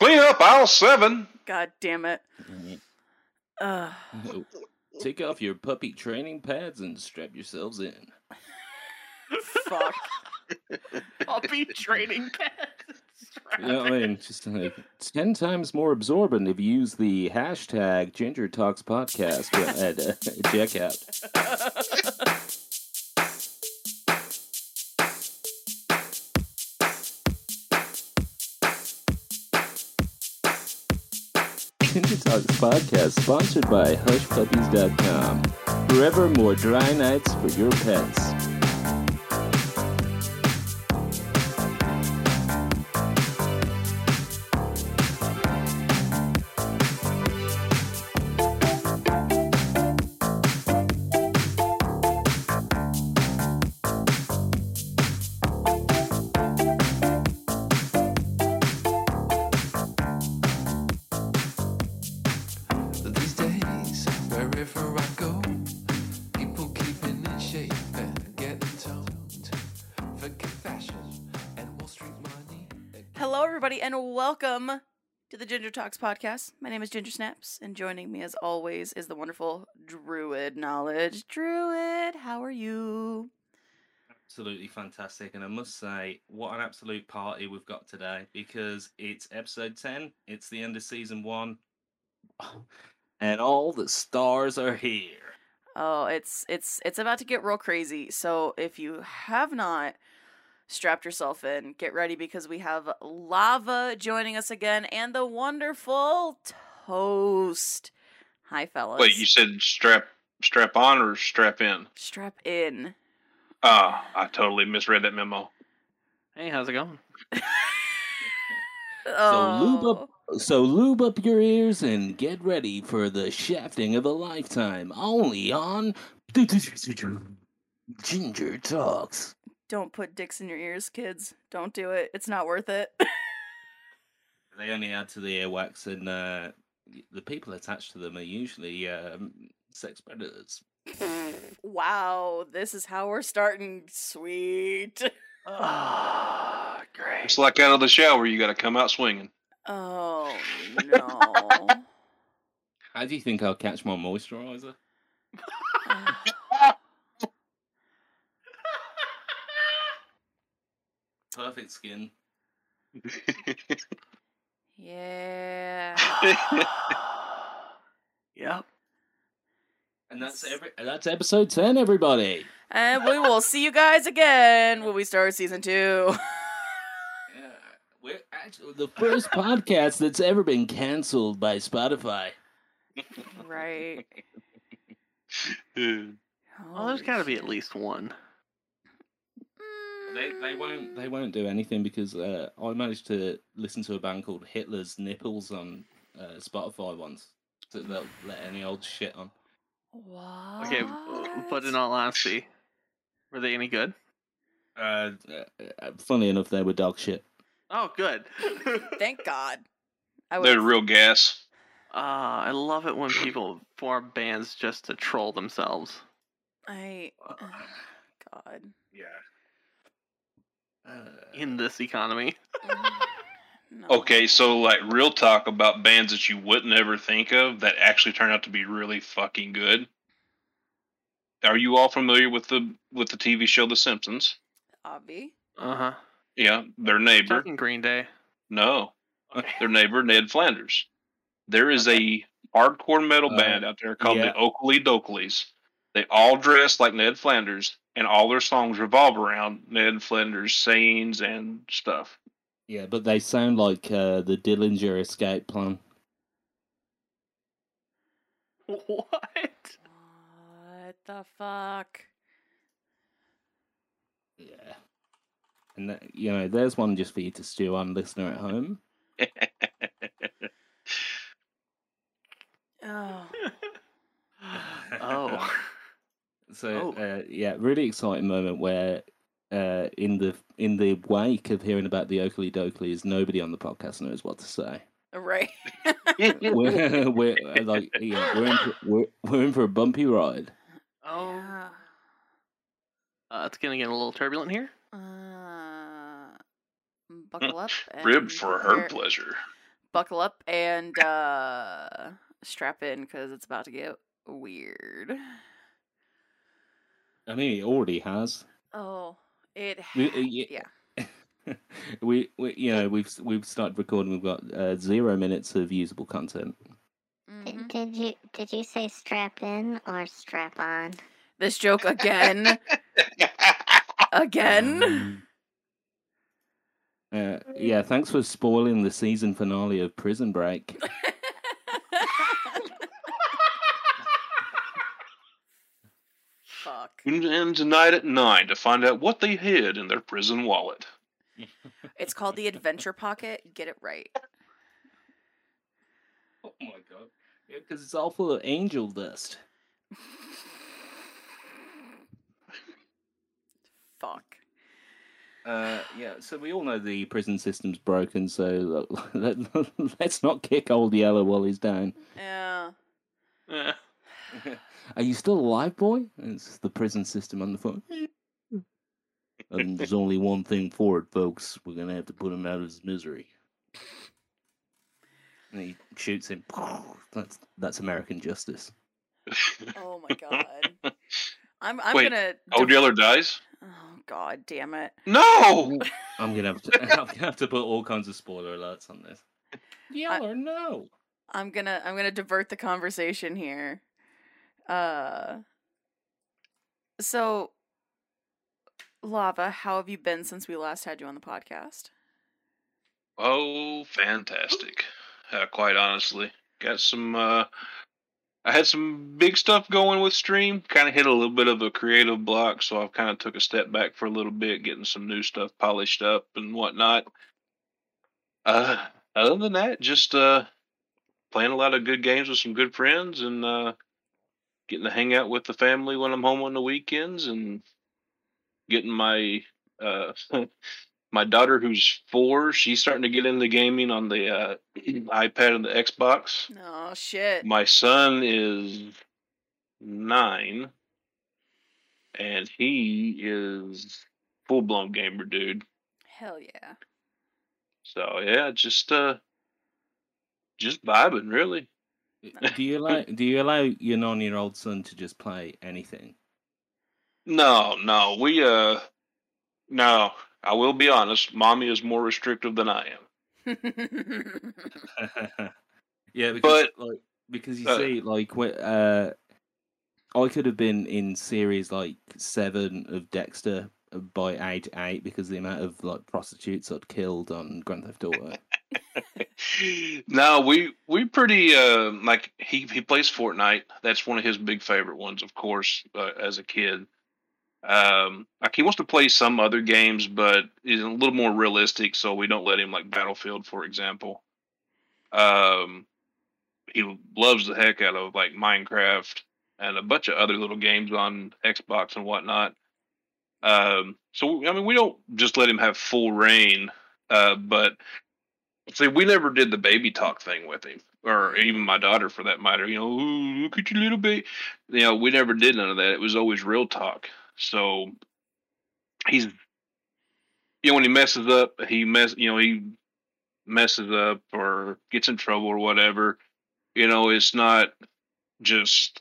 Clean up aisle seven. God damn it. Uh, No. Take off your puppy training pads and strap yourselves in. fuck. Puppy training pets. You know I mean? Just like ten times more absorbent if you use the hashtag Ginger Talks Podcast at uh, checkout. Ginger Talks Podcast sponsored by HushPuppies.com. Forever more dry nights for your pets. The Ginger Talks podcast. My name is Ginger Snaps, and joining me, as always, is the wonderful Druid Knowledge. Druid, how are you? absolutely fantastic. And I must say, what an absolute party we've got today because it's episode 10, it's the end of season one, and all the stars are here. Oh, it's it's it's about to get real crazy. So if you have not strapped yourself in, get ready because we have Lava joining us again and the wonderful Toast. Hi, fellas. Wait, you said strap strap on or strap in? strap in. Ah, I totally misread that memo. Hey, how's it going? Oh. lube up- So lube up your ears and get ready for the shafting of a lifetime only on Ginger Talks. Don't put dicks in your ears, kids. Don't do it. It's not worth it. They only add to the earwax, and uh, the people attached to them are usually um, sex predators. wow, this is how we're starting. Sweet. Ah, great. It's like out of the shower, you got to come out swinging. Oh no. How do you think I'll catch my moisturizer? Perfect skin. yeah. Yep. And that's every. That's episode ten, everybody. And we will see you guys again when we start season two. Yeah, we're actually the first podcast that's ever been canceled by Spotify. right. Well, there's got to be at least one. They they won't they won't do anything because uh, I managed to listen to a band called Hitler's Nipples on uh, Spotify once. So they'll let any old shit on. What? Okay, but in all honesty, were they any good? Uh, uh, funny enough, they were dog shit. Oh, good. Thank God. I They're real gas. Ah, I love it when people form bands just to troll themselves. I. God. Yeah. Uh, In this economy. No. Okay, so like real talk about bands that you wouldn't ever think of that actually turn out to be really fucking good. Are you all familiar with the with the TV show The Simpsons? Obvi. Uh huh. Yeah, their neighbor. Talking Green Day. No, Okay. their neighbor Ned Flanders. There is a hardcore metal Uh, band out there called yeah. the Okilly Dokillys. They all dress like Ned Flanders, and all their songs revolve around Ned Flanders' scenes and stuff. yeah, but they sound like uh, the Dillinger Escape Plan. What? What the fuck? Yeah. And that, you know, there's one just for you to stew on, listener at home. Oh. oh. So Oh. uh, yeah, really exciting moment where uh, in the in the wake of hearing about the Okilly Dokillys, nobody on the podcast knows what to say. Right. we're, we're uh, like yeah, we're in for, we're, we're in for a bumpy ride. Oh. Yeah. Uh, it's gonna get a little turbulent here. Uh, buckle up. Ribbed and for her prepare- pleasure. buckle up and uh, strap in because it's about to get weird. I mean, it already has. Oh, it. We, uh, ye- yeah. we, we, you know, we've we've started recording. We've got uh, zero minutes of usable content. D- Mhm. Did you did you say strap in or strap on? This joke again. again. Uh, yeah, thanks for spoiling the season finale of Prison Break. Fuck. Tune in tonight at nine to find out what they hid in their prison wallet. It's called the Adventure Pocket. Get it right. Oh my god! Yeah, because it's all full of angel dust. Fuck. Uh, yeah, so we all know the prison system's broken, so let, let's not kick old Yellow while he's down. Yeah. Are you still alive, boy? And It's the prison system on the phone. and there's only one thing for it, folks. We're gonna have to put him out of his misery. And he shoots him. That's that's American justice. Oh my god. I'm. I'm Wait, gonna. Oh, Old def- Yeller dies? Oh god damn it. No! I'm gonna have to. I'm gonna have to put all kinds of spoiler alerts on this. Yeller, no. I'm gonna. I'm gonna divert the conversation here. Uh. So. Lava, how have you been since we last had you on the podcast? Oh, fantastic. Uh, quite honestly. Got some, uh, I had some big stuff going with stream. Kind of hit a little bit of a creative block, so I've kind of took a step back for a little bit, getting some new stuff polished up and whatnot. Uh, other than that, just uh, playing a lot of good games with some good friends and uh, getting to hang out with the family when I'm home on the weekends and getting my uh, my daughter who's four. She's starting to get into gaming on the uh, iPad and the Xbox. Oh shit. My son is nine, and he is full blown gamer, dude. Hell yeah. So yeah, just uh, just vibing, really. Do you allow Do you allow your nine year old son to just play anything? No, no, we uh, no. I will be honest. Mommy is more restrictive than I am. yeah, because But- like because you uh, see, like uh, I could have been in series like seven of Dexter uh, by age eight because the amount of like prostitutes I'd killed on Grand Theft Auto. no, we we pretty uh like he he plays Fortnite. That's one of his big favorite ones, of course, uh, as a kid. Um, like he wants to play some other games, but is a little more realistic, so we don't let him like Battlefield, for example. Um, he loves the heck out of like Minecraft and a bunch of other little games on Xbox and whatnot. Um, so I mean, we don't just let him have full reign, uh, but See, we never did the baby talk thing with him, or even my daughter for that matter. You know, "Ooh, look at your little baby. You know, we never did none of that. It was always real talk. So he's, you know, when he messes up, he mess, you know, he messes up or gets in trouble or whatever. You know, it's not just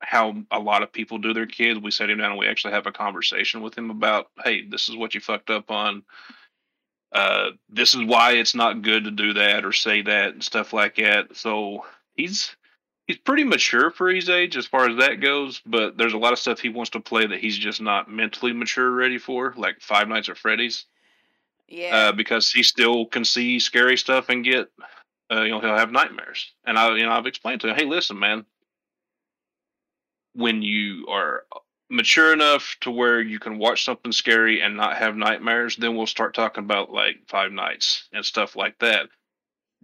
how a lot of people do their kids. We sit him down and we actually have a conversation with him about, hey, this is what you fucked up on uh, this is why it's not good to do that or say that and stuff like that. So he's he's pretty mature for his age as far as that goes, but there's a lot of stuff he wants to play that he's just not mentally mature ready for, like Five Nights at Freddy's, Yeah. uh, because he still can see scary stuff and get, uh, you know, he'll have nightmares. And I, you know, I've explained to him, hey, listen, man, when you are mature enough to where you can watch something scary and not have nightmares, then we'll start talking about like Five Nights and stuff like that.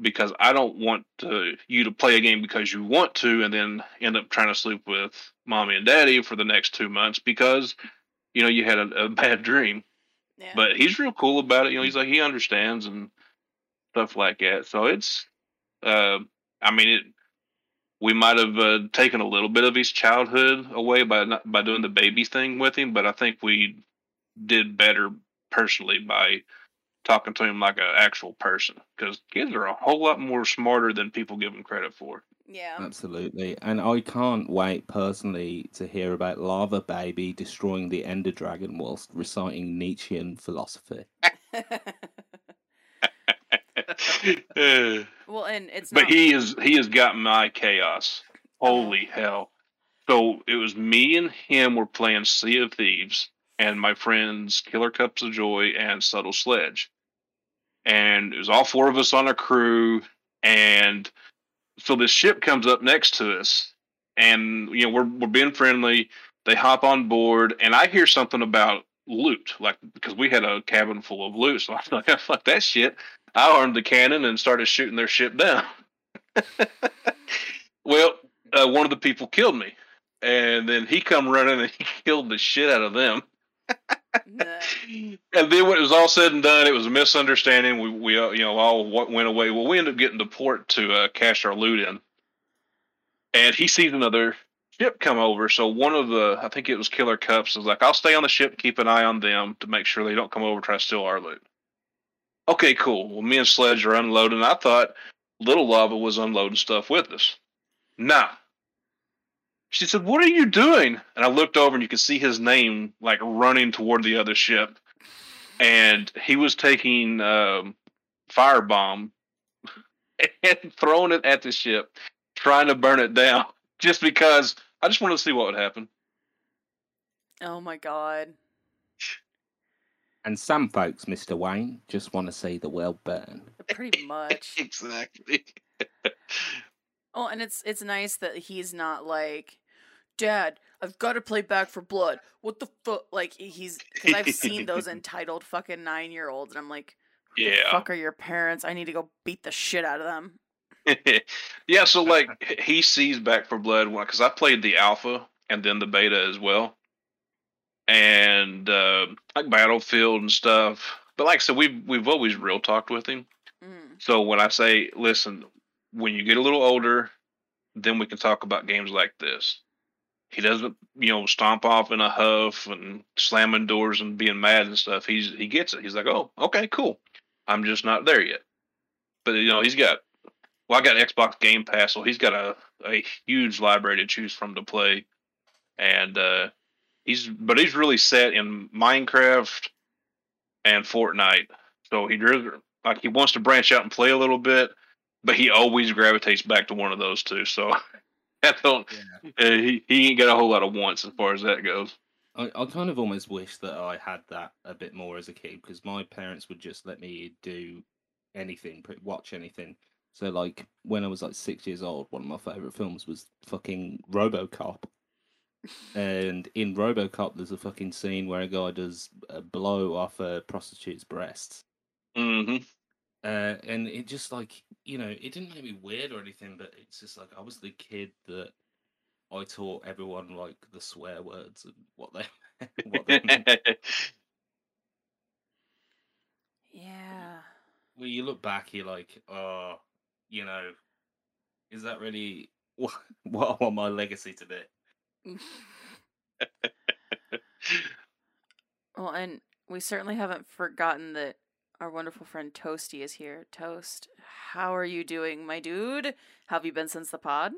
Because I don't want to, you to play a game because you want to, and then end up trying to sleep with mommy and daddy for the next two months because you know you had a, a bad dream. yeah. But he's real cool about it. You know, he's like he understands and stuff like that. So it's, uh, I mean, it. We might have uh, taken a little bit of his childhood away by not, by doing the baby thing with him, but I think we did better personally by talking to him like an actual person because kids are a whole lot more smarter than people give them credit for. Yeah. Absolutely. And I can't wait personally to hear about Lava Baby destroying the Ender Dragon whilst reciting Nietzschean philosophy. Well, and it's but not. he is he has got my chaos. Holy oh. hell! So it was me and him were playing Sea of Thieves, and my friends Killer Cups of Joy and Subtle Sledge, and it was all four of us on a crew, and so this ship comes up next to us, and you know we're we're being friendly. They hop on board, and I hear something about loot, like because we had a cabin full of loot. So I'm like, fuck that shit. I armed the cannon and started shooting their ship down. well, uh, one of the people killed me, and then he come running and he killed the shit out of them. And then when it was all said and done, it was a misunderstanding. We we uh, you know all went away. Well, we ended up getting to port to uh, cash our loot in, and he sees another ship come over. So one of the I think it was Killer Cups was like, "I'll stay on the ship, keep an eye on them to make sure they don't come over and try to steal our loot." Okay, cool. Well, me and Sledge are unloading. I thought Little Lava was unloading stuff with us. Nah. She said, "What are you doing?" And I looked over, and you could see his name like running toward the other ship, and he was taking um, firebomb and throwing it at the ship, trying to burn it down, just because I just wanted to see what would happen. Oh my god. And some folks, Mr. Wayne, just want to see the world burn. Pretty much. exactly. Oh, and it's it's nice that he's not like, Dad, I've got to play Back 4 Blood. What the fuck? Like he's because I've seen those entitled fucking nine year olds, and I'm like, who the Yeah. fuck are your parents? I need to go beat the shit out of them. yeah, so like he sees Back 4 Blood because I played the alpha and then the beta as well, and uh, like Battlefield and stuff. But like I said, we've we've always real talked with him. Mm. So when I say, listen, when you get a little older, then we can talk about games like this. He doesn't, you know, stomp off in a huff and slamming doors and being mad and stuff. He's he gets it. He's like, oh, okay, cool. I'm just not there yet. But you know, he's got well, I got Xbox Game Pass, so he's got a, a huge library to choose from to play. And uh he's but he's really set in Minecraft and Fortnite. So he does like he wants to branch out and play a little bit, but he always gravitates back to one of those two. So I don't uh, he, he ain't got a whole lot of wants as far as that goes. I, I kind of almost wish that I had that a bit more as a kid because my parents would just let me do anything, watch anything. So, like, when I was like six years old, one of my favorite films was fucking Robocop. And in Robocop, there's a fucking scene where a guy does a blow off a prostitute's breasts. hmm Uh, and it just like you know, it didn't make me weird or anything, but it's just like I was the kid that I taught everyone like the swear words and what they what they meant. Yeah. Well, you look back, you're like, oh, you know, is that really what, what I want my legacy to be? Well, and we certainly haven't forgotten that our wonderful friend Toasty is here. Toast, how are you doing, my dude? How have you been since the pod?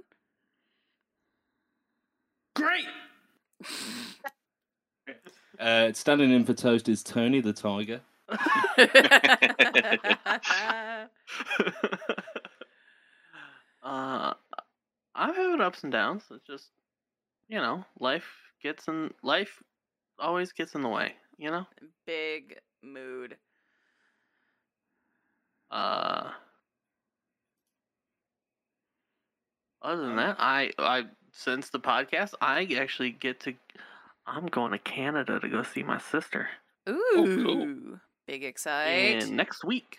Great. Uh, standing in for Toast is Tony the Tiger. uh, I'm having ups and downs. It's just, you know, life gets in life always gets in the way. You know. Big mood. Uh, other than that, I I since the podcast, I actually get to. I'm going to Canada to go see my sister Ooh. cool. Big excite. in next week.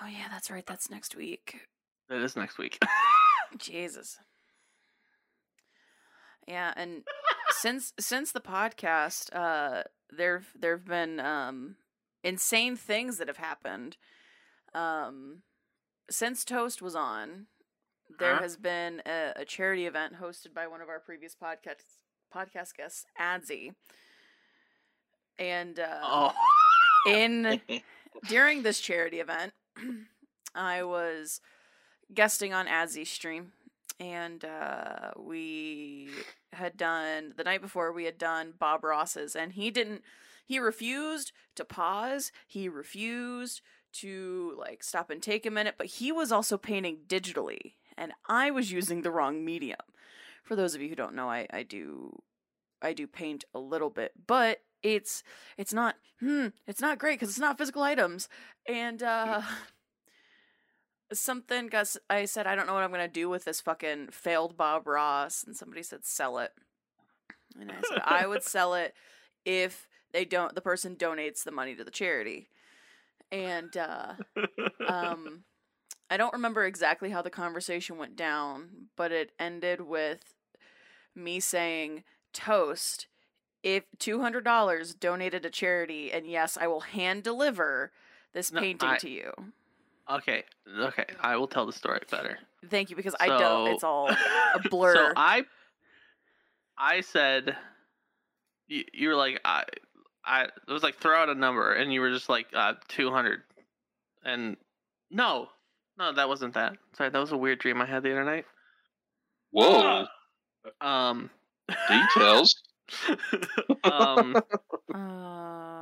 Oh yeah, that's right. That's next week. That is next week. Jesus. Yeah, and since since the podcast, uh, there there've been um insane things that have happened. Um, since Toast was on, there Huh? has been a, a charity event hosted by one of our previous podcast podcast guests, Adzi. And uh, oh, in during this charity event, I was guesting on Adzy's stream, and uh, we had done the night before. We had done Bob Ross's, and he didn't. He refused to pause. He refused to like stop and take a minute, but he was also painting digitally, and I was using the wrong medium. For those of you who don't know, I, I do I do paint a little bit, but it's it's not hmm it's not great because it's not physical items and uh something gus i said i don't know what i'm gonna do with this fucking failed bob ross and somebody said sell it. And i said i would sell it if they don't the person donates the money to the charity. And uh um i don't remember exactly how the conversation went down but it ended with me saying toast if $200 donated to charity and yes i will hand deliver this No, painting I- to you Okay, okay, I will tell the story better. thank you because i don't it's all a blur So I, I said, you, you were like, I, I it was like throw out a number, and you were just like uh, two hundred, and no, no, that wasn't that. Sorry, that was a weird dream I had the other night. Whoa. Um, Details. um. uh, It's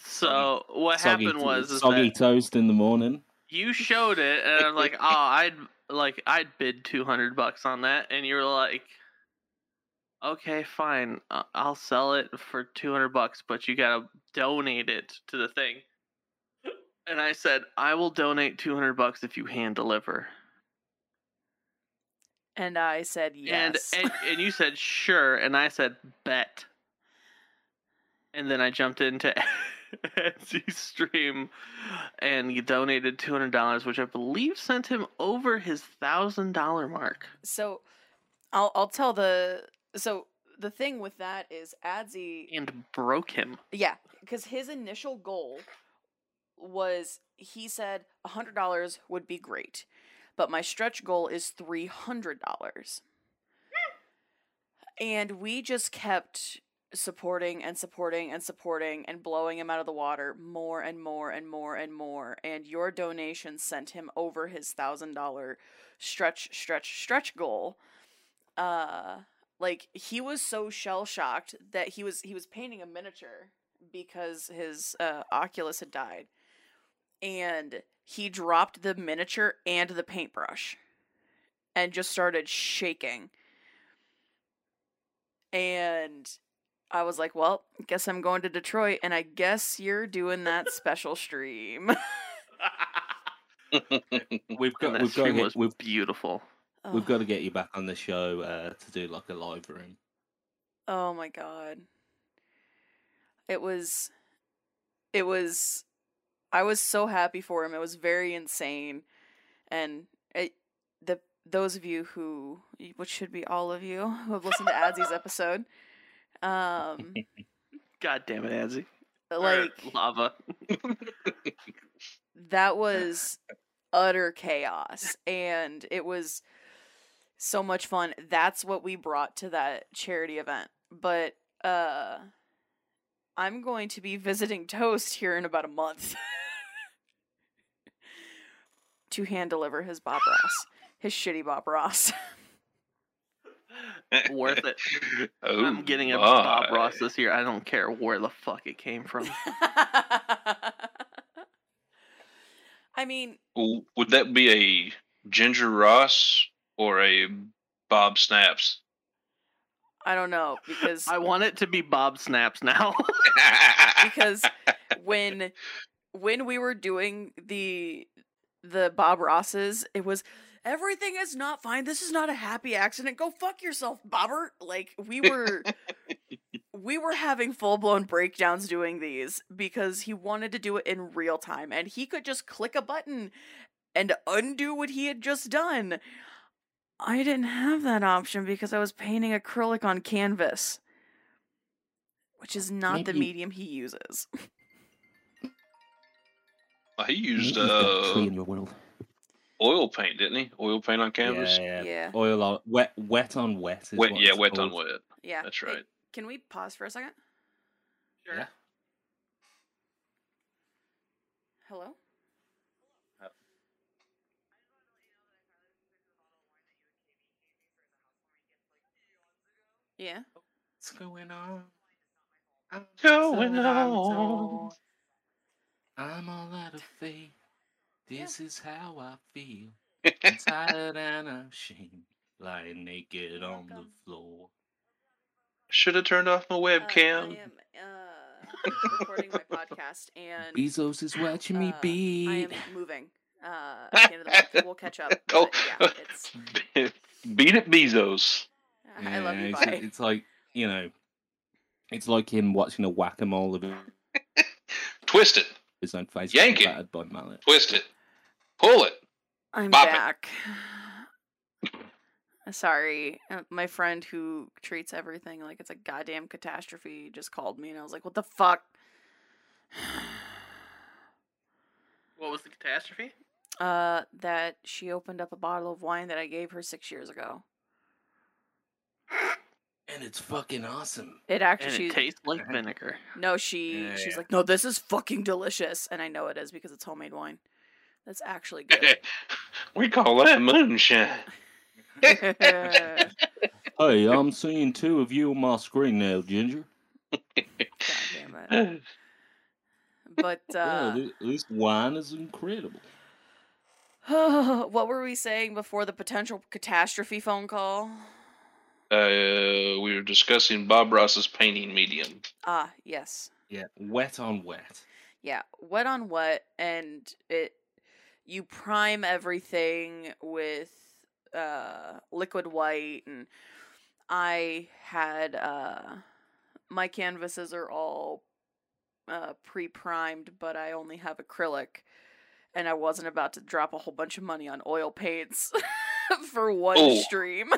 So what soggy, happened was is soggy that toast in the morning. you showed it, and I'm like, oh, I'd like I'd bid two hundred bucks on that, and you were like, okay, fine, I'll sell it for two hundred bucks, but you gotta donate it to the thing. And I said, I will donate two hundred bucks if you hand deliver. and i said yes And, and and you said sure, and I said bet. And then I jumped into Adzy's stream, and he donated two hundred dollars, which I believe sent him over his thousand dollar mark. so i'll i'll tell the so the thing with that is Adzy And broke him. Yeah, because his initial goal was he said a hundred dollars would be great, but my stretch goal is three hundred dollars, hmm. and we just kept supporting and supporting and supporting and blowing him out of the water more and more and more and more. And your donation sent him over his thousand dollar stretch stretch stretch goal. Uh like he was so shell shocked that he was he was painting a miniature because his uh, Oculus had died, and he dropped the miniature and the paintbrush, and just started shaking. And I was like, "Well, guess I'm going to Detroit, and I guess you're doing that special stream." We've got, that we've got, get, was we've, beautiful. we've Ugh. got to get you back on the show uh, to do like a live room. Oh my god. It was it was I was so happy for him. It was very insane. And it, the those of you who which should be all of you who have listened to Adzy's episode um God damn it. Or like lava. that was utter chaos and it was so much fun that's what we brought to that charity event but uh i'm going to be visiting toast here in about a month to hand deliver his bob ross his shitty bob ross Worth it. Oh, I'm getting a Bob. Ross this year. I don't care where the fuck it came from. i mean Would that be a Ginger Ross or a Bob Snaps? i don't know because I want it to be Bob Snaps now. because when when we were doing the the Bob Rosses, it was everything is not fine. This is not a happy accident. Go fuck yourself, Bobber. Like we were we were having full blown breakdowns doing these because he wanted to do it in real time and he could just click a button and undo what he had just done. I didn't have that option because I was painting acrylic on canvas, which is not the medium he uses. he used You've got a uh, tree in your world. Oil paint, didn't he? Oil paint on canvas. Yeah, yeah. Yeah. Oil on wet, wet on wet. Is Wet, what yeah, it's wet on wet. Yeah. That's Hey, right. can we pause for a second? Yeah. Hello? Yeah. What's going on? I'm Going so on. I'm all out of faith. This is how I feel. I'm tired and I'm ashamed. Lying naked on the floor. Should have turned off my Uh, webcam. I am uh, recording my podcast and Bezos is watching me uh, beat. I am moving. Uh, at the end of the month, we'll catch up. Go. But yeah, it's. Beat it, Bezos. I love you. it's, Bye. it's like, you know, it's like him watching a whack a mole of Twist it. his own face Yank getting it. battered by mallet. Twist it. Pull it. I'm Bop it. back. Sorry, uh, my friend who treats everything like it's a goddamn catastrophe just called me, and I was like, "What the fuck?" What was the catastrophe? Uh, that she opened up a bottle of wine that I gave her six years ago. And it's fucking awesome. It actually, And she it tastes like vinegar. no, she Yeah, she's yeah. like, "No, this is fucking delicious," and I know it is because it's homemade wine. That's actually good. we call that moonshine. Hey, I'm seeing two of you on my screen now, Ginger. God damn it. But yeah, uh, thi- this wine is incredible. what were we saying before the potential catastrophe phone call? Uh, we were discussing Bob Ross's painting medium. Ah, yes. Yeah, wet on wet. Yeah, wet on wet and it you prime everything with uh liquid white and I had uh my canvases are all uh pre-primed, but I only have acrylic and I wasn't about to drop a whole bunch of money on oil paints for one Oh. stream.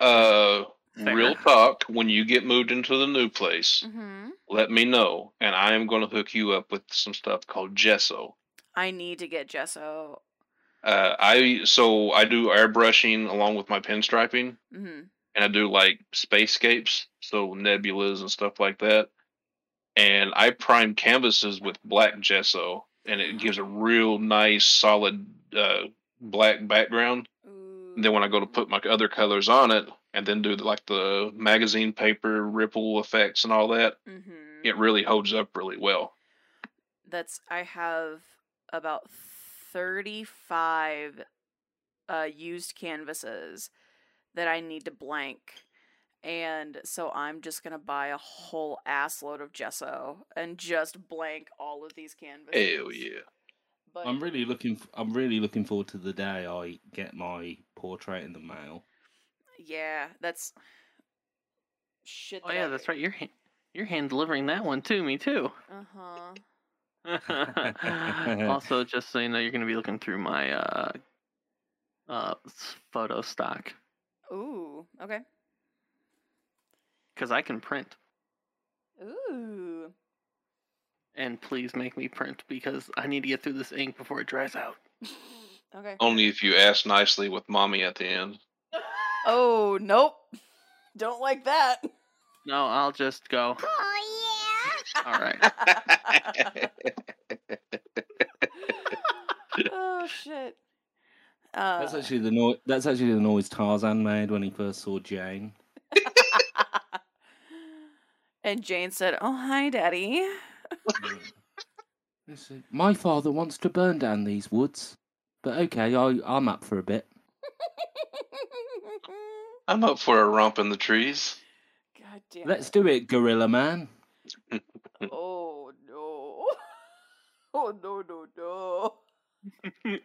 Uh, Fair. real talk. When you get moved into the new place, mhm. let me know, and I am going to hook you up with some stuff called gesso. I need to get gesso. Uh, I so I do airbrushing along with my pinstriping, Mhm. and I do like spacescapes, so nebulas and stuff like that. And I prime canvases with black gesso, and it gives a real nice, solid uh, black background. Then when I go to put my other colors on it, and then do like the magazine paper ripple effects and all that, Mhm. it really holds up really well. that's I have about 35 uh used canvases that I need to blank. And so I'm just going to buy a whole assload of gesso and just blank all of these canvases. Hell yeah! But I'm really looking. f- I'm really looking forward to the day I get my portrait in the mail. yeah, that's shit. Oh yeah, that's right. You're ha- you're hand delivering that one to me too. Uh-huh. also, just so you know, you're gonna be looking through my uh uh photo stock Ooh, okay. because I can print. Ooh. And please make me print because I need to get through this ink before it dries out. Okay. Only if you ask nicely with mommy at the end. Oh, nope. Don't like that. No, I'll just go. Yeah. All right. oh shit. Uh, That's actually the noise. That's actually the noise Tarzan made when he first saw Jane. and Jane said, "Oh, hi, Daddy." Said, My father wants to burn down these woods, but okay, I, I'm up for a bit. I'm up for a romp in the trees. God damn. Let's it. do it, Gorilla Man. Oh no. Oh no no no.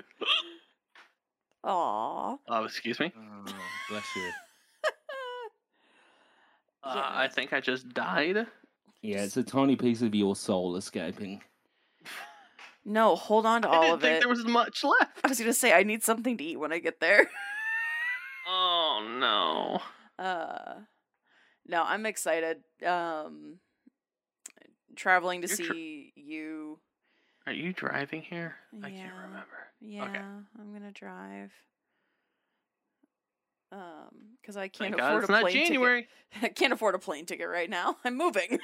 Aw. Oh, excuse me. Oh, bless you. Uh, I think I just died. Yeah, it's a tiny piece of your soul escaping. No, hold on to I all didn't of think it. there was much left. I was gonna say I need something to eat when I get there. Oh no. Uh, no, I'm excited. Um, traveling to You're tr- see you. Are you driving here? I can't remember. Yeah, I'm gonna drive. Um, because I can't Thank afford it's a plane January. ticket. I can't afford a plane ticket right now. I'm moving.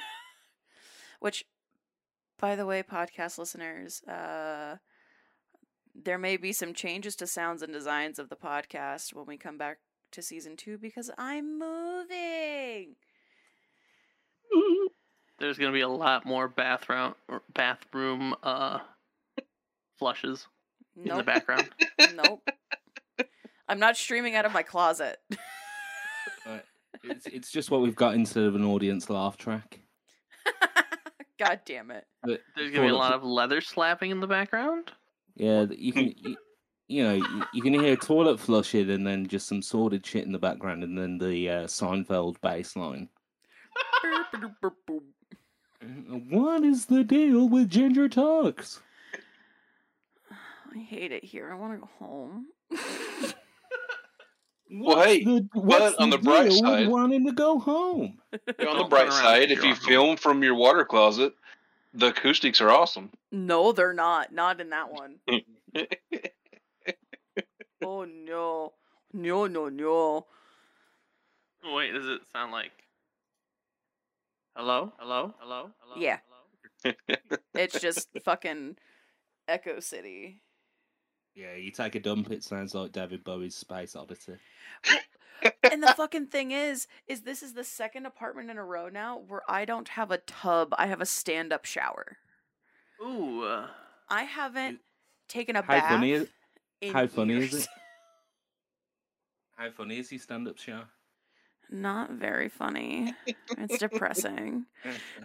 Which by the way, podcast listeners, uh, there may be some changes to sounds and designs of the podcast when we come back to season two because I'm moving. There's gonna be a lot more bathroom bathroom uh flushes in the background. nope. I'm not streaming out of my closet. It's, it's just what we've got instead of an audience laugh track. God damn it. But There's gonna be a lot of leather slapping in the background. Yeah, you can. You, you know, you, you can hear toilet flushing and then just some sordid shit in the background, and then the uh, Seinfeld bass line. What is the deal with Ginger Talks? I hate it here. I want to go home. Well, hey, the, what's on the the bright deal with side- wanting to go home? On the bright side, if if you're you on hold. film from your water closet, the acoustics are awesome. no, they're not. Not in that one. oh no. No, no, no. Wait, does it sound like? Hello, hello, hello, hello. Yeah. hello? It's just fucking Echo City. Yeah, you take a dump, it sounds like David Bowie's Space Oddity. and the fucking thing is, is this is the second apartment in a row now where I don't have a tub. I have a stand-up shower. Ooh. I haven't taken a How bath. funny is- in how funny is it? How funny is your stand-up show? Not very funny. It's depressing.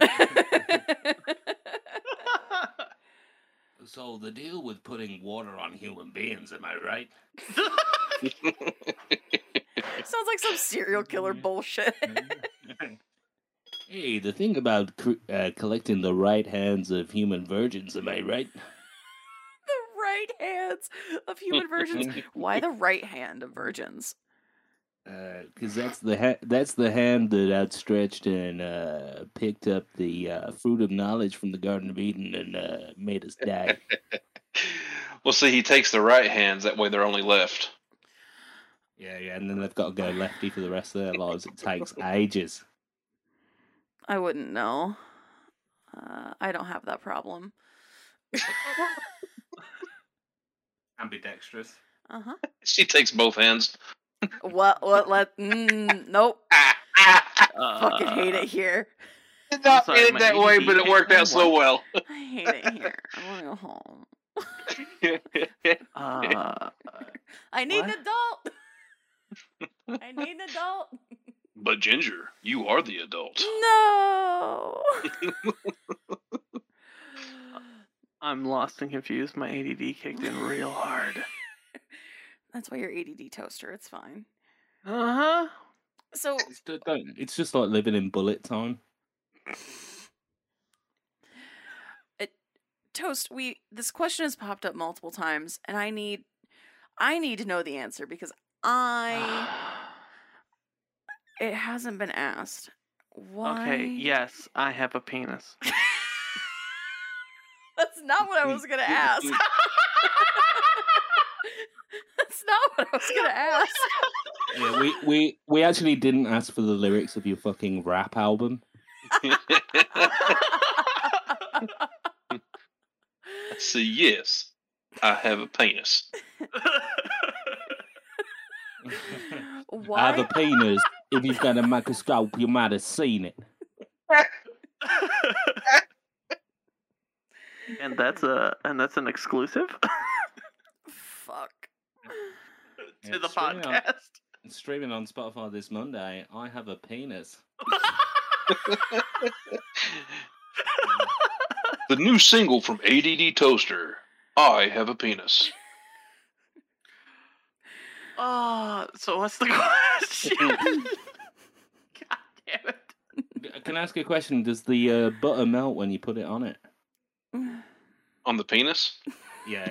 so the deal with putting water on human beings, am I right? Sounds like some serial killer bullshit. hey, the thing about cr- uh, collecting the right hands of human virgins, am I right? the right hands of human virgins. Why the right hand of virgins? Because that's the ha- that's the hand that outstretched and uh, picked up the uh, fruit of knowledge from the Garden of Eden and uh, made us die. well, see, he takes the right hands. That way, they're only left. yeah, yeah, and then they've got to go lefty for the rest of their lives. It takes ages. I wouldn't know. Uh, I don't have that problem. Ambidextrous. Uh huh. She takes both hands. What? What? Let? Mm, nope. uh, Fucking hate it here. Did not sorry, mean it my that way, but it worked out so well. I hate it here. I want to go home. Uh, I need an adult. I need an adult. but Ginger, you are the adult. No. I'm lost and confused. My ADD kicked in real hard. That's why you're ADD toaster. It's fine. Uh huh. So It's, don't- it's just like living in bullet time. toast we this question has popped up multiple times and i need i need to know the answer because i it hasn't been asked why Okay, yes, I have a penis. that's not what i was gonna ask that's not what i was gonna ask Yeah, we, we, we actually didn't ask for the lyrics of your fucking rap album. So yes, I have a penis. I have a penis. If you've got a microscope, you might have seen it. and that's a and that's an exclusive fuck to the It's streaming on- podcast. it's streaming on Spotify this Monday. I have a penis. the new single from ADD Toaster. I have a penis. Oh, so what's the question? God damn it. Can I ask you a question? Does the uh, butter melt when you put it on it? On the penis? Yeah,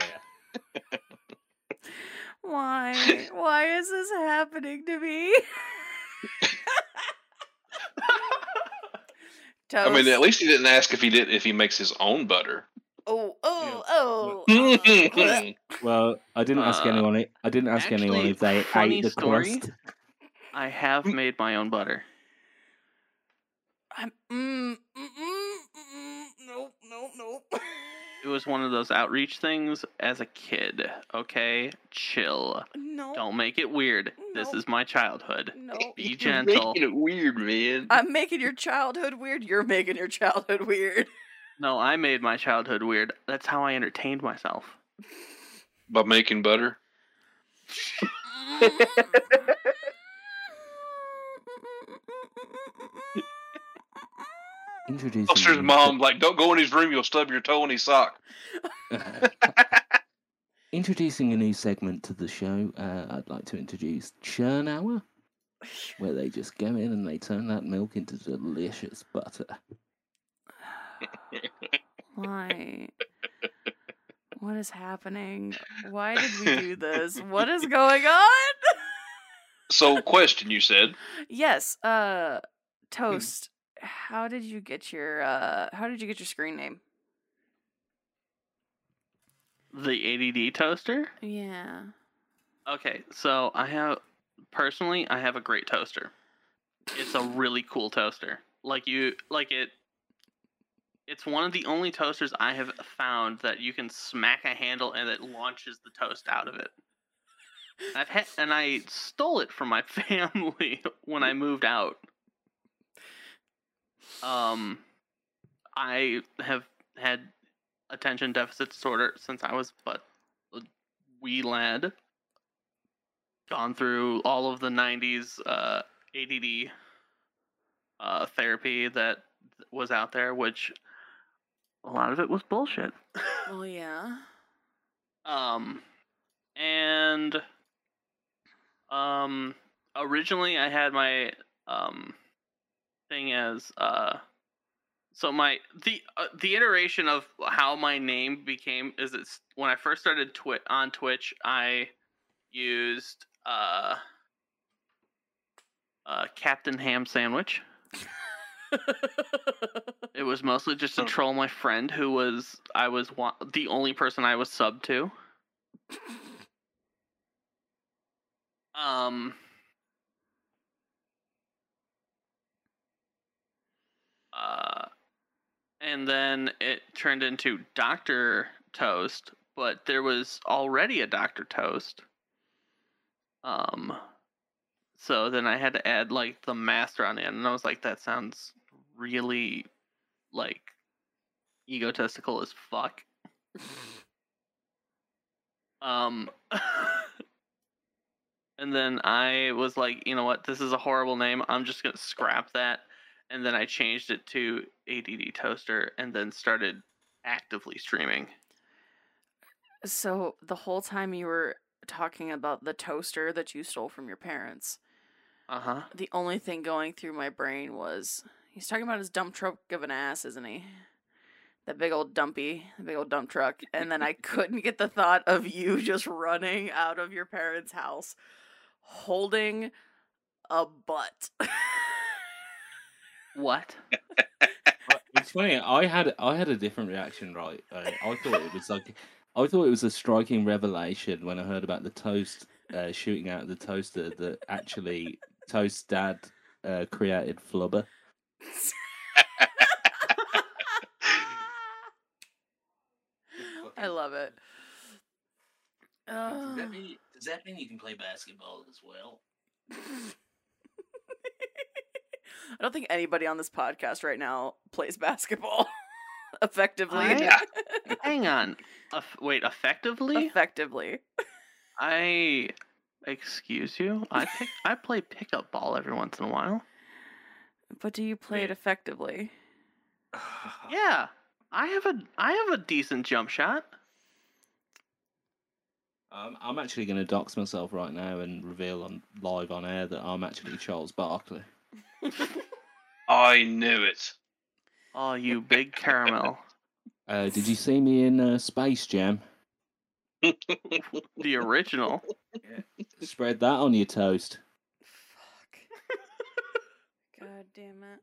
yeah. Why why is this happening to me I mean, at least he didn't ask if he did if he makes his own butter. oh oh oh uh, Well, I didn't ask Uh, anyone. i- I didn't ask anyone if they funny ate the story. crust. I have made my own butter. I'm, mm, mm, mm, mm, mm, nope, nope, nope. It was one of those outreach things as a kid. Okay, chill. No. Don't make it weird. No. This is my childhood. No. Be You're gentle. making it weird, man. I'm making your childhood weird. You're making your childhood weird. No, I made my childhood weird. That's how I entertained myself. By making butter. Introducing Buster's a new mom, like, don't go in his room, you'll stub your toe in his sock. seg- Introducing a new segment to the show, uh, I'd like to introduce Churn Hour, where they just go in and they turn that milk into delicious butter. Why? What is happening? Why did we do this? What is going on? So, question you said. yes, uh Toast. How did you get your uh how did you get your screen name? The ADD toaster? Yeah. Okay, so I have personally I have a great toaster. It's a really cool toaster. Like you like it it's one of the only toasters I have found that you can smack a handle and it launches the toast out of it. I've had, and I stole it from my family when I moved out. Um I have had attention deficit disorder since I was but a wee lad gone through all of the 90s uh, ADD uh, therapy that was out there, which a lot of it was bullshit. Well, yeah. Um, and um, originally I had my um thing as uh, so my the uh, the iteration of how my name became is it's when I first started twi- on Twitch I used uh uh Captain Ham Sandwich. It was mostly just to Oh. troll my friend who was I was wa- the only person I was sub to. Um uh and then it turned into Dr. Toast, but there was already a Dr. Toast. Um so then I had to add like the master on it and I was like that sounds really like egotistical as fuck. um and then I was like, you know what, this is a horrible name. I'm just gonna scrap that. And then I changed it to ADD Toaster and then started actively streaming. So the whole time you were talking about the toaster that you stole from your parents, Uh huh. the only thing going through my brain was he's talking about his dump truck of an ass, isn't he? That big old dumpy, the big old dump truck. And then I couldn't get the thought of you just running out of your parents' house holding a butt. What? It's funny. I had I had a different reaction. Right, uh, I thought it was like I thought it was a striking revelation when I heard about the toast uh, shooting out of the toaster that actually Toast dad uh, created Flubber. I love it. Does that mean does that mean you can play basketball as well? I don't think anybody on this podcast right now plays basketball effectively. I- Yeah. Hang on. Eff- wait, effectively? effectively. I excuse you. I pick, I play pickup ball every once in a while. But do you play it effectively? Yeah, I have a I have a decent jump shot. Um, I'm actually going to dox myself right now and reveal on live on air that I'm actually Charles Barkley. I knew it. Oh, you big caramel. Uh, did you see me in uh, Space Jam? The original. Spread that on your toast. Fuck. God damn it.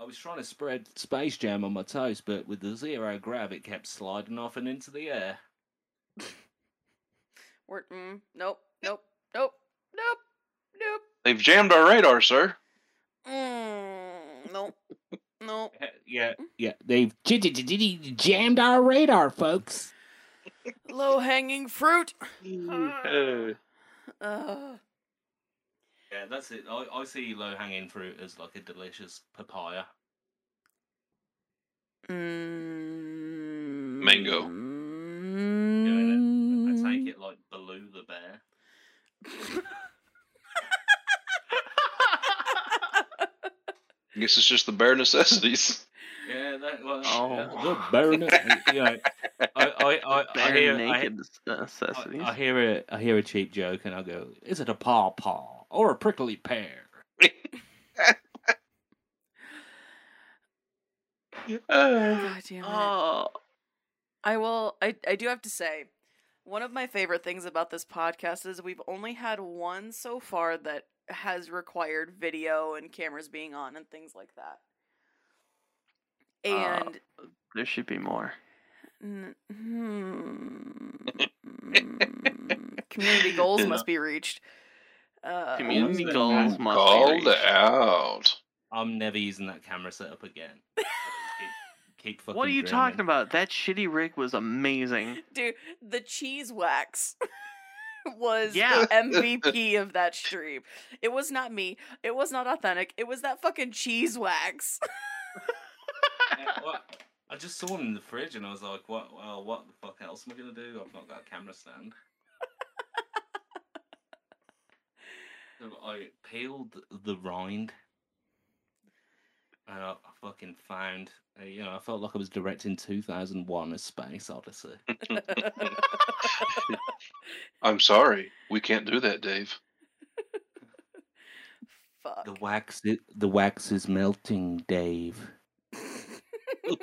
I was trying to spread Space Jam on my toast, but with the zero grav, it kept sliding off and into the air. We're, mm, nope, nope, nope, nope, nope. They've jammed our radar, sir. Mm, nope. No. Yeah, Yeah, they've jammed our radar, folks. Low hanging fruit. Uh, Uh, yeah, that's it. I, I see low hanging fruit as like a delicious papaya. mm, Mango. I mm, take it like Baloo the bear. I guess it's just the bare necessities. Yeah, that was. Oh. The burn. you know, I, I, I, I Bare hear, naked I, necessities. I hear a, I hear a cheap joke, and I go, "Is it a paw paw or a prickly pear?" God damn it. oh, I will. I I do have to say, one of my favorite things about this podcast is we've only had one so far that has required video and cameras being on and things like that. Uh, And there should be more. n- hmm, community goals must be reached. Uh, Community goals must Called be reached. out. I'm never using that camera setup again. Keep, keep fucking What are you dreaming. talking about? That shitty rig was amazing. Dude, the cheese wax was Yeah. the MVP of that stream. It was not me. It was not authentic. It was that fucking cheese wax. Yeah, well, I just saw him in the fridge, and I was like, "What? Well, what the fuck else am I gonna do? I've not got a camera stand." I peeled the rind, and I, I fucking found. Uh, you know, I felt like I was directing 2001: A Space Odyssey. I'm sorry. We can't do that, Dave. Fuck. The wax, i- the wax is melting, Dave. well,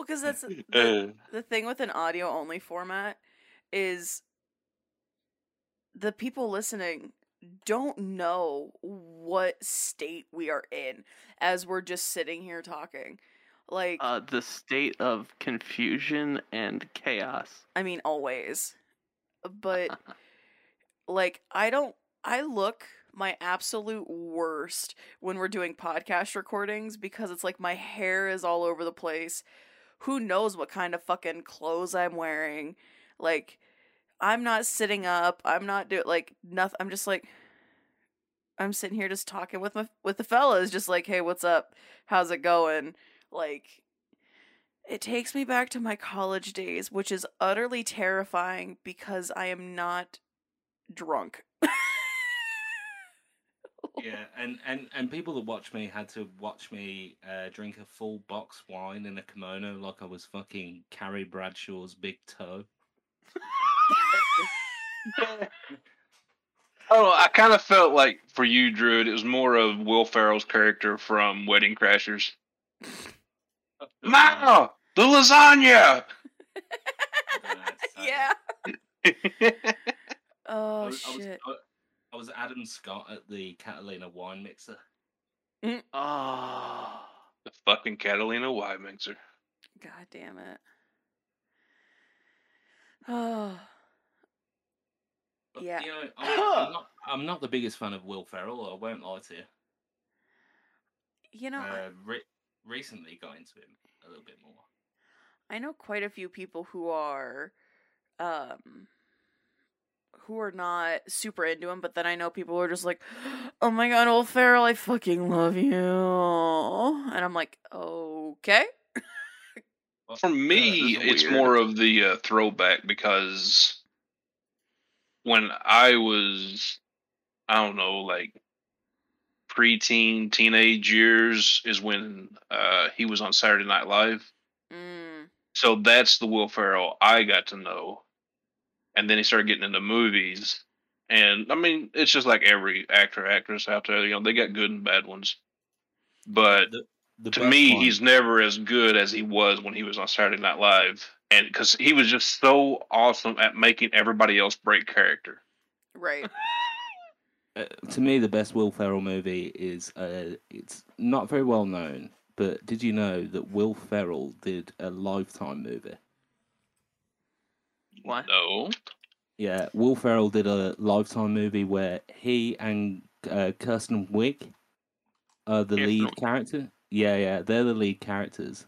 because that's the, Uh, the thing with an audio only format is the people listening don't know what state we are in as we're just sitting here talking. Like, Uh, the state of confusion and chaos. I mean, always. But, like, I don't, I look my absolute worst when we're doing podcast recordings because it's like my hair is all over the place. Who knows what kind of fucking clothes I'm wearing? Like, I'm not sitting up. I'm not doing, like, nothing. I'm just like, I'm sitting here just talking with my, with the fellas, just like, hey, what's up? How's it going? Like, it takes me back to my college days, which is utterly terrifying because I am not drunk. Yeah, and, and, and people that watch me had to watch me uh, drink a full box wine in a kimono like I was fucking Carrie Bradshaw's big toe. oh, I kind of felt like for you, Druid, it was more of Will Ferrell's character from Wedding Crashers. Ma, the lasagna. yeah. Oh, I Oh was, I was, shit. I, I was Adam Scott at the Catalina wine mixer. Oh, The fucking Catalina wine mixer. God damn it. Oh. But, Yeah. You know, I'm, I'm, not, I'm not the biggest fan of Will Ferrell. I won't lie to you. You know, I- Uh, re- recently got into him a little bit more. I know quite a few people who are um who are not super into him, but then I know people who are just like, "Oh my god, Will Ferrell, I fucking love you," and I'm like, "Okay." For me, this is it's more of the uh, throwback because when I was, I don't know, like preteen, teenage years is when uh, he was on Saturday Night Live. Mm, So that's the Will Ferrell I got to know. And then he started getting into movies. And I mean, it's just like every actor, actress out there, you know, they got good and bad ones. But the, the to me, one- he's never as good as he was when he was on Saturday Night Live, and because he was just so awesome at making everybody else break character. right. uh, to me, the best Will Ferrell movie is uh, it's not very well known, but did you know that Will Ferrell did a Lifetime movie? What? No, Yeah, Will Ferrell did a Lifetime movie where he and uh, Kirsten Wiig are the Kirsten lead Wiig. character. Yeah, yeah, they're the lead characters,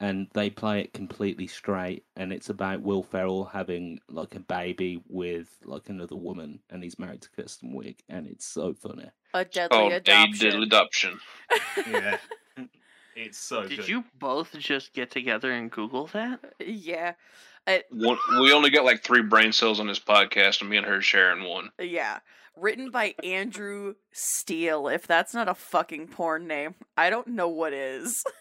and they play it completely straight. And it's about Will Ferrell having like a baby with like another woman, and he's married to Kirsten Wiig, and it's so funny. A deadly Oh, a adoption. deadly adoption. Yeah, it's so Did you both just get together and Google that? yeah. I, One, we only got like three brain cells on this podcast, and me and her sharing one. yeah. Written by Andrew Steele. If that's not a fucking porn name, I don't know what is.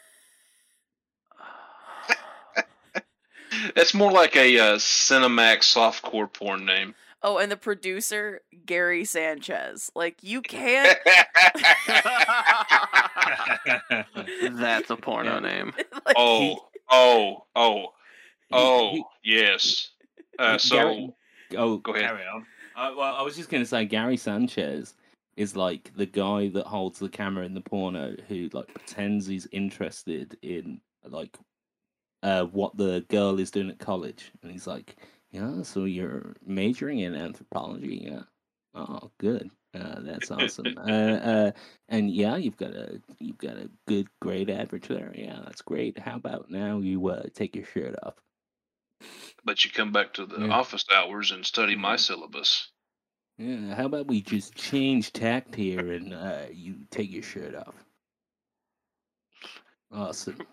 That's more like a uh, Cinemax softcore porn name. Oh, and the producer, Gary Sanchez. Like, you can't. That's a porno Yeah. name. like, oh, oh, oh, oh, he- yes. Uh, so Gary- oh, go ahead. Carry on. Uh, well, I was just gonna say Gary Sanchez is like the guy that holds the camera in the porno who like pretends he's interested in like uh what the girl is doing at college, and he's like, "Yeah, so you're majoring in anthropology, yeah? Oh, good." Uh, that's awesome. uh, uh, and yeah, you've got a you've got a good grade average there. Yeah, that's great. How about now you uh, take your shirt off? but you come back to the Yeah. office hours and study my Mhm. syllabus. Yeah, how about we just change tact here and uh, you take your shirt off? Awesome.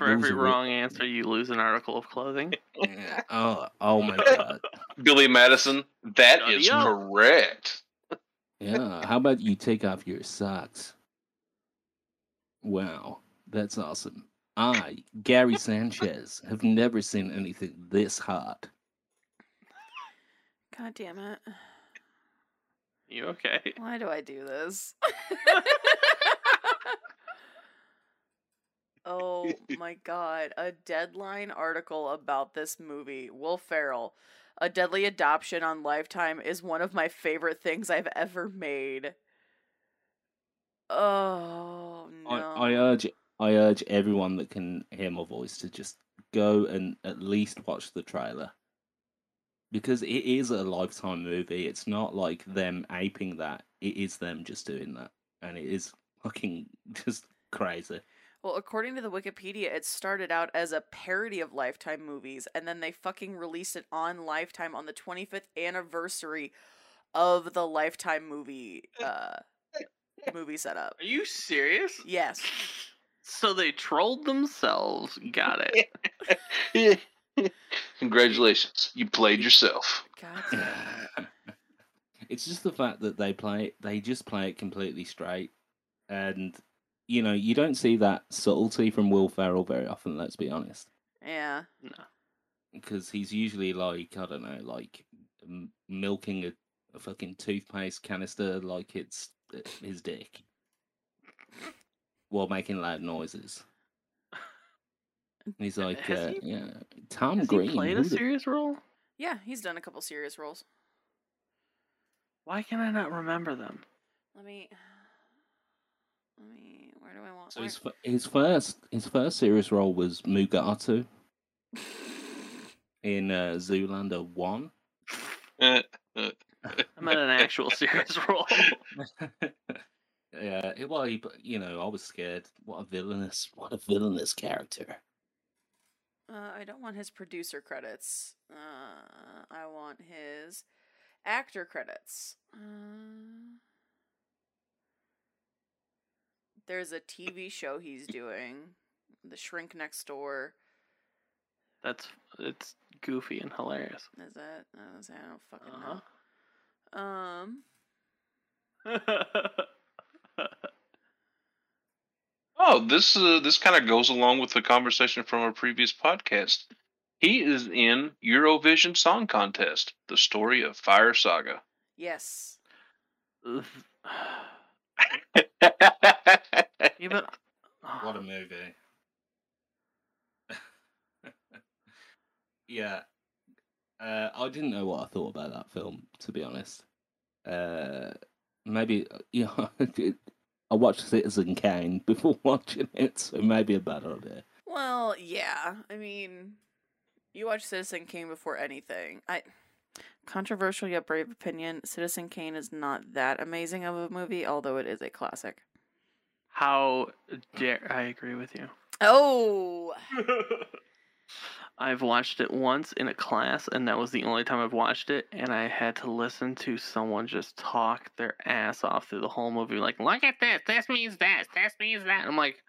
For Those every are re- wrong answer, you lose an article of clothing. Yeah. Oh, oh my god. Billy Madison, that Study is up. correct. Yeah, how about you take off your socks? Wow, that's awesome. I, Gary Sanchez, have never seen anything this hot. God damn it. You okay? Why do I do this? oh my god. A deadline article about this movie. Will Ferrell. A Deadly Adoption on Lifetime is one of my favorite things I've ever made. Oh no. I, I urge I urge everyone that can hear my voice to just go and at least watch the trailer. Because it is a lifetime movie. It's not like them aping that. It is them just doing that. And it is fucking just crazy. Well, according to the Wikipedia, it started out as a parody of Lifetime movies, and then they fucking released it on Lifetime on the 25th anniversary of the Lifetime movie uh movie setup. Are you serious? Yes. So they trolled themselves. Got it. Congratulations, you played yourself. God it's just the fact that they play they just play it completely straight and you know you don't see that subtlety from will ferrell very often let's be honest Yeah. No. because he's usually like i don't know like m- milking a, a fucking toothpaste canister like it's uh, his dick while making loud noises And he's like uh, he- yeah tom Has green he played who a the- serious role? Yeah, he's done a couple serious roles. Why can I not remember them? Let me Let me where do I want so his, f- his first his first serious role was mugatu in uh, zoolander 1 Eh, I'm in an actual serious role. yeah, it, well, he, you know, I was scared. What a villainous, what a villainous character. Uh, I don't want his producer credits. Uh, I want his actor credits. Uh, there's a TV show he's doing, The Shrink Next Door. That's it's goofy and hilarious. Is that? I was- I don't fucking Uh-huh. know. Um, Oh, this uh, this kind of goes along with the conversation from our previous podcast. He is in Eurovision Song Contest, the story of Fire Saga. yes. Yeah, but What a movie. yeah. Uh, I didn't know what I thought about that film, to be honest. Uh, maybe, you know, I watched Citizen Kane before watching it, so maybe a bad idea. Well, yeah. I mean, you watch Citizen Kane before anything. I controversial yet brave opinion. Citizen Kane is not that amazing of a movie, although it is a classic. How dare I agree with you? Oh, I've watched it once in a class, and that was the only time I've watched it. And I had to listen to someone just talk their ass off through the whole movie, like, "Look at this! This means this! This means that!" I'm like,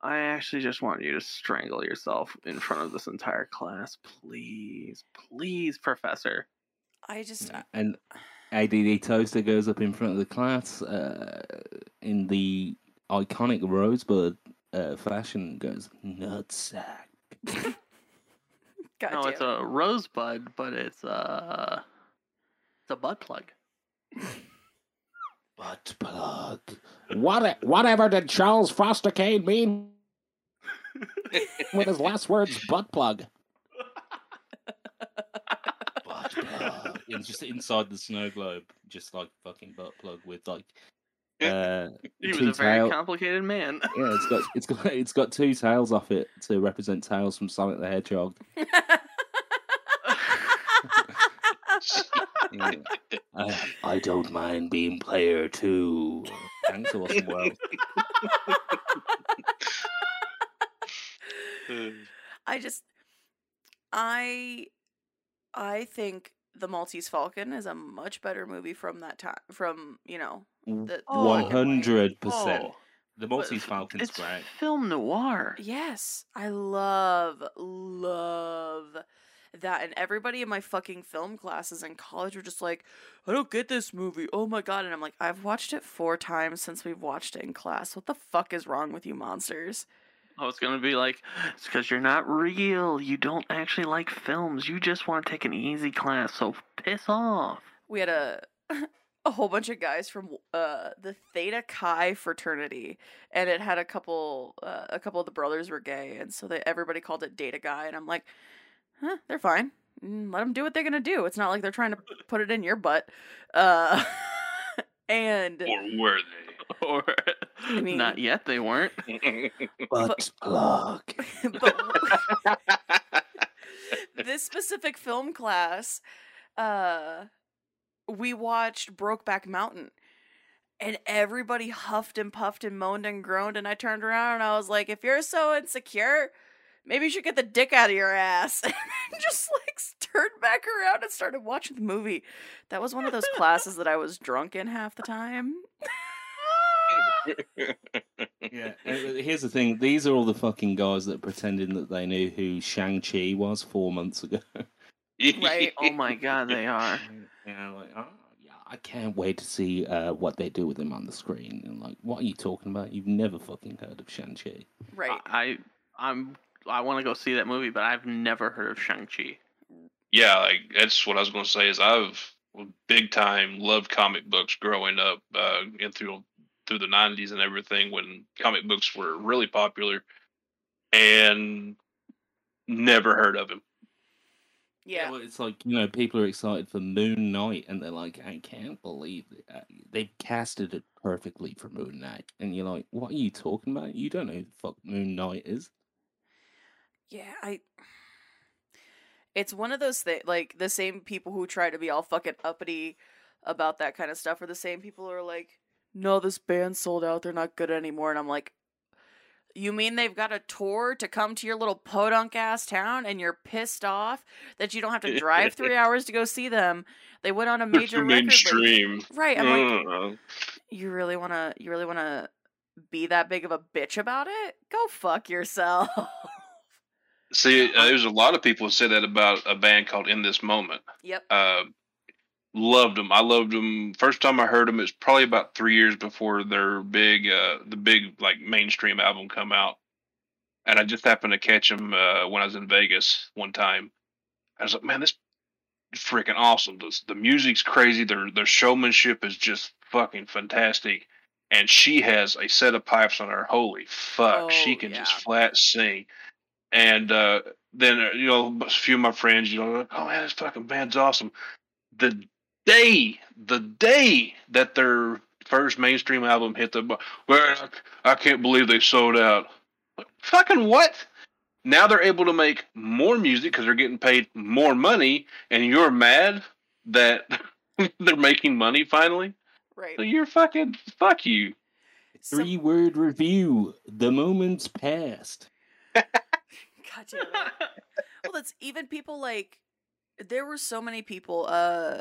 I actually just want you to strangle yourself in front of this entire class, please, please, Professor. I just And ADD Toaster goes up in front of the class uh, in the iconic Rosebud uh, fashion goes, nutsack. God no, damn it's a rosebud, but it's uh, it's a butt plug. Butt plug. What, whatever did Charles Foster Kane mean with his last words, butt plug? Butt plug. And just inside the snow globe, just like fucking butt plug with like. Uh, He was a very tail- complicated man. Yeah, it's got it's got it's got two tails off it to represent tails from Sonic the Hedgehog. Yeah. Uh, I don't mind being player two. Thanks, awesome world. I just I I think The Maltese Falcon is a much better movie from that time from, you know, the, the black and white. One hundred percent. Oh, The Maltese f- Falcon's it's great. film noir. Yes, I love love that and everybody in my fucking film classes in college were just like, I don't get this movie. Oh my god. And I'm like, I've watched it 4 times since we've watched it in class. What the fuck is wrong with you monsters? I was gonna be like, it's because you're not real. You don't actually like films. You just want to take an easy class. So piss off. we had a a whole bunch of guys from uh the Theta Chi fraternity, and it had a couple uh, a couple of the brothers were gay, and so they everybody called it Data Guy, and I'm like, huh, they're fine. Mm, Let them do what they're gonna do. It's not like they're trying to put it in your butt. Uh, and or were they? Or mean- not yet. They weren't. they? Butt plug. but this specific film class, uh, we watched Brokeback Mountain. And everybody huffed and puffed and moaned and groaned. And I turned around and I was like, if you're so insecure, maybe you should get the dick out of your ass. And just like turned back around and started watching the movie. That was one of those classes that I was drunk in half the time. Yeah. Here's the thing: these are all the fucking guys that are pretending that they knew who Shang Chi was four months ago. Right. Oh my god, they are. Yeah, like, oh, yeah, I can't wait to see uh, what they do with him on the screen. And like, what are you talking about? You've never fucking heard of Shang Chi. Right. I I'm I want to go see that movie, but I've never heard of Shang Chi. yeah, like that's what I was going to say. Is I've big time loved comic books growing up, uh, and through through the '90s and everything when comic books were really popular, and never heard of him. Yeah. well, it's like you know, people are excited for Moon Knight, and they're like, I can't believe it. Uh, they've casted it perfectly for Moon Knight, and you're like, what are you talking about? You don't know who the fuck Moon Knight is. Yeah, I. It's one of those things. Like the same people who try to be all fucking uppity about that kind of stuff are the same people who are like, "No, this band sold out. They're not good anymore." And I'm like, "You mean they've got a tour to come to your little podunk ass town, and you're pissed off that you don't have to drive three hours to go see them? They went on a major record mainstream. right?" I'm like, Mm. "You really wanna? You really wanna?" Be that big of a bitch about it? Go fuck yourself. See, uh, there's a lot of people who say that about a band called In This Moment. yep. Uh, loved them. I loved them. First time I heard them, it's probably about three years before their big, uh, the big like mainstream album come out. And I just happened to catch them uh, when I was in Vegas one time. I was like, man, this is freaking awesome. The, the music's crazy. Their their showmanship is just fucking fantastic. And she has a set of pipes on her. Holy fuck, she Oh, can yeah. just flat sing. And uh, then uh, you know, a few of my friends, you know, like, oh man, this fucking band's awesome. The day, the day that their first mainstream album hit the, bu- well, I, I can't believe they sold out. Like, fucking what? Now they're able to make more music because they're getting paid more money, and you're mad that they're making money finally. Right. So you're fucking fuck you. Some- Three word review. The moment's past. God damn it. well that's even people like there were so many people uh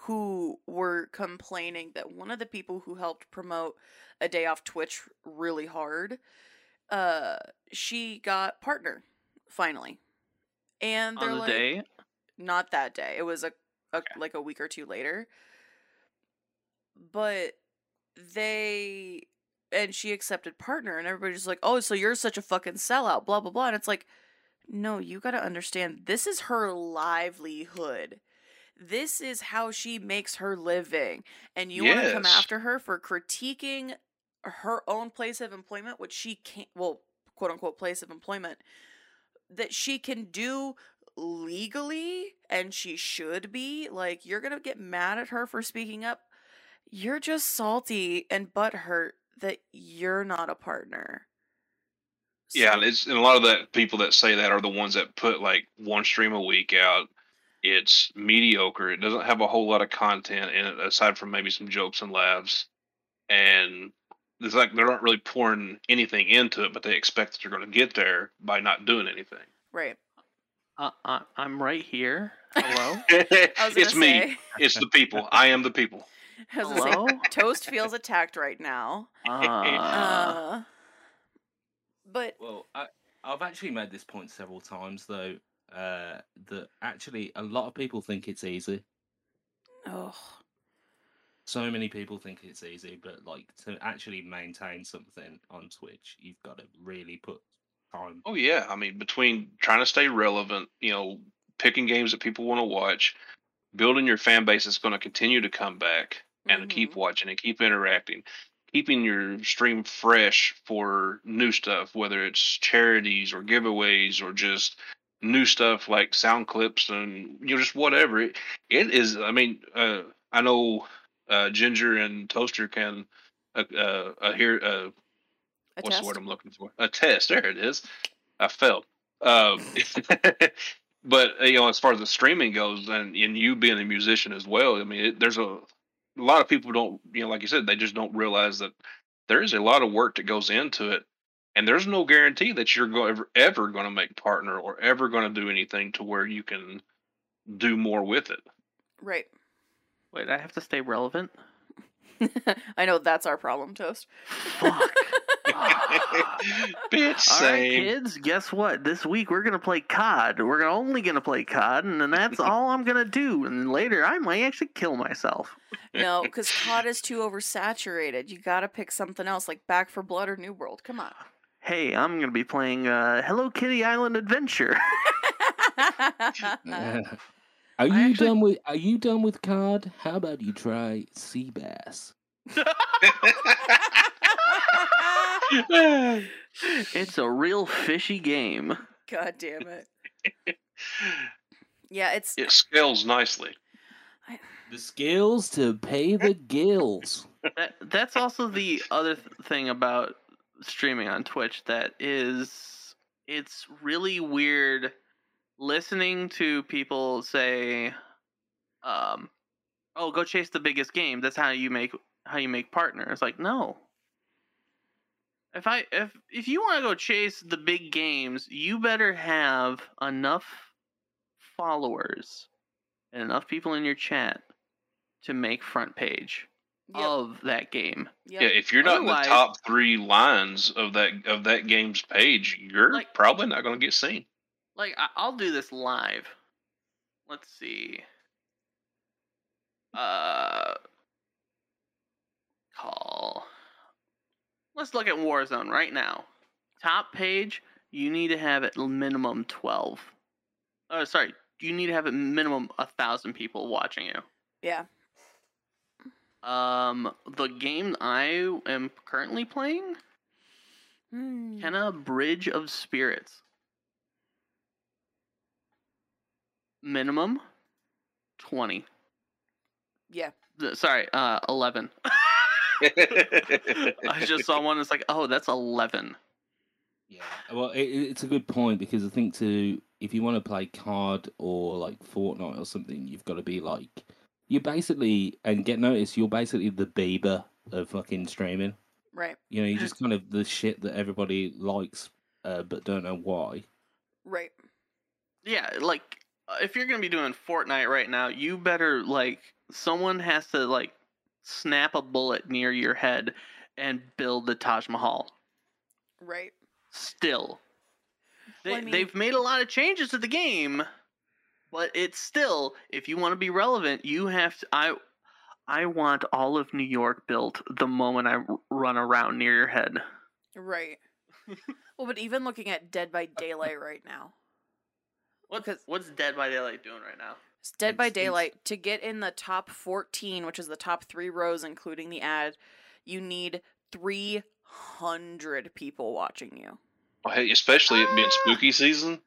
who were complaining that one of the people who helped promote a day off twitch really hard uh she got partner finally and they're on the like day. not that day it was a, a Okay. like a week or two later but they and she accepted partner and everybody's like oh so you're such a fucking sellout blah blah blah and it's like no you got to understand this is her livelihood. This is how she makes her living and you want to come after her for critiquing her own place of employment which she can't well quote unquote place of employment that she can do legally and she should be like you're gonna get mad at her for speaking up. You're just salty and butthurt that you're not a partner Yeah, and it's and a lot of the people that say that are the ones that put like one stream a week out. It's mediocre. It doesn't have a whole lot of content in it aside from maybe some jokes and laughs. And it's like they're not really pouring anything into it, but they expect that you're going to get there by not doing anything. right Uh, uh, I'm right here. Hello. I was it's me. say, It's the people. I am the people. I say, Hello. toast feels attacked right now Uh, uh, but Well, I, I've actually made this point several times, though, uh, that actually a lot of people think it's easy. oh So many people think it's easy, but like to actually maintain something on Twitch, you've got to really put time. Oh yeah, I mean between trying to stay relevant, you know, picking games that people want to watch, building your fan base that's going to continue to come back and to keep watching and keep interacting, keeping your stream fresh for new stuff, whether it's charities or giveaways or just new stuff like sound clips and you know just whatever. It, it is. I mean, uh, I know uh, Ginger and Toaster can uh, uh, hear. Uh, a what's test? the word I'm looking for? A test. There it is. I failed. Um, but you know, as far as the streaming goes, and, and you being a musician as well, I mean, it, there's a, a lot of people don't, you know, like you said, they just don't realize that there is a lot of work that goes into it, and there's no guarantee that you're go- ever ever going to make partner or ever going to do anything to where you can do more with it. right wait, I have to stay relevant. i know that's our problem toast Fuck. Bitch, All right, same. kids. Guess what? This week we're gonna play COD. We're only gonna play COD, and then that's all I'm gonna do. And then later, I might actually kill myself. no because cod is too oversaturated you gotta pick something else like Back 4 Blood or new world come on Hey, I'm gonna be playing uh, Hello Kitty Island Adventure. are you actually- done with? Are you done with COD? How about you try sea bass? It's a real fishy game. god damn it yeah it's it scales nicely. The skills to pay the gills. That, that's also the other th- thing about streaming on Twitch that is it's really weird listening to people say um oh go chase the biggest game that's how you make how you make partners. like no if i if if you want to go chase the big games you better have enough followers and enough people in your chat to make front page yep, of that game. yep. Yeah, if you're not in the top three lines of that of that game's page, you're Like- probably not going to get seen. Like I'll do this live. Let's see. Uh call. Let's look at Warzone right now. Top page, you need to have at minimum 12. Oh, sorry. You need to have at minimum a thousand people watching you. yeah Um, the game I am currently playing, Hmm. Kena Bridge of Spirits. Minimum 20. yeah Sorry, uh 11. I just saw one that's like, "Oh, that's 11." Yeah, well, it, it- it's a good point because I think to if you want to play card or like Fortnite or something, you've got to be like you basically and get noticed. You're basically the Bieber of fucking streaming. Right. You know, you just kind of the shit that everybody likes, uh, but don't know why. Right. Yeah, like if you're gonna be doing Fortnite right now, you better like someone has to like snap a bullet near your head and build the Taj Mahal. Right. Still, they Well, I mean- they've made a lot of changes to the game, but it's still if you want to be relevant, you have to. I I want all of New York built the moment I run around near your head. Right. well, but even looking at Dead by Daylight right now, What's Because- what's Dead by Daylight doing right now? It's Dead by It's- it's- Daylight to get in the top 14, which is the top three rows, including the ad, you need 300 people watching you. Well, hey, especially it being Ah! spooky season,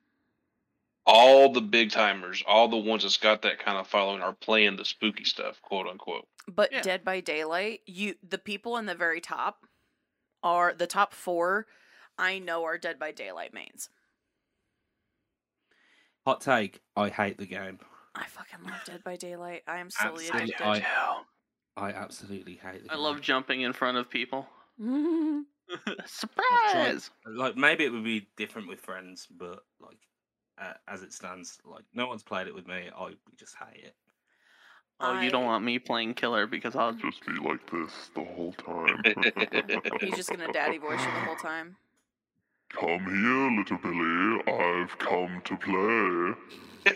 all the big timers, all the ones that's got that kind of following, are playing the spooky stuff, quote unquote. But Yeah. Dead by Daylight, you the people in the very top are the top four. I know are Dead by Daylight mains. Hot take: I hate the game. I fucking love Dead by Daylight. I am silly Absolutely. addicted. I- I absolutely hate the I game. love jumping in front of people. Surprise! Like maybe it would be different with friends, but like uh, as it stands, like no one's played it with me. I just hate it. Oh, you don't want me playing killer because I'll Just be like this the whole time. He's just gonna daddy voice you the whole time. Come here, little Billy. I've come to play.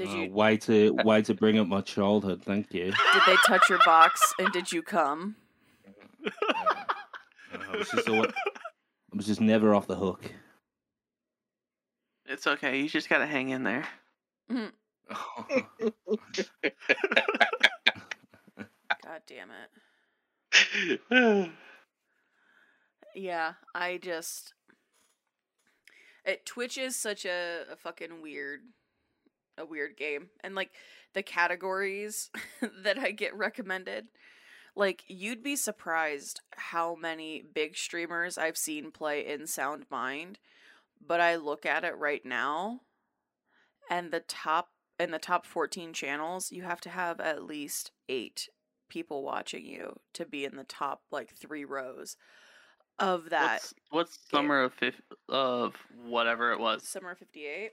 Did Uh, you? way to way to bring up my childhood? Thank you. Did they touch your box and did you come? Uh, I was just alwa- I was just never off the hook. It's okay. You just gotta hang in there. God damn it. Yeah, I just it Twitch is such a, a fucking weird a weird game. And like the categories that I get recommended, like you'd be surprised how many big streamers I've seen play in Sound Mind, but I look at it right now and the top in the top 14 channels, you have to have at least 8 people watching you to be in the top like 3 rows of that What's, what's summer of fif- of whatever it was? Summer 58.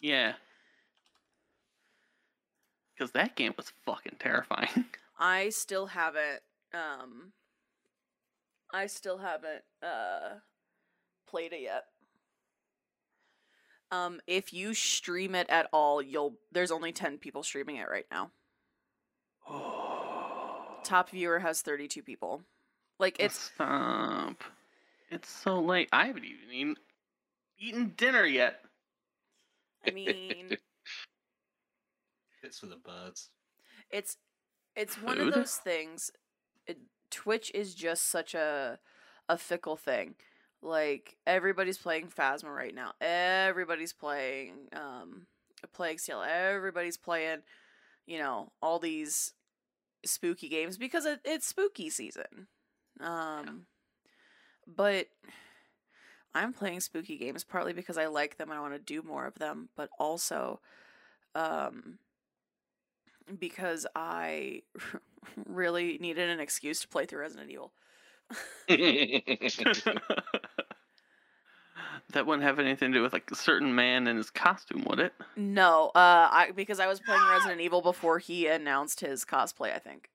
Yeah. Because that game was fucking terrifying. I still haven't um I still haven't uh played it yet. Um if you stream it at all, you'll there's only 10 people streaming it right now. Top viewer has 32 people. Like it's Stop. It's so late. I haven't even eaten, eaten dinner yet. I mean It's for the birds. it's it's one of those things it, twitch is just such a a fickle thing. Like everybody's playing Phasmo right now. Everybody's playing um plague tale. Everybody's playing you know all these spooky games because it, it's spooky season. Um but i'm playing spooky games partly because i like them and i want to do more of them but also um because I really needed an excuse to play through Resident Evil. that wouldn't have anything to do with like a certain man and his costume, would it? No, uh, I because I was playing Resident Evil before he announced his cosplay. I think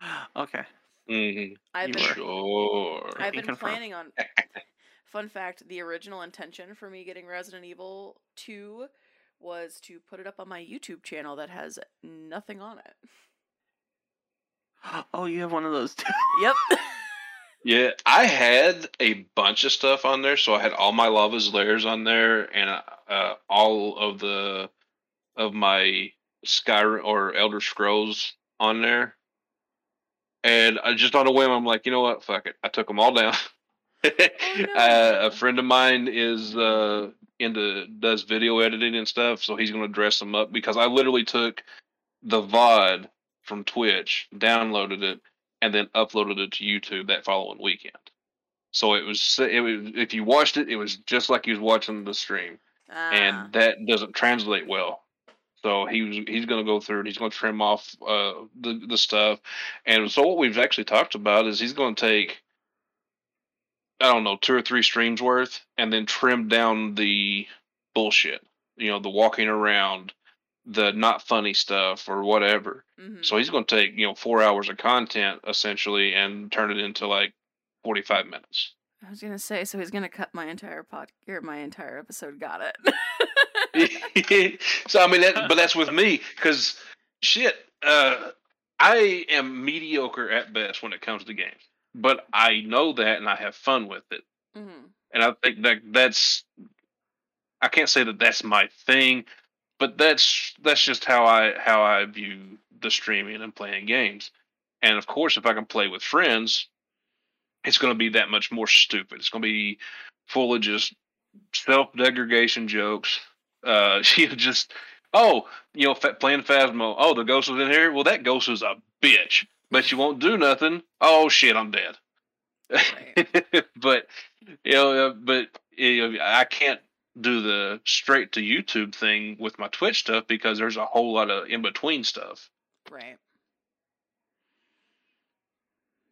Okay. Mhm. I've You been. Sure. I've been confirm. planning on. Fun fact: the original intention for me getting Resident Evil Two was to put it up on my YouTube channel that has nothing on it. Oh, you have one of those too. Yep. Yeah, I had a bunch of stuff on there. So I had all my Lava's layers on there, and uh, all of the of my Skyrim or Elder Scrolls on there. And I just on a whim, I'm like, you know what? Fuck it. I took them all down. uh, no. a friend of mine is uh, into does video editing and stuff, so he's going to dress them up because I literally took the VOD from Twitch, downloaded it, and then uploaded it to YouTube that following weekend. So it was it was if you watched it, it was just like you was watching the stream, Ah, and that doesn't translate well. So he was he's going to go through and he's going to trim off uh, the the stuff, and so what we've actually talked about is he's going to take I don't know, two or three streams worth, and then trim down the bullshit. You know, the walking around, the not funny stuff, or whatever. Mhm. So he's going to take you know four hours of content essentially and turn it into like forty five minutes. I was gonna say, so he's gonna cut my entire pod or my entire episode. Got it. so I mean, that, but that's with me because shit, uh, I am mediocre at best when it comes to games, but I know that and I have fun with it, hmm and I think that that's I can't say that that's my thing, but that's that's just how I how I view the streaming and playing games, and of course, if I can play with friends, it's going to be that much more stupid. It's going to be full of just self degradation jokes. Uh, you know, just oh, you know, playing Phasmo. Oh, the ghost was in here. Well, that ghost is a bitch, but you won't do nothing. Oh shit, I'm dead. but you know, uh, but you know, I can't do the straight to YouTube thing with my Twitch stuff because there's a whole lot of in between stuff. Right.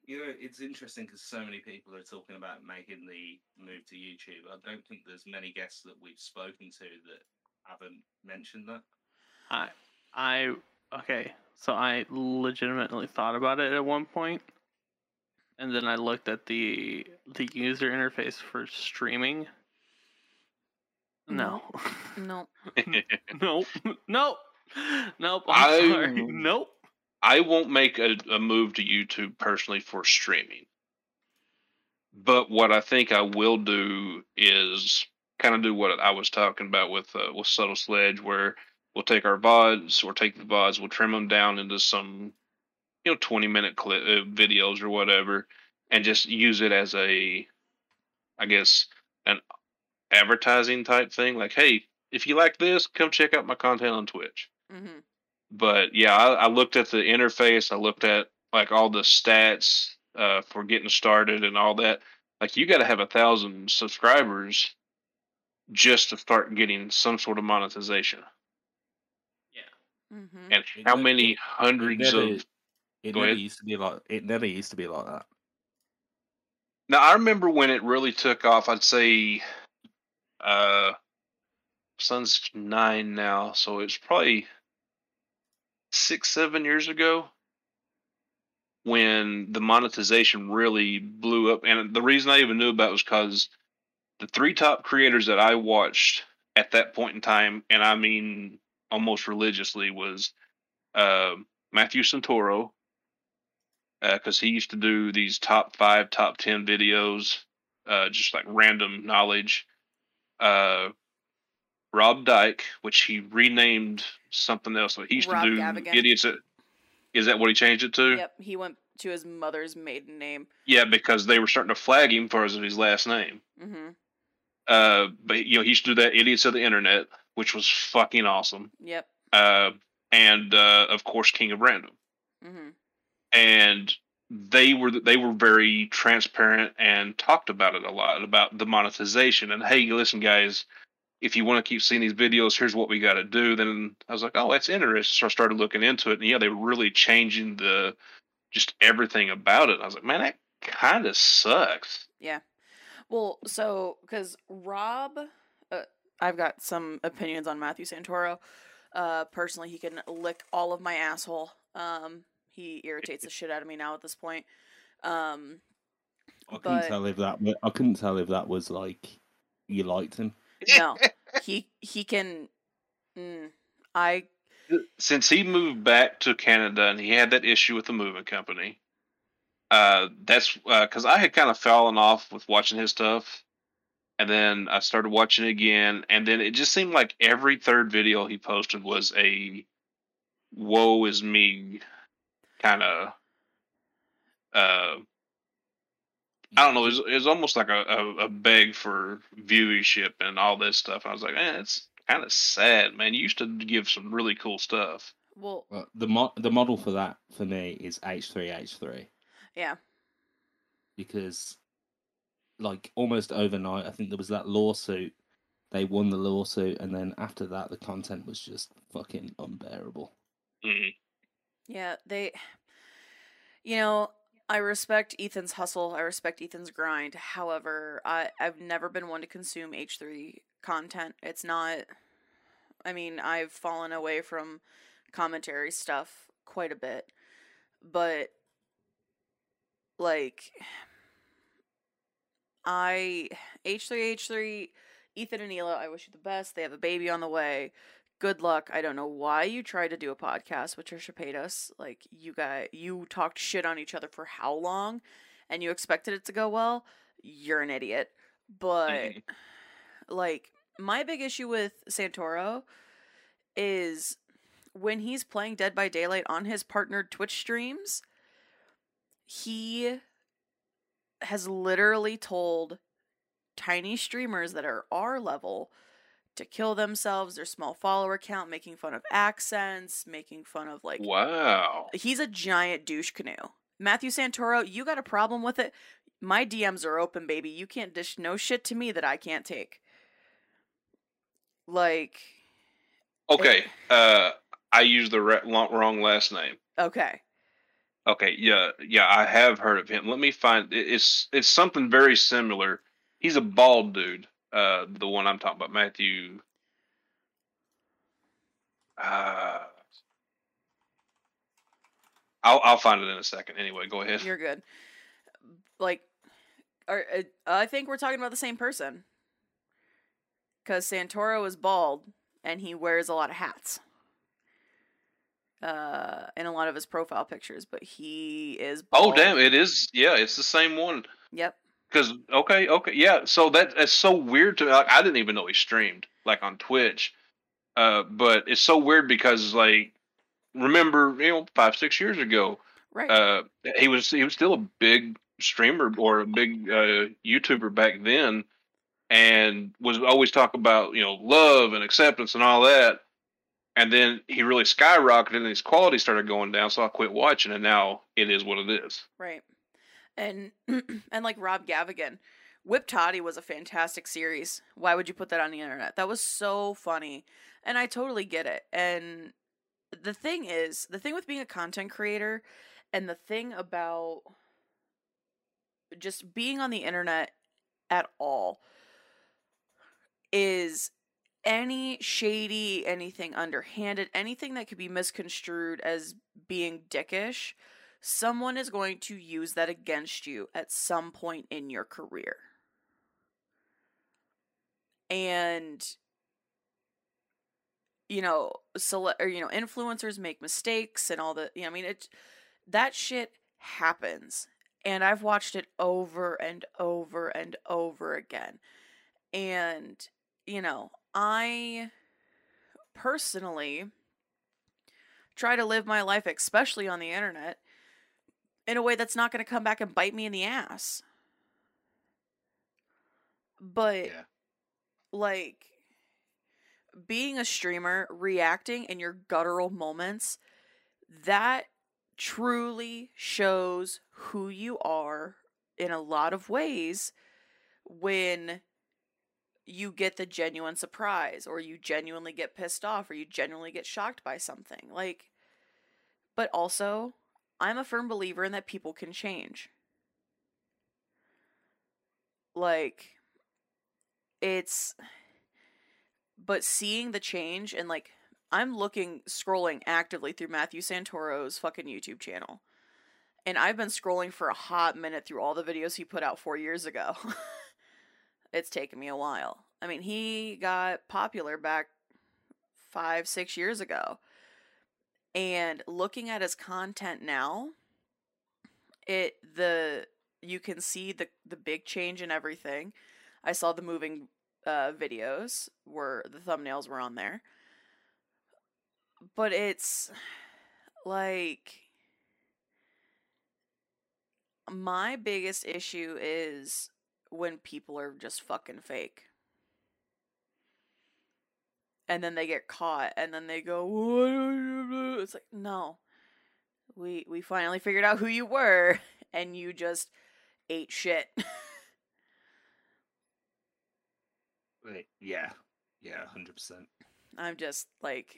You know, it's interesting because so many people are talking about making the move to YouTube. I don't think there's many guests that we've spoken to that haven't mentioned that. I I okay, so I legitimately thought about it at one point, and then I looked at the the user interface for streaming. No, No. nope, nope, nope. I'm I- sorry, nope. I won't make a, a move to YouTube personally for streaming. But what I think I will do is kind of do what I was talking about with uh, with Subtle Sledge, where we'll take our VODs or take the VODs, we'll trim them down into some, you know, 20 minute clip uh, videos or whatever, and just use it as a, I guess, an advertising type thing. Like, hey, if you like this, come check out my content on Twitch Mm-hmm. but yeah, I, I looked at the interface. I looked at like all the stats uh, for getting started and all that. Like you got to have a thousand subscribers just to start getting some sort of monetization. Hmm And how ne- many it hundreds never, of it never ahead. used to be like it never used to be like that. now I remember when it really took off. I'd say, uh, son's nine now, so it's probably six, seven years ago when the monetization really blew up. And the reason I even knew about it was because the three top creators that I watched at that point in time, and I mean almost religiously, was uh, Matthew Santoro, because he used to do these top five, top ten videos, uh, just like random knowledge. Uh, Rob Dyke, which he renamed something else. So he used Rob to do Gavagan. idiots. That, is that what he changed it to? Yep. He went to his mother's maiden name. Yeah, because they were starting to flag him for his last name. hmm Uh, but you know, he used to do that idiots of the internet, which was fucking awesome. Yep. Uh, and uh, of course, King of Random. hmm and they were they were very transparent and talked about it a lot about the monetization and hey listen guys if you want to keep seeing these videos here's what we got to do then i was like oh that's interesting so i started looking into it and yeah they were really changing the just everything about it i was like man that kind of sucks Yeah. Well, so because Rob, I've got some opinions on Matthew Santoro. Uh, personally, he can lick all of my asshole. Um, he irritates the shit out of me now at this point. Um, I couldn't But- tell if that. I couldn't tell if that was like you liked him. no, he he can. Mm, I since he moved back to Canada and he had that issue with the moving company, uh, that's because I had kind of fallen off with watching his stuff, and then I started watching it again, and then it just seemed like every third video he posted was a "woe is me" kind of. Uh, I don't know. It was, it was almost like a, a, a beg for viewership and all this stuff. I was like, man, it's kind of sad, man. You used to give some really cool stuff. well, Well, the mo- the model for that for me is H three H three yeah, because like almost overnight, I think there was that lawsuit. They won the lawsuit, and then after that, the content was just fucking unbearable. Mm. yeah. They, you know, I respect Ethan's hustle. I respect Ethan's grind. However, I I've never been one to consume H3 content. It's not I mean, I've fallen away from commentary stuff quite a bit. But like I H3 H3 Ethan and Hila, I wish you the best. They have a baby on the way. Good luck. I don't know why you tried to do a podcast with Trisha Paytas. Like you guys, you talked shit on each other for how long, and you expected it to go well. You're an idiot. But like my big issue with Santoro is when he's playing Dead by Daylight on his partnered Twitch streams, he has literally told tiny streamers that are our level to kill themselves, their small follower count, making fun of accents, making fun of like Wow. he's a giant douche canoe. Matthew Santoro, you got a problem with it? My DMs are open, baby. You can't dish no shit to me that I can't take. Like, Okay. Uh, I used the re- wrong last name. okay. Okay. Yeah. Yeah. I have heard of him. Let me find. It's it's something very similar. He's a bald dude. Uh, the one I'm talking about, Matthew. Uh, I'll I'll find it in a second. Anyway, go ahead. You're good. Like, are, uh, I think we're talking about the same person. Because Santoro is bald and he wears a lot of hats. Uh, in a lot of his profile pictures, but he is. Oh damn! It is. Yeah, it's the same one. Yep. Because okay, okay, yeah. So that that's so weird to like. I didn't even know he streamed like on Twitch. Uh, but it's so weird because like, remember you know five six years ago, Right. uh, he was he was still a big streamer or a big uh, YouTuber back then, and was always talk about you know love and acceptance and all that. And then he really skyrocketed, and his quality started going down. So I quit watching, and now it is what it is. Right. And and like Rob Gavagan, Whip Toddy was a fantastic series. Why would you put that on the internet? That was so funny. And I totally get it. And the thing is, the thing with being a content creator and the thing about just being on the internet at all is any shady, anything underhanded, anything that could be misconstrued as being dickish, someone is going to use that against you at some point in your career. And you know, cele- or you know, influencers make mistakes and all the, you know, I mean, it that shit happens. And I've watched it over and over and over again. And, you know, I personally try to live my life, especially on the internet, in a way that's not going to come back and bite me in the ass. But, Yeah. like, being a streamer, reacting in your guttural moments, that truly shows who you are in a lot of ways when you get the genuine surprise or you genuinely get pissed off or you genuinely get shocked by something. Like but also I'm a firm believer in that people can change. Like it's but seeing the change and like I'm looking scrolling actively through Matthew Santoro's fucking YouTube channel. And I've been scrolling for a hot minute through all the videos he put out 4 years ago. it's taken me a while. I mean, he got popular back 5 6 years ago. And looking at his content now, it the you can see the the big change in everything. I saw the moving uh, videos were the thumbnails were on there. But it's like my biggest issue is when people are just fucking fake. And then they get caught and then they go it's like no. We we finally figured out who you were and you just ate shit. Yeah, yeah, hundred percent. I'm just like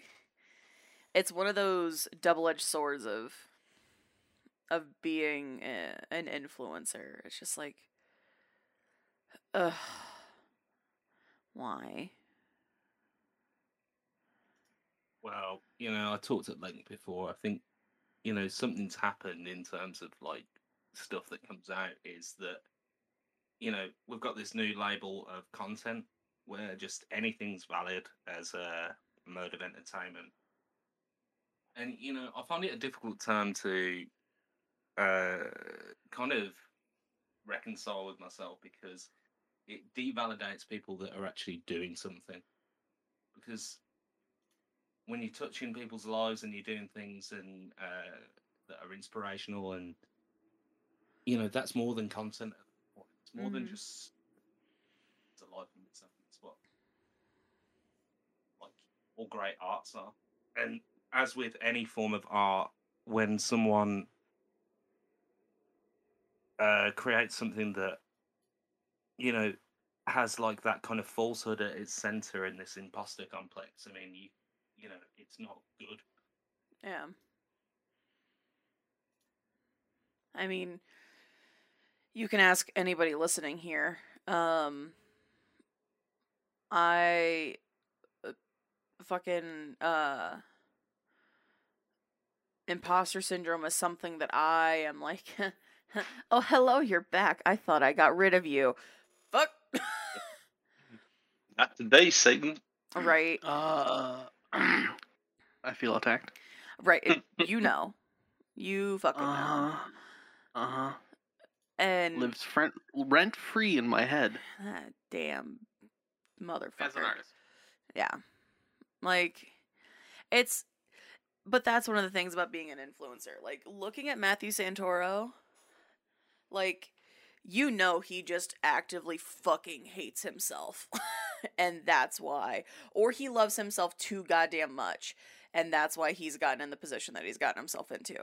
it's one of those double-edged swords of of being a, an influencer. It's just like, ugh, why? Well, you know, I talked at length before. I think, you know, something's happened in terms of like stuff that comes out is that, you know, we've got this new label of content where just anything's valid as a mode of entertainment. And, you know, I find it a difficult term to uh, kind of reconcile with myself because it devalidates people that are actually doing something. Because when you're touching people's lives and you're doing things and uh, that are inspirational and you know that's more than content. at that point. It's more than Mhm. just it's a life in itself. It's what like all great arts are. And as with any form of art, when someone uh, creates something that you know has like that kind of falsehood at its center in this imposter complex, I mean, you you know, it's not good. Yeah. I mean, you can ask anybody listening here. Um, I uh, fucking uh imposter syndrome is something that I am like oh hello you're back I thought I got rid of you fuck Not today, Satan. right Uh, I feel attacked. right it- you know you fucking Uh know. Uh huh. and Lives rent rent free in my head that damn motherfucker as an artist. Yeah. Like it's but that's one of the things about being an influencer. Like looking at Matthew Santoro, like you know he just actively fucking hates himself. and that's why or he loves himself too goddamn much and that's why he's gotten in the position that he's gotten himself into.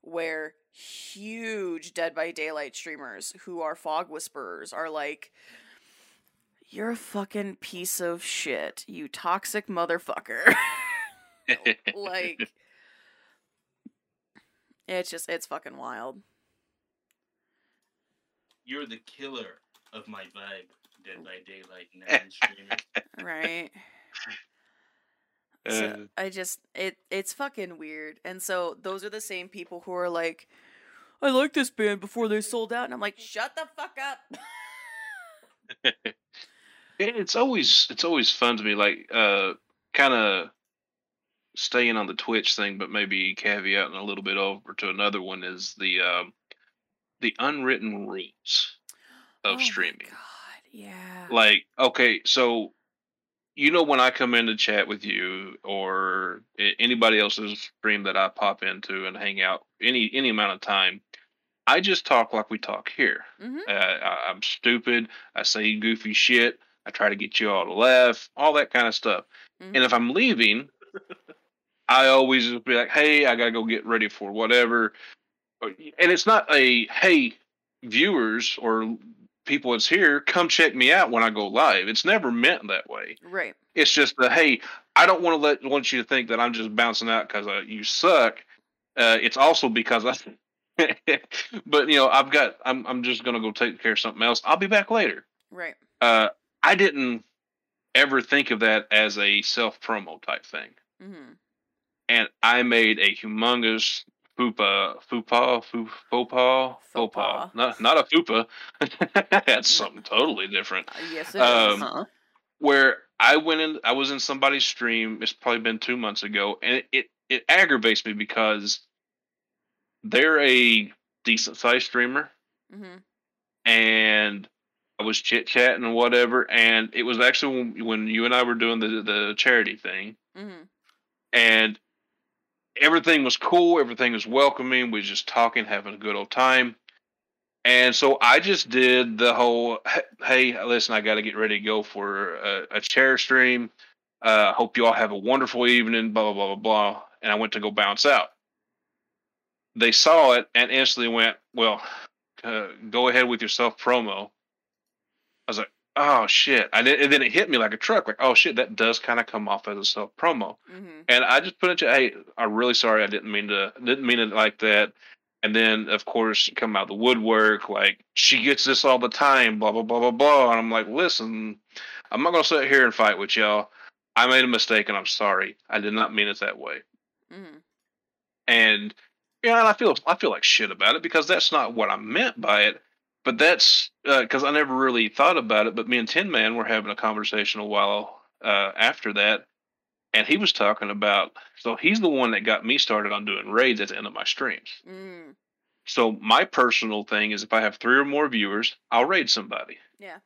Where huge Dead by Daylight streamers who are fog whisperers are like you're a fucking piece of shit, you toxic motherfucker. like it's just it's fucking wild. You're the killer of my vibe, Dead by Daylight now streamers. Right? So Uh, I just it it's fucking weird. And so those are the same people who are like I like this band before they sold out and I'm like shut the fuck up. It's always it's always fun to me, like uh, kind of staying on the Twitch thing, but maybe caveating a little bit over to another one is the um, the unwritten rules of Oh streaming. God, yeah. Like, okay, so you know when I come in to chat with you or anybody else's stream that I pop into and hang out any any amount of time, I just talk like we talk here. Mhm. Uh, I, I'm stupid. I say goofy shit. I try to get you all to laugh, all that kind of stuff. Mhm. And if I'm leaving, I always be like, "Hey, I gotta go get ready for whatever." And it's not a "Hey, viewers or people that's here, come check me out when I go live." It's never meant that way. Right. It's just the "Hey, I don't want to let want you to think that I'm just bouncing out because uh, you suck." Uh, it's also because I. but you know, I've got. I'm. I'm just gonna go take care of something else. I'll be back later. Right. Uh, I didn't ever think of that as a self promo type thing Mm-hmm. and I made a humongous fupa, fupa, fu- faux pas, Faux faux pas. pas, not not a fupa. That's something totally different. Uh, yes it is. Um, Huh? Where I went in, I was in somebody's stream. It's probably been two months ago, and it it, it aggravates me because they're a decent sized streamer, mm-hmm. and I was chit chatting and whatever, and it was actually when, when you and I were doing the the charity thing mm-hmm. and everything was cool. Everything was welcoming. We was just talking, having a good old time. And so I just did the whole, hey, listen, I got to get ready to go for a, a chair stream. Uh, hope you all have a wonderful evening, blah, blah, blah, blah, blah. And I went to go bounce out. They saw it and instantly went, well, uh, go ahead with your self promo. I was like, oh, shit. I did, and then it hit me like a truck, like, oh, shit, that does kind of come off as a self promo. Mhm. And I just put it to, hey, I'm really sorry. I didn't mean to, didn't mean it like that. And then, of course, come out the woodwork, like she gets this all the time, blah blah blah blah blah. And I'm like, listen, I'm not gonna sit here and fight with y'all. I made a mistake, and I'm sorry. I did not mean it that way. hmm And yeah, and I feel I feel like shit about it because that's not what I meant by it. But that's because I never really thought about it. But me and Tin Man were having a conversation a while uh, after that, and he was talking about. So he's the one that got me started on doing raids at the end of my streams. Mm. So my personal thing is if I have three or more viewers, I'll raid somebody. Yeah.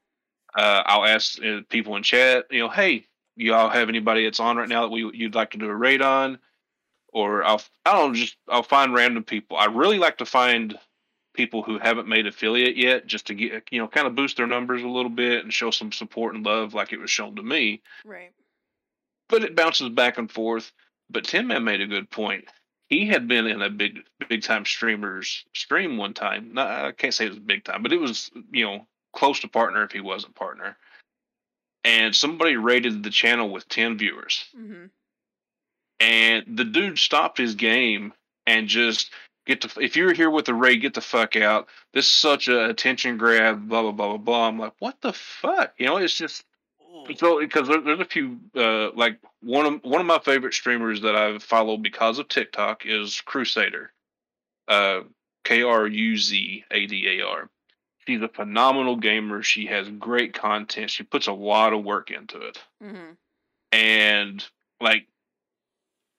Uh, I'll ask uh, people in chat, you know, hey, y'all have anybody that's on right now that we you'd like to do a raid on? Or I'll I don't know, just I'll find random people. I really like to find people who haven't made affiliate yet, just to get you know kind of boost their numbers a little bit and show some support and love, like it was shown to me Right. but it bounces back and forth. But Tin Man made a good point. He had been in a big, big time streamer's stream one time. Not, I can't say it was big time, but it was you know close to partner if he wasn't partner. And somebody rated the channel with ten viewers, hmm and the dude stopped his game and just get the if you're here with the raid, get the fuck out. This is such a attention grab. Blah blah blah blah blah. I'm like, what the fuck? You know, it's just so because there, there's a few uh, like one of one of my favorite streamers that I've followed because of TikTok is Crusader, uh, K R U Z A D A R. She's a phenomenal gamer. She has great content. She puts a lot of work into it, hmm and like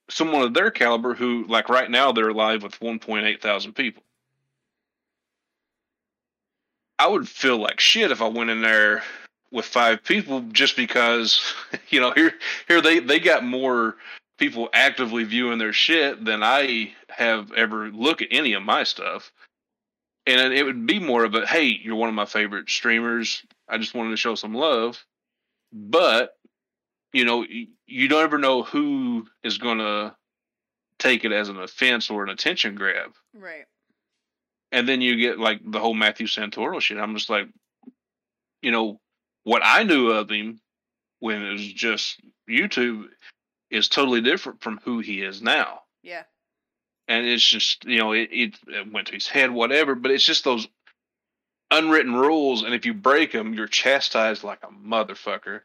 someone of their caliber who like right now they're live with 1.8 thousand people. I would feel like shit if I went in there with five people just because you know here here they they got more people actively viewing their shit than I have ever look at any of my stuff. And it would be more of a hey, you're one of my favorite streamers. I just wanted to show some love. But you know, you don't ever know who is going to take it as an offense or an attention grab. Right. And then you get like the whole Matthew Santoro shit. I'm just like, you know, what I knew of him when it was just YouTube is totally different from who he is now. Yeah. And it's just, you know, it, it, it went to his head, whatever, but it's just those unwritten rules. And if you break them, you're chastised like a motherfucker.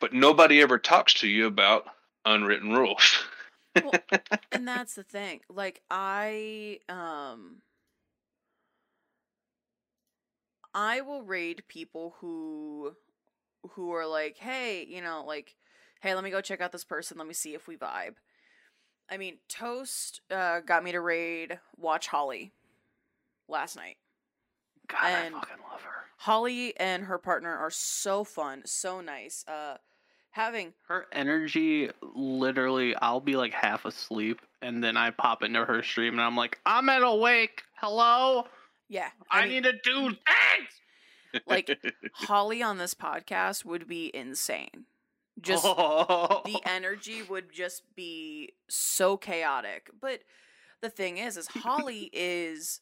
But nobody ever talks to you about unwritten rules. Well, and that's the thing. Like I um I will raid people who who are like, "Hey, you know, like, hey, let me go check out this person. Let me see if we vibe." I mean, Toast uh, got me to raid Watch Holly last night. God, and- I fucking love her. Holly and her partner are so fun, so nice. Uh having Her energy, literally, I'll be like half asleep, and then I pop into her stream, and I'm like, I'm at awake. Hello, yeah, I, mean, need to do things. like Holly on this podcast would be insane. Just Oh. the energy would just be so chaotic. But the thing is, is Holly is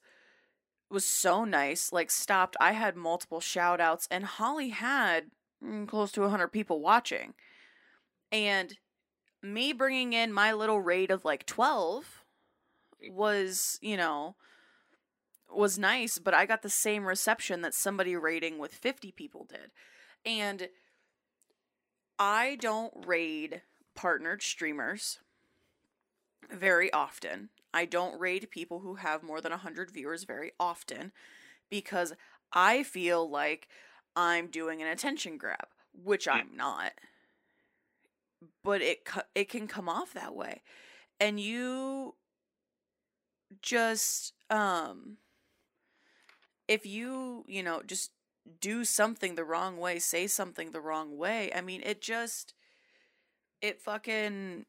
was so nice. Like stopped. I had multiple shout outs, and Holly had mm, close to hundred people watching, and me bringing in my little raid of like twelve was, you know. Was nice, but I got the same reception that somebody rating with 50 people did. And I don't raid partnered streamers very often. I don't raid people who have more than 100 viewers very often because I feel like I'm doing an attention grab, which I'm not. But it it can come off that way. And you just um if you, you know, just do something the wrong way, say something the wrong way, I mean, it just it fucking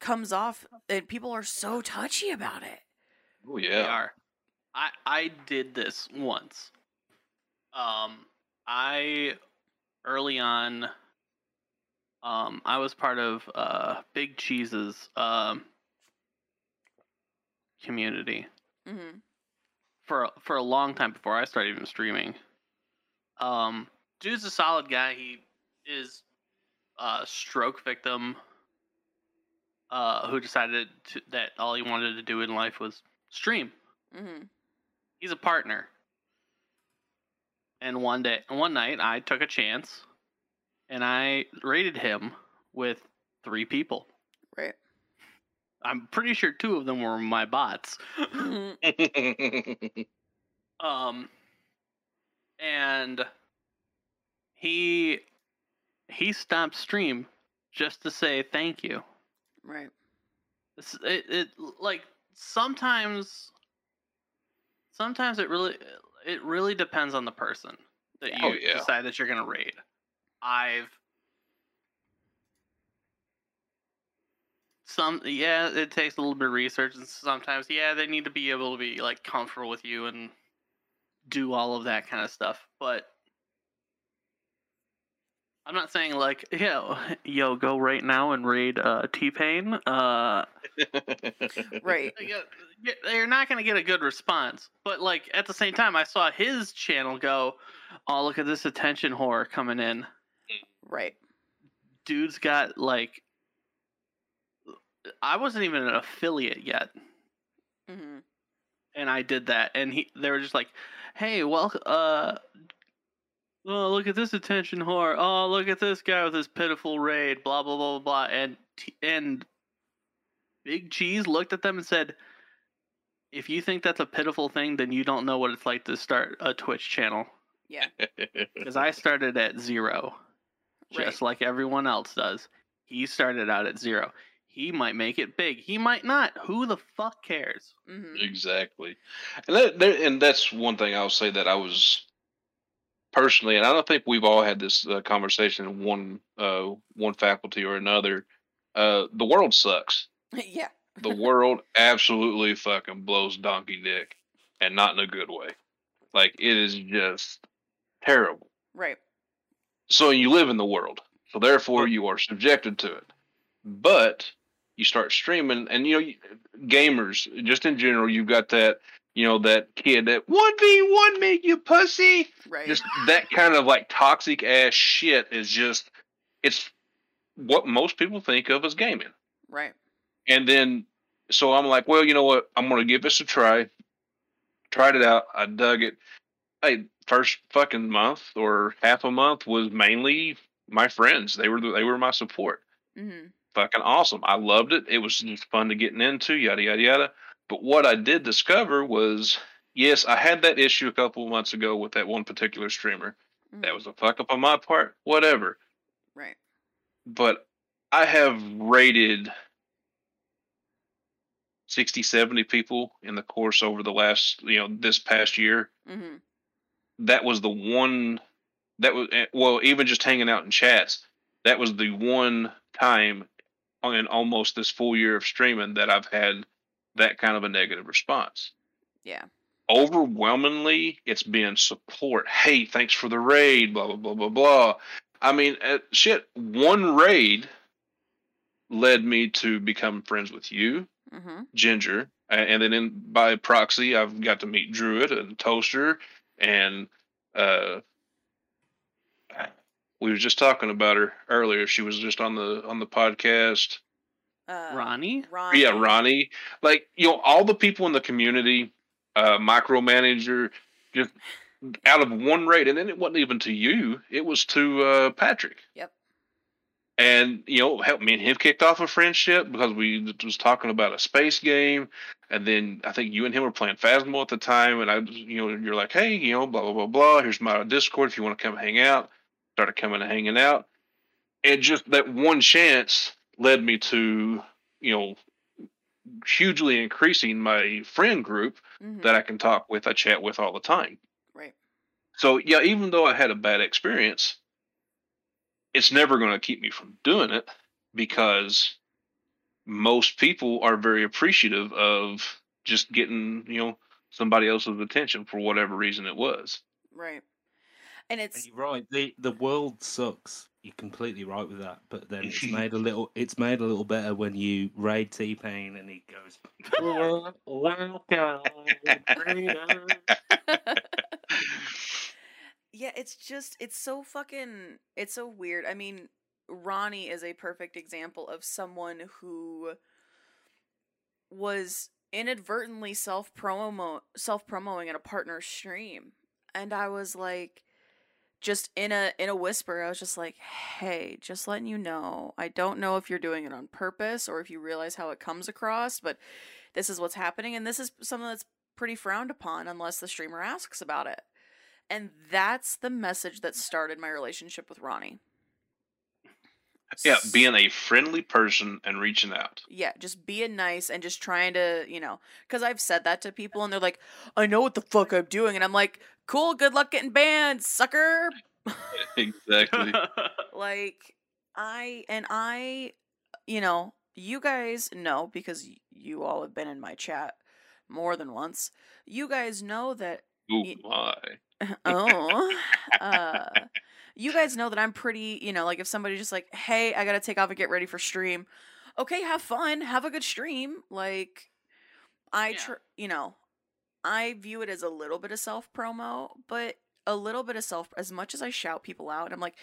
comes off and people are so touchy about it. oh yeah They yeah. are. I I did this once. Um, I early on. Um, I was part of uh Big Cheese's um community Mhm. for for a long time before I started even streaming. Um, dude's a solid guy. He is a stroke victim. Uh, who decided to, that all he wanted to do in life was stream. Mm-hmm. He's a partner. And one day, one night, I took a chance, and I rated him with three people. Right. I'm pretty sure two of them were my bots. Mhm. um, and he he stopped stream just to say thank you. right. It's- It, it like sometimes sometimes it really it really depends on the person that you Oh, yeah. decide that you're gonna raid. I've some yeah, it takes a little bit of research and sometimes yeah, they need to be able to be like comfortable with you and do all of that kind of stuff. But I'm not saying like, yo, yo, go right now and raid uh, T Pain. Uh, Right. you're not gonna get a good response. But like at the same time, I saw his channel go, "Oh, look at this attention whore coming in." Right. Dude's got like, I wasn't even an affiliate yet, Mm-hmm. and I did that, and he they were just like, "Hey, well, uh." Oh, look at this attention whore. Oh, look at this guy with his pitiful raid. Blah blah blah blah blah. And and Big Cheese looked at them and said, "If you think that's a pitiful thing, then you don't know what it's like to start a Twitch channel." Yeah. Because I started at zero, just like everyone else does. He started out at zero. He might make it big. He might not. Who the fuck cares? Mm-hmm. exactly, and that, there, and that's one thing I'll say that I was personally, and I don't think we've all had this uh, conversation in one uh, one faculty or another. Uh, the world sucks. yeah. The world absolutely fucking blows donkey dick, and not in a good way. Like it is just terrible. Right. So you live in the world. So therefore you are subjected to it. But you start streaming and you know gamers just in general you've got that you know that kid that 1v1 me you pussy Right. just that kind of like toxic ass shit is just it's what most people think of as gaming. right. And then so I'm like, well, you know what? I'm gonna give this a try. Tried it out. I dug it. Hey, first fucking month or half a month was mainly my friends. They were they were my support. Mm-hmm. Fucking awesome. I loved it. It was just fun to getting into. Yada yada yada. But what I did discover was, yes, I had that issue a couple of months ago with that one particular streamer. That was a fuck up on my part. Whatever right. but I have rated 60, 70 people in the course over the last, you know, this past year. Mm-hmm. That was the one that was, eh, well, even just hanging out in chats, that was the one time in almost this full year of streaming that I've had that kind of a negative response. Yeah. Overwhelmingly, it's been support. Hey, thanks for the raid, blah, blah, blah, blah, blah. I mean, uh, shit, one raid led me to become friends with you, Mm-hmm. Ginger, and then in, by proxy, I've got to meet Druid and Toaster, and uh, we were just talking about her earlier. She was just on the on the podcast. Uh, Ronnie? Ronnie. Yeah, Ronnie. Like you know, all the people in the community, uh, micromanager, just out of one raid, and then it wasn't even to you; it was to uh, Patrick. Yep. And you know, helped me and him kicked off a friendship because we was talking about a space game, and then I think you and him were playing Phasmo at the time, and I, you know, you're like, hey, you know, blah blah blah blah. Here's my Discord if you want to come hang out. Started coming and hanging out, and just that one chance led me to, you know, hugely increasing my friend group Mhm. that I can talk with, I chat with all the time. Right. So yeah, even though I had a bad experience, it's never going to keep me from doing it because most people are very appreciative of just getting, you know, somebody else's attention for whatever reason it was. Right. And And it's You're right. The the world sucks. You're completely right with that. But then it's made a little. It's made a little better when you raid T Pain and he goes. yeah, it's just it's so fucking it's so weird. I mean, Ronnie is a perfect example of someone who was inadvertently self promo self promoting in a partner stream, and I was like, just in a in a whisper, I was just like, "Hey, just letting you know, I don't know if you're doing it on purpose or if you realize how it comes across, but this is what's happening, and this is something that's pretty frowned upon unless the streamer asks about it." And that's the message that started my relationship with Ronnie. Yeah, being a friendly person and reaching out. yeah, just being nice and just trying to, you know, because I've said that to people and they're like, I know what the fuck I'm doing. And I'm like, cool, good luck getting banned, sucker. Exactly. Like, I, and I, you know, you guys know because you all have been in my chat more than once. You guys know that, Ooh, Ye- my. oh, uh, you guys know that I'm pretty, you know, like if somebody just like, hey, I gotta take off and get ready for stream. Okay, have fun, have a good stream. Like, I, Yeah. tr- you know, I view it as a little bit of self promo, but a little bit of self. As much as I shout people out, I'm like,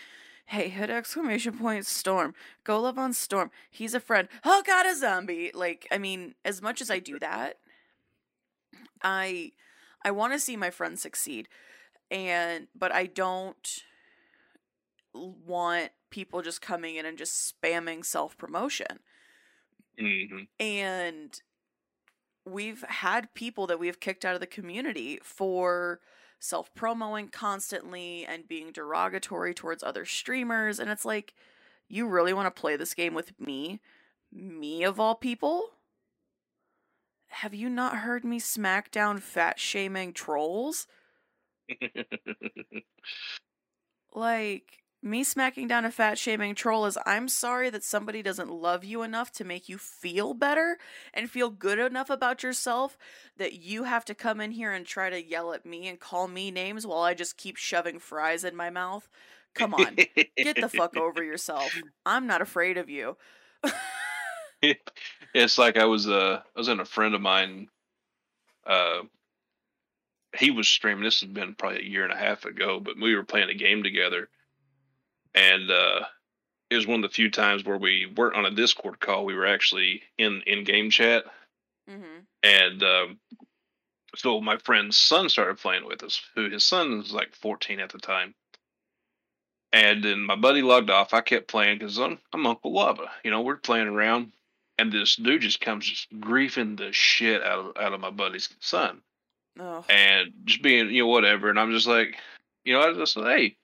hey, hit exclamation point Storm, go love on Storm. He's a friend. Oh God, a zombie. Like, I mean, as much as I do that, I, I want to see my friends succeed, and but I don't want people just coming in and just spamming self promotion hmm and we've had people that we've kicked out of the community for self promoing constantly and being derogatory towards other streamers. And it's like you really want to play this game with me? Me of all people? Have you not heard me smack down fat shaming trolls? Like me smacking down a fat shaming troll is I'm sorry that somebody doesn't love you enough to make you feel better and feel good enough about yourself that you have to come in here and try to yell at me and call me names while I just keep shoving fries in my mouth. Come on. Get the fuck over yourself. I'm not afraid of you. it's like I was uh I was in a friend of mine uh he was streaming this has been probably a year and a half ago, but we were playing a game together and uh it was one of the few times where we weren't on a Discord call, we were actually in in game chat hmm and um so my friend's son started playing with us, who his son was like 14 at the time. And then my buddy logged off. I kept playing because I'm, I'm Uncle Lava. You know, we're playing around, and this dude just comes just griefing the shit out of out of my buddy's son, Oh. and just being you know whatever. And I'm just like, you know, I just said, hey,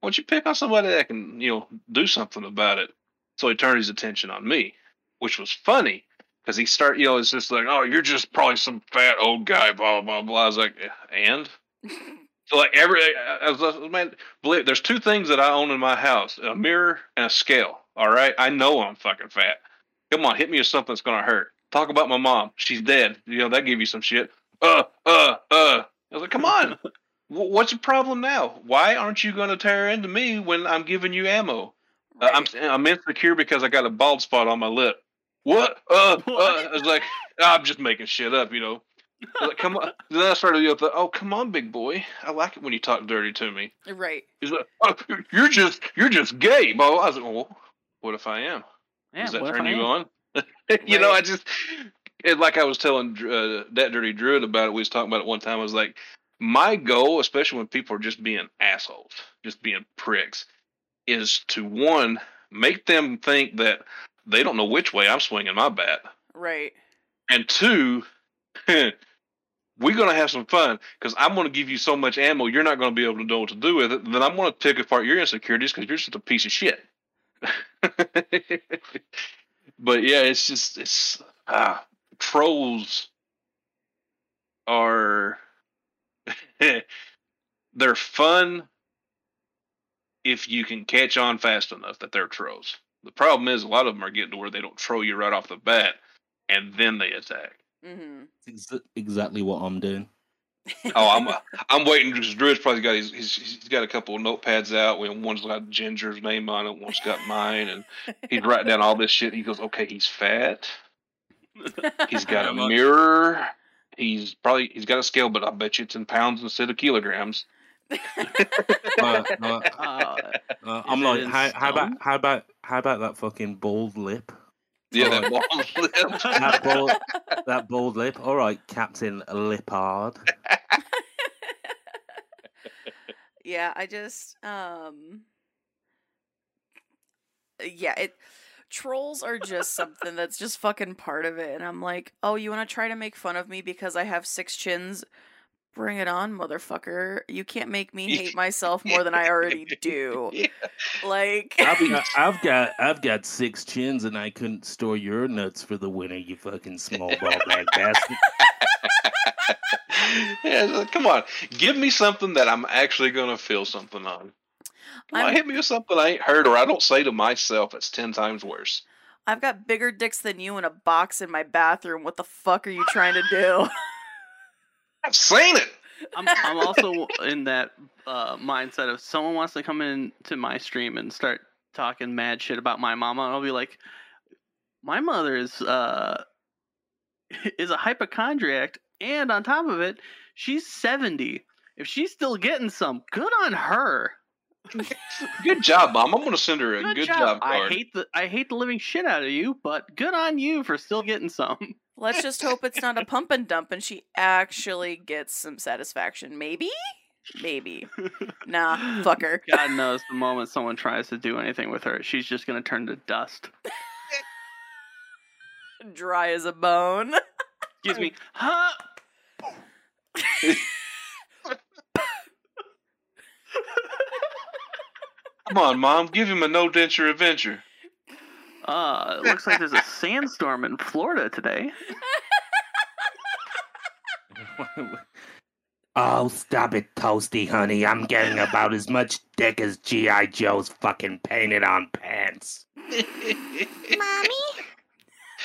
why don't you pick on somebody that can you know do something about it? So he turned his attention on me, which was funny because he started, you know, it's just like, oh, you're just probably some fat old guy, blah blah blah. I was like, and so like every, I was like, man, believe there's two things that I own in my house: a mirror and a scale. All right, I know I'm fucking fat. Come on, hit me with something that's gonna hurt. Talk about my mom. She's dead. You know that gave you some shit. Uh, uh, uh. I was like, come on. Wh- What's the problem now? Why aren't you going to tear into me when I'm giving you ammo? Uh, I'm I'm insecure because I got a bald spot on my lip. What? Uh, uh. I was like, I'm just making shit up, you know. Like, come on. Then I started, know, th- oh, come on, big boy. I like it when you talk dirty to me. right. He's like, oh, you're just, you're just gay, bro. I was like, well, what if I am? Yeah, Does that what turn you on? you know, I just, it, like I was telling uh, that dirty druid about it. We was talking about it one time. I was like, my goal, especially when people are just being assholes, just being pricks, is to one make them think that they don't know which way I'm swinging my bat, Right. and two, we're gonna have some fun because I'm gonna give you so much ammo, you're not gonna be able to know what to do with it. Then I'm gonna pick apart your insecurities because you're just a piece of shit. but yeah, it's just it's ah trolls are they're fun if you can catch on fast enough that they're trolls. The problem is a lot of them are getting to where they don't troll you right off the bat and then they attack. Mm-hmm. Ex- exactly what I'm doing. Oh, I'm I'm waiting because Drew's probably got his, he's he's got a couple of notepads out. When one's got Ginger's name on it, one's got mine, and he's writing down all this shit. He goes, "Okay, he's fat. He's got a How much? mirror. He's probably he's got a scale, but I bet you it's in pounds instead of kilograms." Uh, uh, Uh, uh, I'm like, how, how about how about how about that fucking bald lip? Yeah, Alright. that bald lip. that bold, that bold lip. All right, Captain Lippard. yeah, I just um yeah, it trolls are just something that's just fucking part of it and I'm like, "Oh, you want to try to make fun of me because I have six chins? Bring it on, motherfucker. You can't make me hate myself more than I already do." Yeah. Like I've got, I've got, I've got six chins, and I couldn't store your nuts for the winter. You fucking small ball bag bastard. yeah, come on. Give me something that I'm actually gonna feel something on. Come on, I'm- hit me with something I ain't heard or I don't say to myself it's ten times worse. I've got bigger dicks than you in a box in my bathroom. What the fuck are you trying to do? I've seen it. I'm, I'm also in that uh, mindset of someone wants to come in to my stream and start talking mad shit about my mama, and I'll be like, my mother is uh is a hypochondriac, and on top of it, she's seventy. If she's still getting some, good on her. Good job, Mom. I'm gonna send her a good, job. I card. hate the I hate the living shit out of you, but good on you for still getting some. Let's just hope it's not a pump and dump and she actually gets some satisfaction. Maybe? Maybe. Nah, fuck her. God knows the moment someone tries to do anything with her, she's just gonna turn to dust. Dry as a bone. Excuse me, huh? Come on, Mom. Give him a no denture adventure. Uh, it looks like there's a sandstorm in Florida today. oh, stop it, Toasty, honey. I'm getting about as much dick as G.I. Joe's fucking painted on pants. Mommy?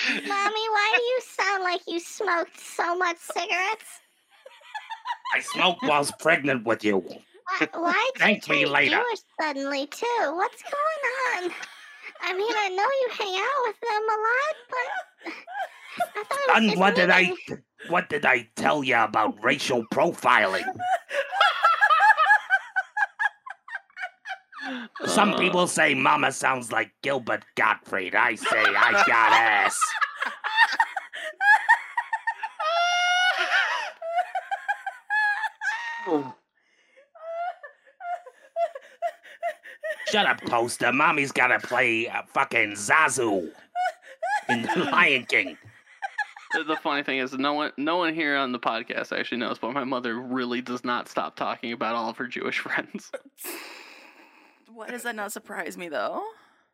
Mommy, why do you sound like you smoked so much cigarettes? I smoked whilst pregnant with you. Why, why'd you Thank me turn later. Jewish suddenly too? What's going on? I mean, I know you hang out with them a lot, but I thought it was And just what did I what did I tell you about racial profiling? Some people say mama sounds like Gilbert Gottfried. I say I got ass. Oh. Shut up, Toaster. Mommy's gotta play uh, fucking Zazu in The Lion King. The, the funny thing is, no one, no one here on the podcast actually knows, but my mother really does not stop talking about all of her Jewish friends. Why does that not surprise me though?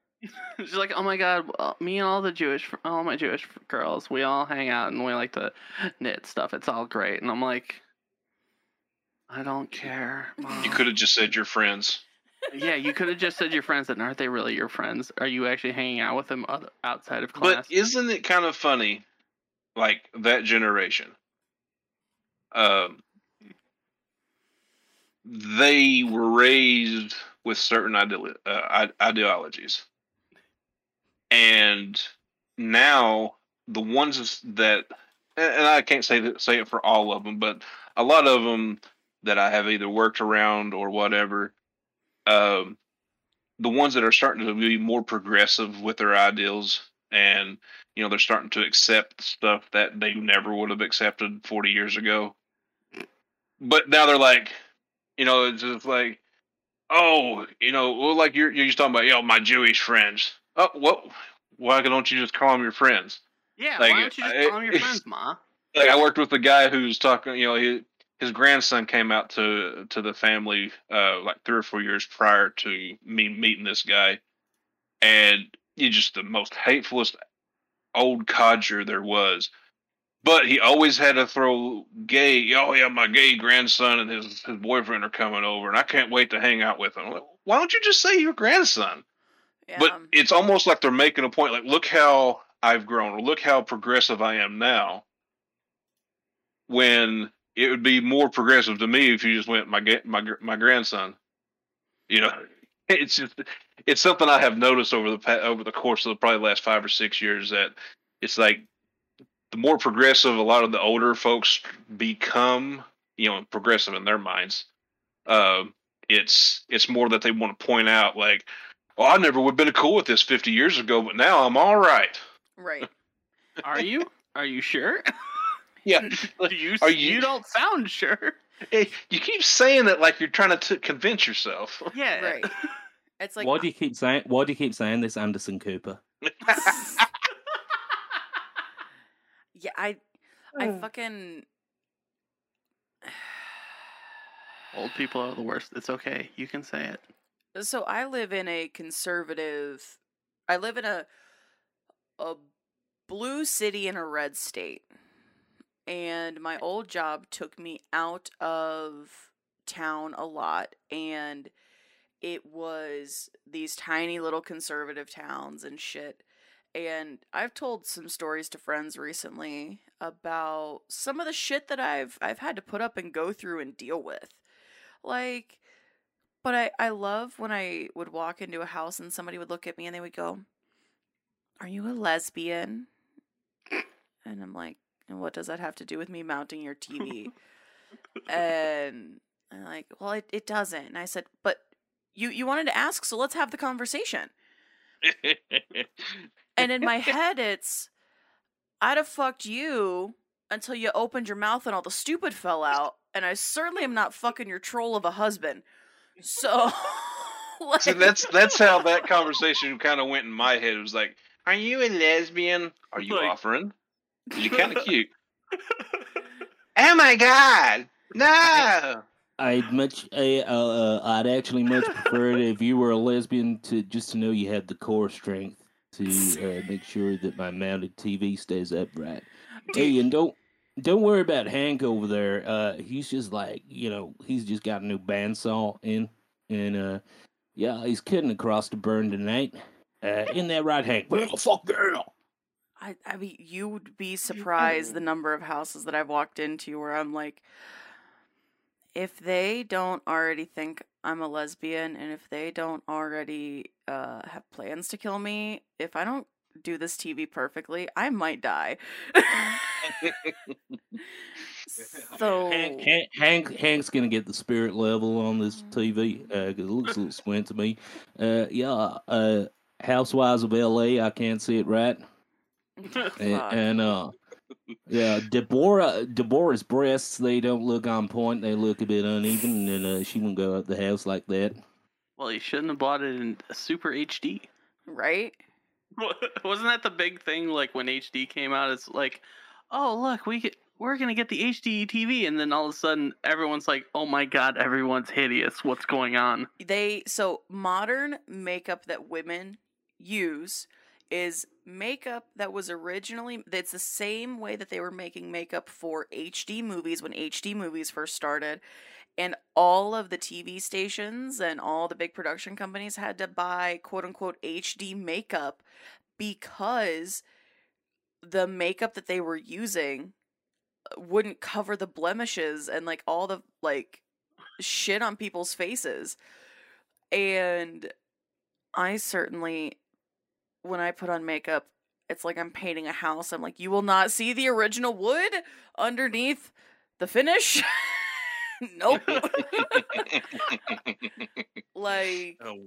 She's like, "Oh my god, well, me and all the Jewish, all my Jewish girls, we all hang out and we like to knit stuff. It's all great." And I'm like, "I don't care." You could have just said your friends. Yeah, you could have just said your friends, and aren't they really your friends? Are you actually hanging out with them outside of class? But isn't it kind of funny, like that generation? Um, they were raised with certain ideolo- uh, ideologies, and now the ones that, and and I can't say that, say it for all of them, but a lot of them that I have either worked around or whatever, um, the ones that are starting to be more progressive with their ideals and you know they're starting to accept stuff that they never would have accepted 40 years ago but now they're like you know it's just like oh you know well like you're you're just talking about you know my jewish friends oh what why don't you just call them your friends yeah, like, why don't you just I- call them your friends, ma? like I worked with a guy who's talking. You know, he, his grandson came out to to the family uh, like three or four years prior to me meeting this guy, and he's just the most hatefulest old codger there was. But he always had to throw gay. Oh yeah, my gay grandson and his his boyfriend are coming over, and I can't wait to hang out with them. Like, Why don't you just say your grandson? Yeah. But it's almost like they're making a point. Like, look how I've grown, or look how progressive I am now. When it would be more progressive to me if you just went my my my grandson. You know, it's just it's something I have noticed over the pa- over the course of the probably the last five or six years that it's like the more progressive a lot of the older folks become, you know, progressive in their minds. Um, it's it's more that they want to point out like, oh, I never would have been cool with this fifty years ago, but now I'm all right. Right. Are you? Are you sure? Yeah. Do you? Are you... you- don't sound sure. You keep saying it like you're trying to t- convince yourself. Yeah. Right. It's like why uh do you keep saying? Why do you keep saying this, Anderson Cooper? yeah, I I fucking Old people are the worst. It's okay. You can say it. so I live in a conservative I live in a a blue city in a red state. And my old job took me out of town a lot and it was these tiny little conservative towns and shit. And I've told some stories to friends recently about some of the shit that I've I've had to put up and go through and deal with. Like but I, I love when I would walk into a house and somebody would look at me and they would go, Are you a lesbian? And I'm like, and what does that have to do with me mounting your TV? and I'm like, well, it, it doesn't. And I said, but you, you wanted to ask, so let's have the conversation. And in my head, it's, I'd have fucked you until you opened your mouth and all the stupid fell out. And I certainly am not fucking your troll of a husband. So, like, See, that's that's how that conversation kind of went in my head. It was like, "Are you a lesbian? Are you Like- offering? 'Cause You're kind of cute." oh my god! No. I'd much, I, uh, uh, I'd actually much prefer it if you were a lesbian to just to know you had the core strength to uh, make sure that my mounted TV stays upright. Hey, and don't don't worry about Hank over there. Uh, he's just like you know, he's just got a new bandsaw in, and uh, yeah, he's cutting across the burn tonight. Uh, in that right, Hank? Well, fuck girl. I, I mean, you would be surprised the number of houses that I've walked into where I'm like, if they don't already think I'm a lesbian and if they don't already uh, have plans to kill me, if I don't do this TV perfectly, I might die. so, Hank, Hank, Hank, Hank's gonna get the spirit level on this TV because it looks a little squint to me. Uh, yeah, uh, Housewives of L.A. I can't see it right, and, and uh, yeah, Deborah, Deborah's breasts they don't look on point. They look a bit uneven, and uh, she won't go out the house like that. Well, you shouldn't have bought it in super HD. right? Wasn't that the big thing? Like when HD came out, it's like, oh look, we get, we're gonna get the HD TV, and then all of a sudden, everyone's like, oh my god, everyone's hideous. What's going on? they so modern makeup that women use is makeup that was originally it's the same way that they were making makeup for HD movies when HD movies first started and all of the TV stations and all the big production companies had to buy quote unquote HD makeup because the makeup that they were using uh, wouldn't cover the blemishes and like all the like shit on people's faces. And I certainly, when I put on makeup, it's like I'm painting a house. I'm like, you will not see the original wood underneath the finish. nope. like, Oh,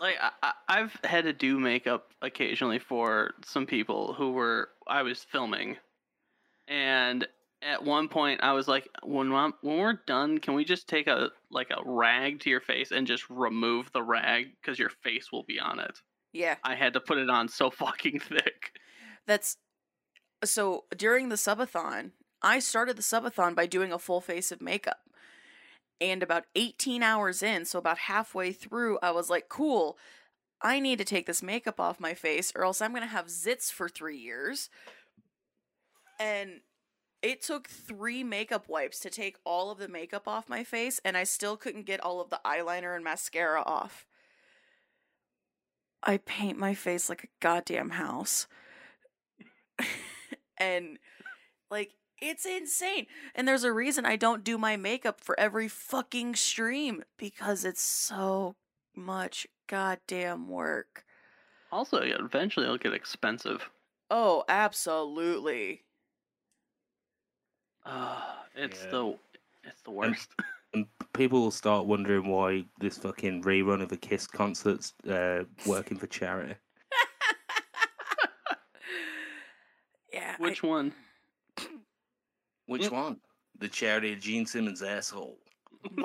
Like I, I, I've had to do makeup occasionally for some people who were I was filming, and at one point I was like, when I'm, when we're done, can we just take a like a rag to your face and just remove the rag because your face will be on it. Yeah, I had to put it on so fucking thick. that's so during the subathon, I started the subathon by doing a full face of makeup. And about 18 hours in, so about halfway through, I was like, cool, I need to take this makeup off my face or else I'm going to have zits for three years. And it took three makeup wipes to take all of the makeup off my face, and I still couldn't get all of the eyeliner and mascara off. I paint my face like a goddamn house. and, like, it's insane. And there's a reason I don't do my makeup for every fucking stream because it's so much goddamn work. Also, eventually it'll get expensive. Oh, absolutely. Uh, it's Yeah. the it's the worst. and people will start wondering why this fucking rerun of a Kiss concert's uh, working for charity. Yeah. Which one? Which one? The charity of Gene Simmons' asshole. Do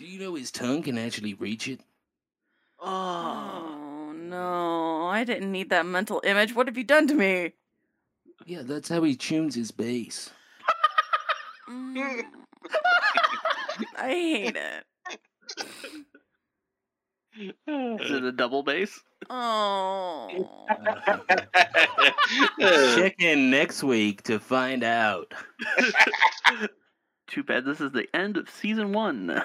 you know his tongue can actually reach it? Oh. oh no! I didn't need that mental image. What have you done to me? Yeah, that's how he tunes his bass. Mm. I hate it. Is it a double bass? Oh. Check in next week to find out. Too bad this is the end of season one.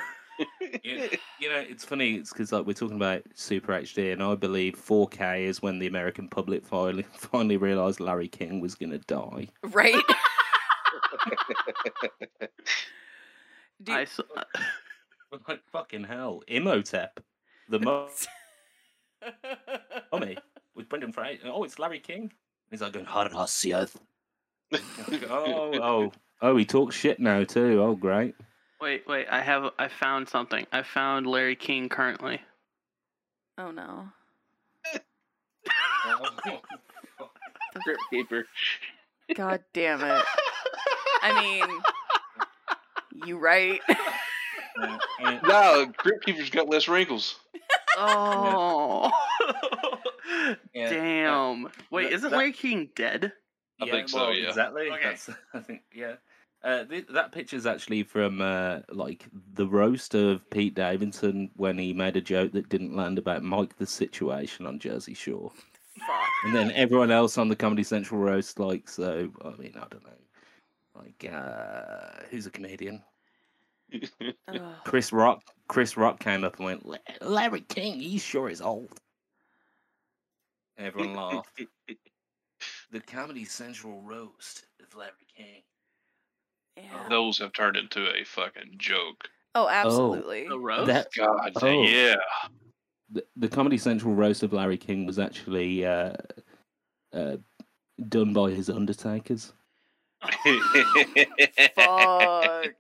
You, you know, it's funny. It's because like we're talking about Super HD, and I believe 4K is when the American public finally finally realised Larry King was gonna die. Right? Do- saw. Oh. Uh, like fucking hell, Imhotep, the mo- mummy with Brendan Fraser. Oh, it's Larry King. He's like going hard ass earth. oh, oh, oh, he talks shit now too. Oh, great. wait, wait. I have. I found something. I found Larry King currently. oh no. Crypt keeper. God damn it. I mean, you right. And- No, Crypt keeper's got less wrinkles. Oh. Yeah, Damn. Wait, isn't that- Larry King dead? I think so, yeah. Exactly. Okay. That's, I think yeah. Uh, th- that picture's actually from uh, like the roast of Pete Davidson when he made a joke that didn't land about Mike the Situation on Jersey Shore, Fuck. and then everyone else on the Comedy Central roast like so. I mean, I don't know, like uh, who's a comedian? Chris Rock. Chris Rock came up and went, Larry King, he sure is old. Everyone laughed. The Comedy Central roast of Larry King. Yeah. Those have turned into a fucking joke. Oh, absolutely. The roast? That God, Oh. yeah. the, the Comedy Central roast of Larry King was actually uh, uh, done by his Undertakers. Fuck.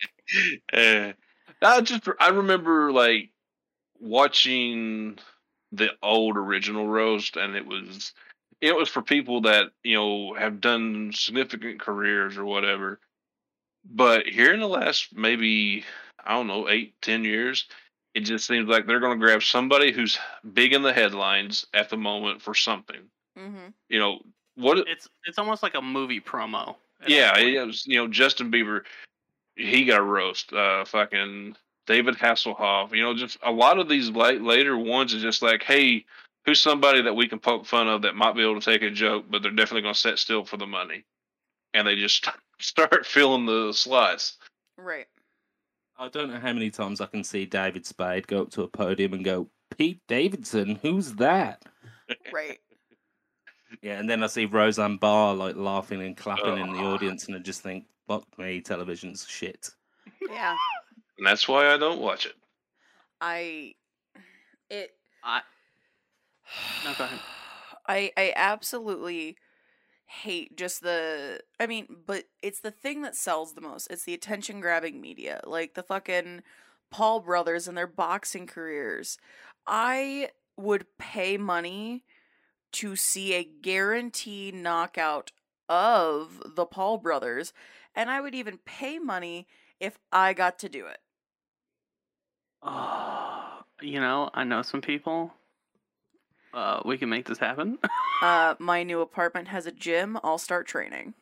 Uh, I just I remember like watching the old original roast, and it was it was for people that you know have done significant careers or whatever. But here in the last maybe I don't know eight ten years, it just seems like they're going to grab somebody who's big in the headlines at the moment for something. hmm You know what? It's it's almost like a movie promo. At Yeah, it was, you know, Justin Bieber, he got a roast. Uh, fucking David Hasselhoff. You know, just a lot of these late, later ones is just like, hey, who's somebody that we can poke fun of that might be able to take a joke, but they're definitely going to sit still for the money, and they just start filling the slots. Right. I don't know how many times I can see David Spade go up to a podium and go, Pete Davidson, who's that? Right. Yeah, and then I see Roseanne Barr like laughing and clapping in the Oh. audience, and I just think, fuck me, television's shit. Yeah. And that's why I don't watch it. I. It. I No, go ahead. I I absolutely hate just the I mean, but it's the thing that sells the most. It's the attention grabbing media. Like the fucking Paul brothers and their boxing careers. I would pay money to see a guaranteed knockout of the Paul brothers, and I would even pay money if I got to do it. Oh, you know, I know some people. Uh, we can make this happen. Uh, my new apartment has a gym. I'll start training.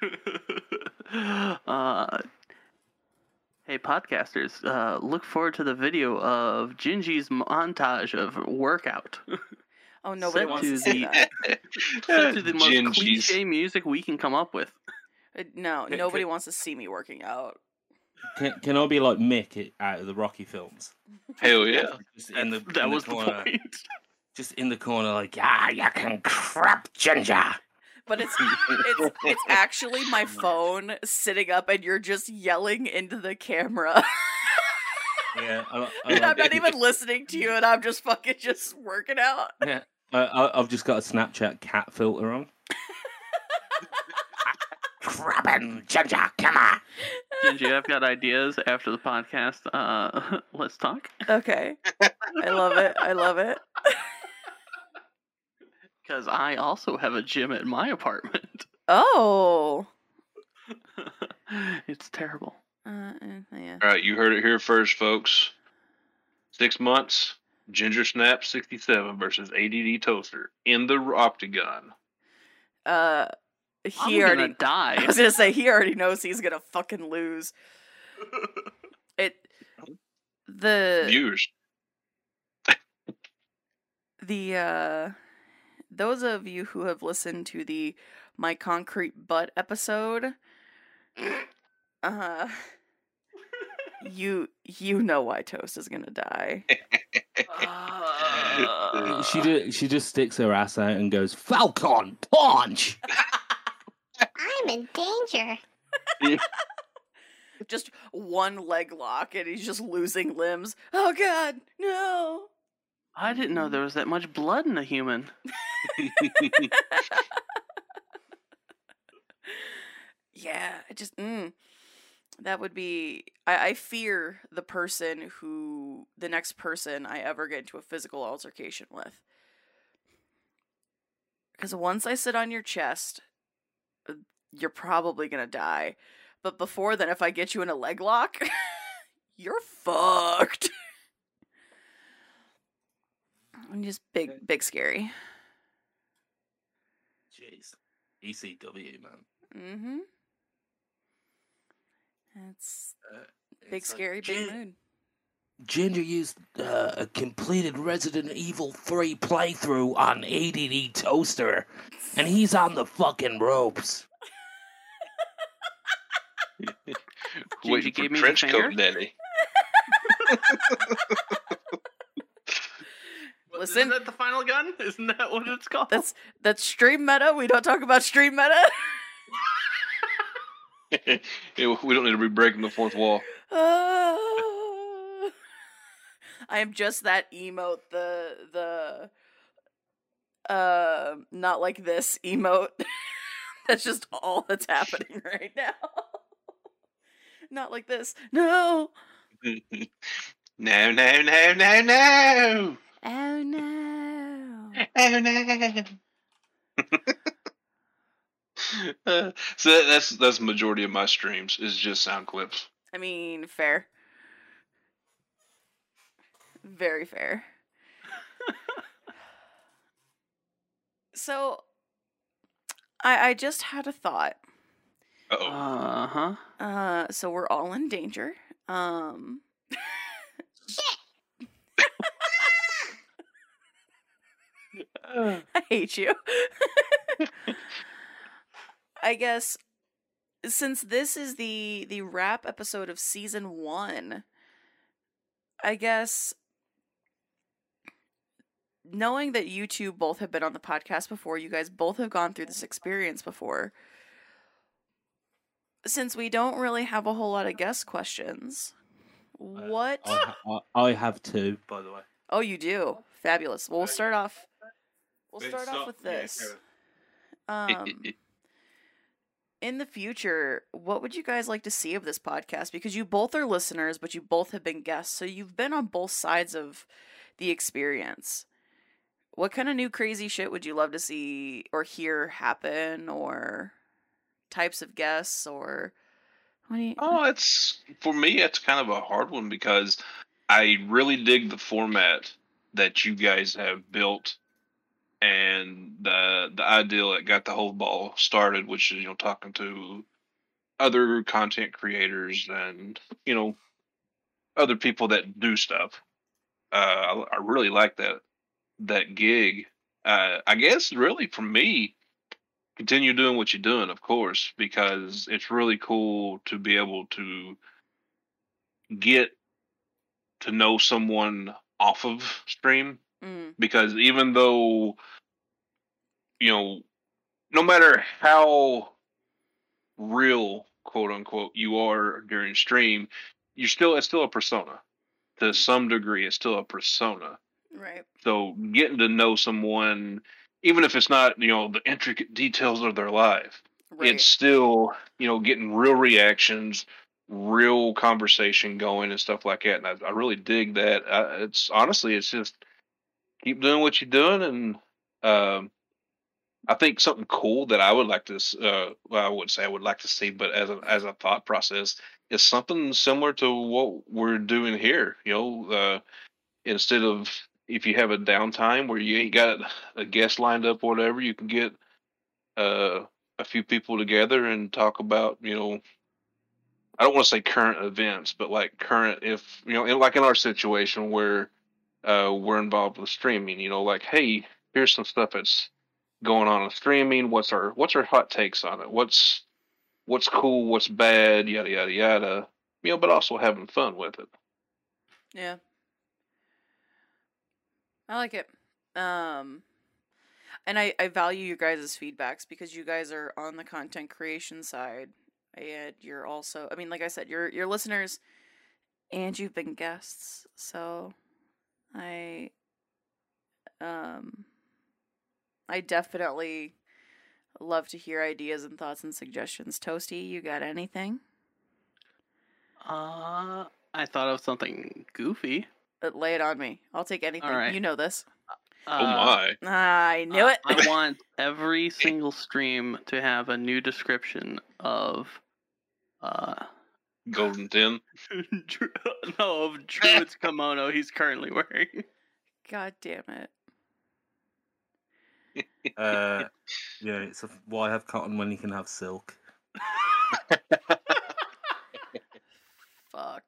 uh, hey, podcasters, uh, look forward to the video of Gingy's montage of workout. Oh, nobody Set wants to to see the- that. Set to the most Gingies. cliche music we can come up with. Uh, No, nobody wants to see me working out. Can, can I be like Mick out of the Rocky films? Hell yeah. Just in the, that in was the the corner, point. just in the corner, like, yeah, you can crap ginger. But it's it's it's actually my phone sitting up, and you're just yelling into the camera. Yeah, I, I and I'm not even listening to you, and I'm just fucking just working out. Yeah, I, I, I've just got a Snapchat cat filter on. Crabbing ginger, come on. Gingy, I've got ideas after the podcast. Uh, let's talk. Okay, I love it. I love it. Because I also have a gym at my apartment. Oh. it's terrible. Uh, eh, yeah. All right, you heard it here first, folks. Six months, Ginger Snap 67 versus ADD Toaster in the octagon. Uh, I'm he gonna. I was gonna say he already knows he's gonna fucking lose. It. The Viewers. the uh those of you who have listened to the my concrete butt episode uh you you know why toast is gonna die Uh, she just she just sticks her ass out and goes Falcon punch. I'm in danger. just one leg lock and he's just losing limbs oh god no I didn't know there was that much blood in a human. yeah I just mm, that would be I, I fear the person who the next person i ever get into a physical altercation with. Because once i sit on your chest uh, you're probably gonna die. But before then if i get you in a leg lock you're fucked. I'm just big big scary. Jeez, ECW man. mm-hmm that's Uh, big it's like, scary big "Gin- mood Ginger used uh, a completed Resident Evil 3 playthrough on ADD Toaster, and he's on the fucking ropes. Waiting gave for me the trench finger? coat daddy. Listen. Isn't that the final gun? Isn't that what it's called? That's that's stream meta. We don't talk about stream meta. We don't need to be breaking the fourth wall. Ah. I am just that emote. The the uh not like this emote. that's just all that's happening right now. not like this. No. no, no, no, no, no. Oh no. Oh no. Uh, so that- that's that's the majority of my streams is just sound clips. I mean, fair. Very fair. so I I just had a thought. Uh-oh. Uh huh. Uh so we're all in danger. Um I hate you. I guess since this is the the wrap episode of season 1, I guess knowing that you two both have been on the podcast before, you guys both have gone through this experience before. Since we don't really have a whole lot of guest questions, what? I, ha- I, I have two, by the way. Oh, you do. Fabulous. Well, we'll start off. We'll start off with this. Um, in the future, what would you guys like to see of this podcast? Because you both are listeners, but you both have been guests, so you've been on both sides of the experience. What kind of new crazy shit would you love to see or hear happen, or types of guests, or you? Oh, it's for me. It's kind of a hard one because I really dig the format that you guys have built, and the the ideal that got the whole ball started, which is you know talking to other content creators and you know other people that do stuff. Uh, I, I really like that that gig. Uh, I guess really for me, continue doing what you're doing, of course, because it's really cool to be able to get to know someone off of stream. Mm, Because even though, you know, no matter how real, quote unquote, you are during stream, you're still, it's still a persona. To some degree, it's still a persona. right. So getting to know someone, even if it's not, you know, the intricate details of their life, Right. it's still, you know, getting real reactions, real conversation going and stuff like that. And I, I really dig that. Uh, it's honestly, it's just keep doing what you're doing and um, I think something cool that I would like to, uh, well, I wouldn't say I would like to see, but as a as a thought process, is something similar to what we're doing here. You know, uh, instead of if you have a downtime where you ain't got a guest lined up, or whatever, you can get uh, a few people together and talk about, you know, I don't want to say current events, but like current, if you know, in, like in our situation where uh, we're involved with streaming, you know, like hey, here's some stuff that's going on in streaming. What's our what's our hot takes on it? What's what's cool? What's bad? Yada yada yada. You know, but also having fun with it. Yeah. I like it. Um and I, I value you guys' feedbacks because you guys are on the content creation side and you're also I mean like I said, you're you're listeners and you've been guests. So I um I definitely love to hear ideas and thoughts and suggestions. Toasty, you got anything? Uh, I thought of something goofy. Uh, lay it on me. I'll take anything. right. You know this. oh Uh, my! I knew uh, it. I want every single stream to have a new description of uh Golden Ten. Dru- no of Druid's kimono he's currently wearing. God damn it. Uh, yeah, it's a, why have cotton when you can have silk? Fuck.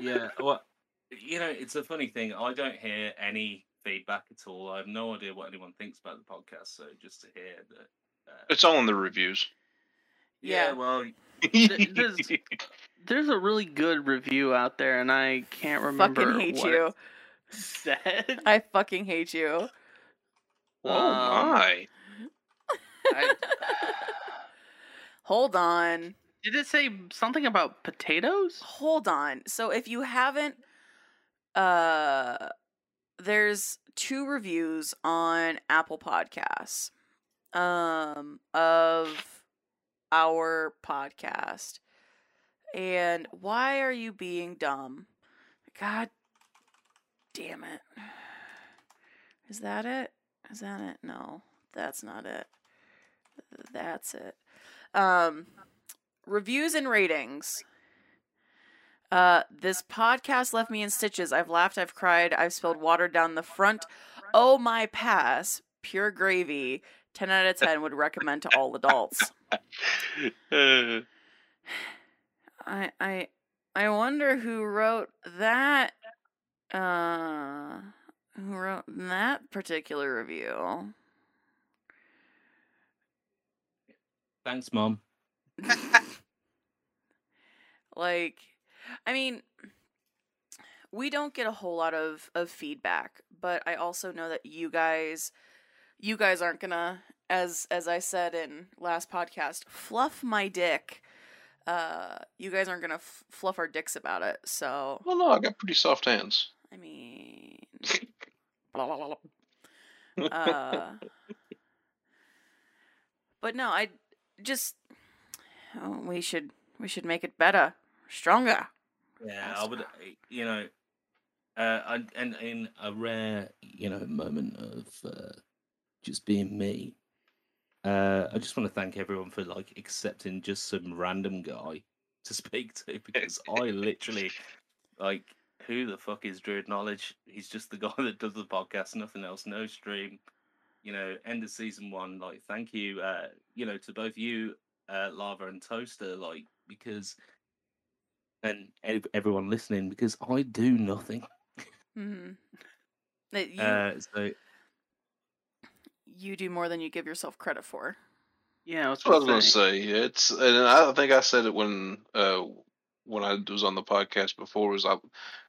Yeah, well, you know, it's a funny thing. I don't hear any feedback at all. I have no idea what anyone thinks about the podcast. So just to hear that, uh, It's all in the reviews. yeah, Yeah. well, there's- There's a really good review out there, and I can't remember. Fucking hate what you. Said. I fucking hate you. oh Um, my! I- Hold on. Did it say something about potatoes? Hold on. So if you haven't uh there's two reviews on Apple Podcasts um of our podcast. And why are you being dumb? God damn it. Is that it? Is that it? No, that's not it. That's it. Um reviews and ratings. Uh, this podcast left me in stitches. I've laughed, I've cried, I've spilled water down the front. Oh my pass, pure gravy. Ten out of ten would recommend to all adults. Uh, I I I wonder who wrote that. Uh, who wrote that particular review? thanks, mom. like i mean we don't get a whole lot of of feedback but i also know that you guys you guys aren't gonna as as i said in last podcast fluff my dick uh you guys aren't gonna f- fluff our dicks about it so well, no, I got pretty soft hands. i mean blah, blah, blah, blah. uh but no i just oh, we should we should make it better stronger Yeah, That's I would. You know, uh, and, and in a rare, you know, moment of uh, just being me, uh, I just want to thank everyone for like accepting just some random guy to speak to because I literally, like, who the fuck is Druid Knowledge? He's just the guy that does the podcast, nothing else, no stream. You know, end of season one. Like, thank you, uh, you know, to both you, uh, Lava and Toaster, like, because and ev- everyone listening because I do nothing. hmm you, Uh, so you do more than you give yourself credit for. Yeah, I was That's what I was gonna say. say. It's, and I think I said it when, uh, when I was on the podcast before. Was I,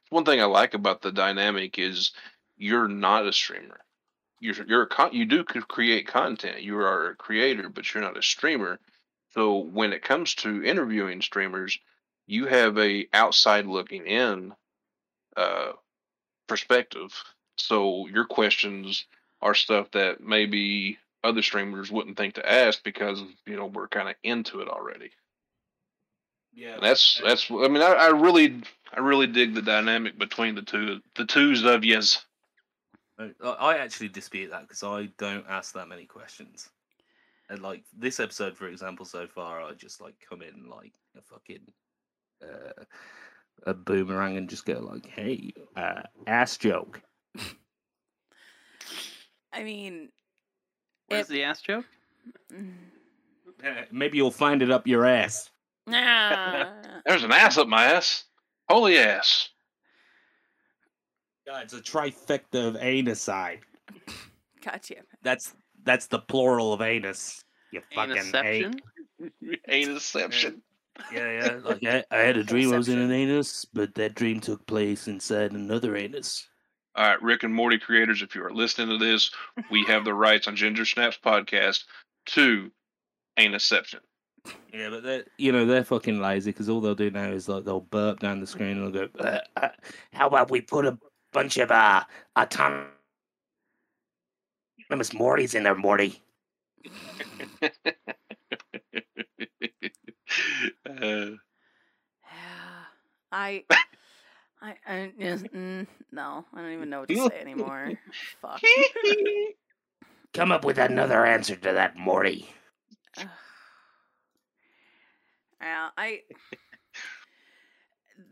one thing I like about the dynamic is you're not a streamer. You're you're a con- you do create content. You are a creator, but you're not a streamer. So when it comes to interviewing streamers, you have a outside looking in uh, perspective. So your questions are stuff that maybe other streamers wouldn't think to ask because you know we're kind of into it already. yeah, And that's that's I mean I, I really I really dig the dynamic between the two the twos of yes. I, I actually dispute that because I don't ask that many questions. And like this episode, for example, so far, I just like come in like a fucking uh, a boomerang and just go like, "Hey, uh, ass joke." I mean, Where's It- the ass joke? maybe you'll find it up your ass. nah. There's an ass up my ass. Holy ass. Yeah, it's a trifecta of anusi. gotcha. That's that's the plural of anus. You fucking a. Anusception. Yeah, yeah. Like I, I had a dream I was in an anus, but that dream took place inside another anus. All right, Rick and Morty creators, if you are listening to this, we have the rights on Ginger Snaps podcast to an exception. Yeah, but they're you know they're fucking lazy because all they'll do now is like they'll burp down the screen and they'll go. Uh, uh, how about we put a bunch of uh autonomous Mortys in there, Morty? uh, I, I, I yes, mm, no, I don't even know what to say anymore. Fuck. Come up with another answer to that, Morty. Yeah, I.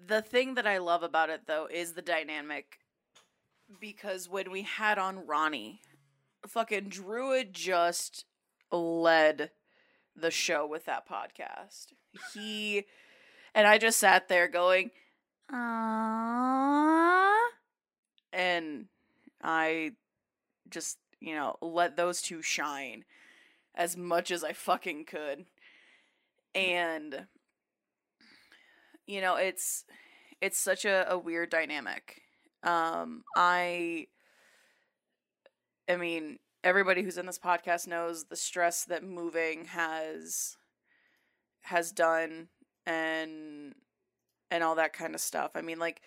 The thing that I love about it though is the dynamic, because when we had on Ronnie, fucking Druid just led the show with that podcast. He and I just sat there going, "Aww," and I just you know let those two shine as much as I fucking could. And you know, it's it's such a, a weird dynamic. Um I I mean, everybody who's in this podcast knows the stress that moving has has done and and all that kind of stuff. I mean, like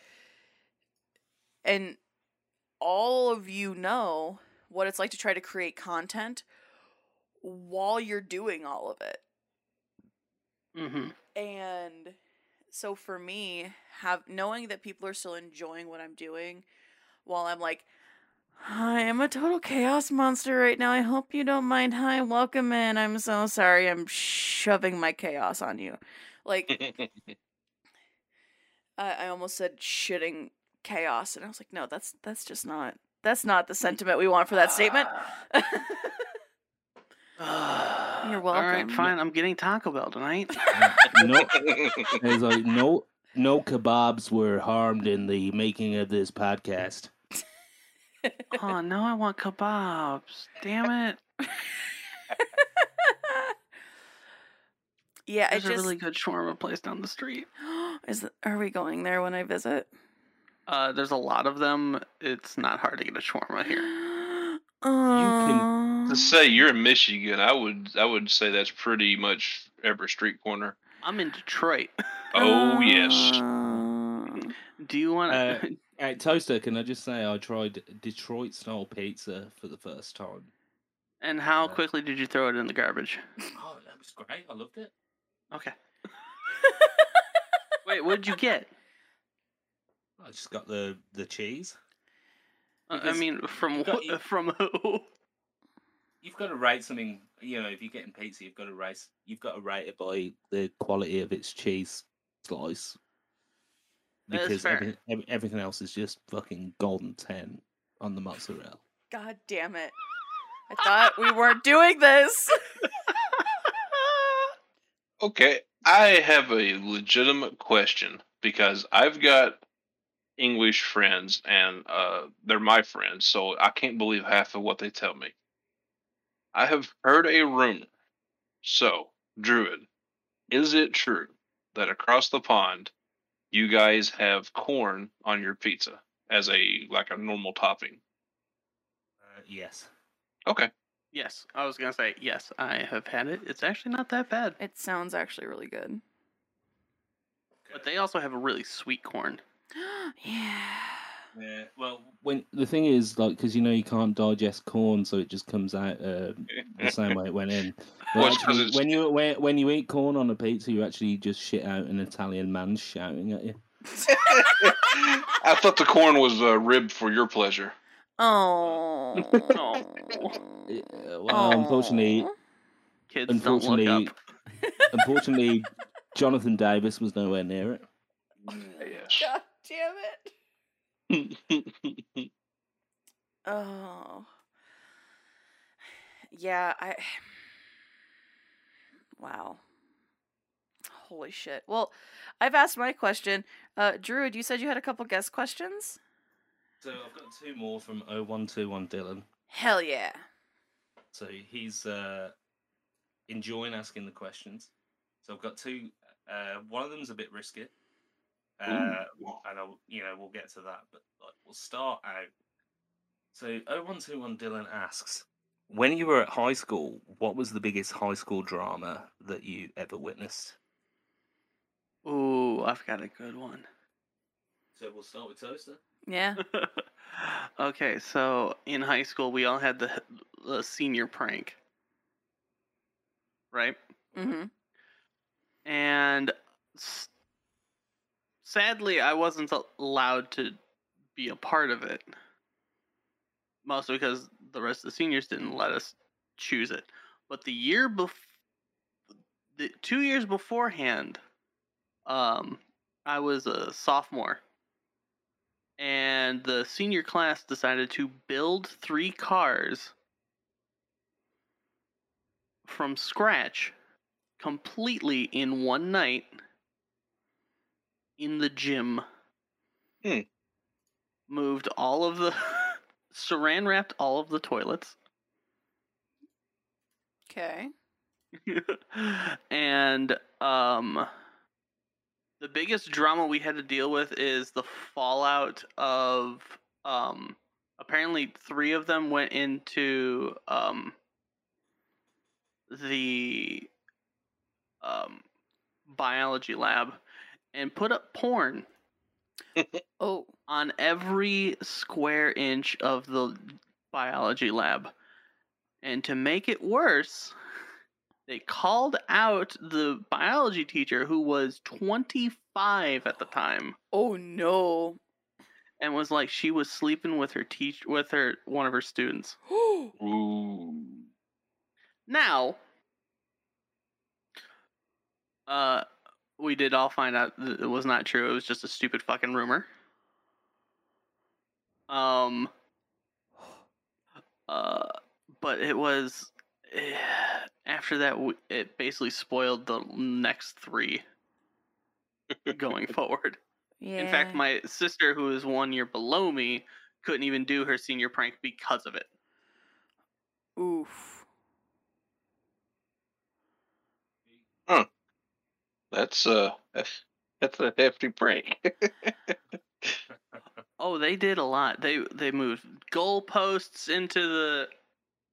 and all of you know what it's like to try to create content while you're doing all of it. Mm-hmm. And so for me, have knowing that people are still enjoying what I'm doing while I'm like I am a total chaos monster right now. I hope you don't mind. Hi, welcome in. I'm so sorry. I'm shoving my chaos on you. Like I, I almost said shitting chaos, and I was like, no, that's that's just not that's not the sentiment we want for that statement. Ah. Ah. You're welcome. All right, fine. I'm getting Taco Bell tonight. no, there's like no no kebabs were harmed in the making of this podcast. oh, no, I want kebabs. Damn it. yeah, it There's just a really good shawarma place down the street. is. Are we going there when I visit? Uh, there's a lot of them. It's not hard to get a shawarma here. can. to say you're in Michigan, I would I would say that's pretty much every street corner. I'm in Detroit. Oh yes. Do you want Uh, to? Hey, Toaster, can I just say I tried Detroit style pizza for the first time. and how uh, quickly did you throw it in the garbage? Oh, that was great. I loved it. Okay. Wait, what did you get? I just got the the cheese. Uh, I Because mean, from you've got- wh- you- from who? You've got to rate something. You know, if you're getting pizza, you've got to rate. You've got to rate it by the quality of its cheese slice. That is Because fair. every, ev- everything else is just fucking golden ten on the mozzarella. God damn it! I thought we weren't doing this. Okay, I have a legitimate question because I've got English friends and uh, they're my friends, so I can't believe half of what they tell me. I have heard a rumor. So, Druid, is it true that across the pond you guys have corn on your pizza as a like a normal topping? Uh, yes. Okay. Yes, I was gonna say yes. I have had it. It's actually not that bad. It sounds actually really good. But they also have a really sweet corn. yeah. Yeah. Well, when the thing is, like, because you know you can't digest corn, so it just comes out uh, the same way it went in. But Well, actually, when you when, when you eat corn on a pizza, you actually just shit out an Italian man shouting at you. I thought the corn was uh, ribbed for your pleasure. Oh. Well, unfortunately, Aw. Kids don't look unfortunately, up. unfortunately, Jonathan Davis was nowhere near it. God damn it. Oh. Yeah, I. Wow. Holy shit. Well, I've asked my question. Uh, Druid, you said you had a couple guest questions? So I've got two more from 0121 Dylan. Hell yeah. So he's uh, enjoying asking the questions. So I've got two. Uh, one of them's a bit risky, uh, and I'll, you know we'll get to that. But like, we'll start out. So 0121 Dylan asks, when you were at high school, what was the biggest high school drama that you ever witnessed? Ooh, I've got a good one. So we'll start with Toaster. Yeah. okay, so in high school, we all had the, the senior prank, right? Mm-hmm. And s- sadly, I wasn't allowed to be a part of it. Mostly because the rest of the seniors didn't let us choose it. But the year before, the two years beforehand, um, I was a sophomore, and the senior class decided to build three cars from scratch completely in one night in the gym. Hmm. Moved all of the saran wrapped all of the toilets. Okay. and um the biggest drama we had to deal with is the fallout of um apparently 3 of them went into um the um biology lab and put up porn Oh. on every square inch of the biology lab. And to make it worse, they called out the biology teacher who was 25 at the time Oh no. and was like she was sleeping with her teach with her one of her students. Ooh. Now, uh, we did all find out that it was not true. It was just a stupid fucking rumor. Um, uh, but it was after that. It basically spoiled the next three going forward. yeah. In fact, my sister, who is one year below me, couldn't even do her senior prank because of it. Oof. That's uh that's, that's a hefty prank. Oh, they did a lot. They they moved goalposts into the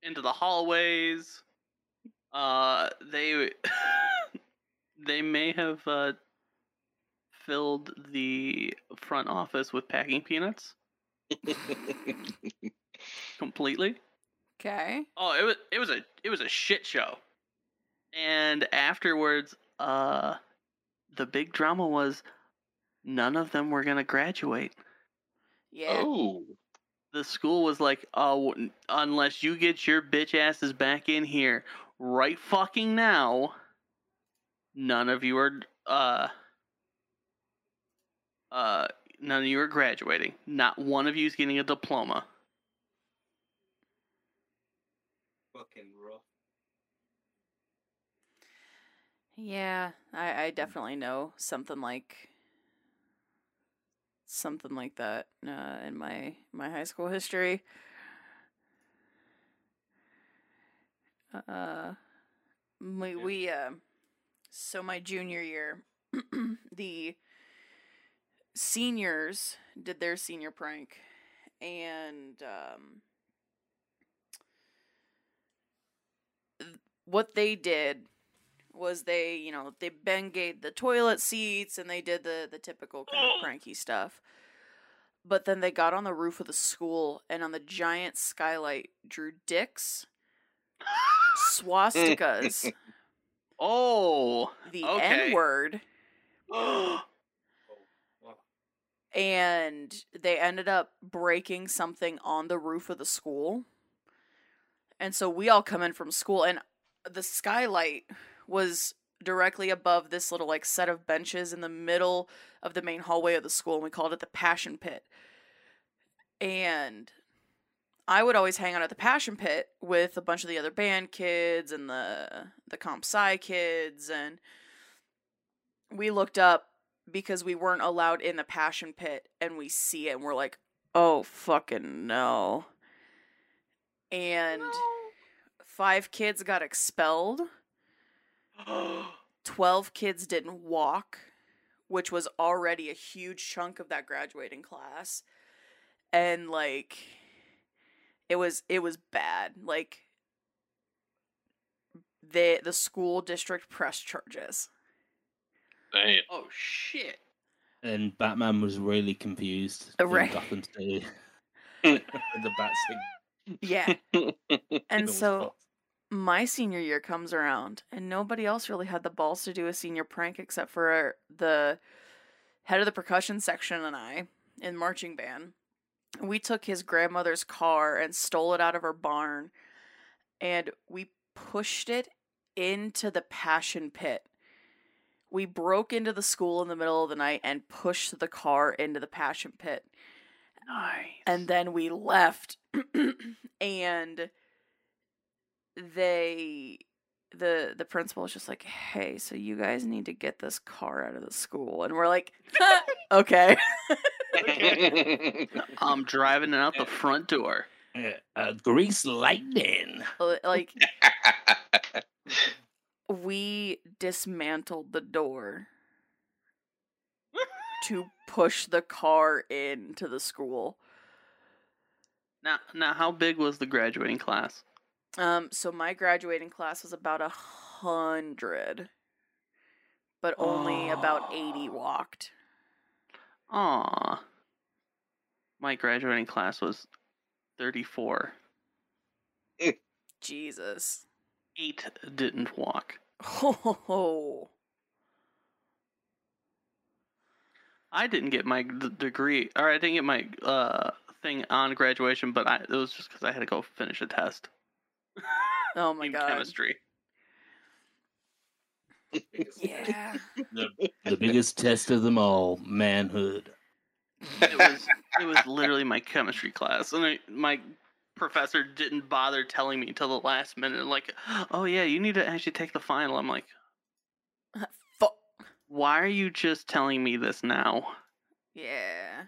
into the hallways. Uh, they they may have uh, filled the front office with packing peanuts completely. Okay. Oh, it was it was a it was a shit show. And afterwards, uh, the big drama was none of them were gonna graduate. Yeah. oh. The school was like, "Oh, unless you get your bitch asses back in here right fucking now, none of you are uh uh none of you are graduating. Not one of you is getting a diploma." Fucking rough. Yeah, I, I definitely know something like something like that uh, in my my high school history. Uh, we Yeah. we uh, so my junior year, the seniors did their senior prank, and um, th- what they did was they, you know, they bengayed the toilet seats and they did the the typical kind of oh. pranky stuff. But then they got on the roof of the school and on the giant skylight drew dicks, swastikas, Oh. the Okay. N word, Oh, and they ended up breaking something on the roof of the school. And so we all come in from school, and the skylight was directly above this little like set of benches in the middle of the main hallway of the school, and we called it the Passion Pit. And I would always hang out at the Passion Pit with a bunch of the other band kids and the the comp sci kids, and we looked up because we weren't allowed in the Passion Pit, and we see it, and we're like, "Oh fucking no!" And five kids got expelled. 12 kids didn't walk, which was already a huge chunk of that graduating class. And like it was it was bad. Like the the school district press charges. Damn. Oh shit. And Batman was really confused. Uh, right. Gotham City. the bat signal Yeah. And so fucked. My senior year comes around and nobody else really had the balls to do a senior prank except for uh, the head of the percussion section and I in marching band. We took his grandmother's car and stole it out of her barn and we pushed it into the passion pit. We broke into the school in the middle of the night and pushed the car into the passion pit Nice. and then we left and they the the principal is just like hey so you guys need to get this car out of the school and we're like okay I'm driving it out the front door. Yeah, uh, grease lightning. Like we dismantled the door to push the car into the school Now, now, how big was the graduating class? Um, so my graduating class was about a hundred, but only about eighty walked. Aw. My graduating class was 34. Jesus. Eight didn't walk. Oh, I didn't get my d- degree, or I didn't get my uh thing on graduation, but I, it was just because I had to go finish a test. Oh my god. chemistry. Yeah. The, the biggest test of them all, manhood. It was it was literally my chemistry class, and I, my professor didn't bother telling me until the last minute. Like, oh yeah, you need to actually take the final. I'm like, Fuck. why are you just telling me this now? Yeah.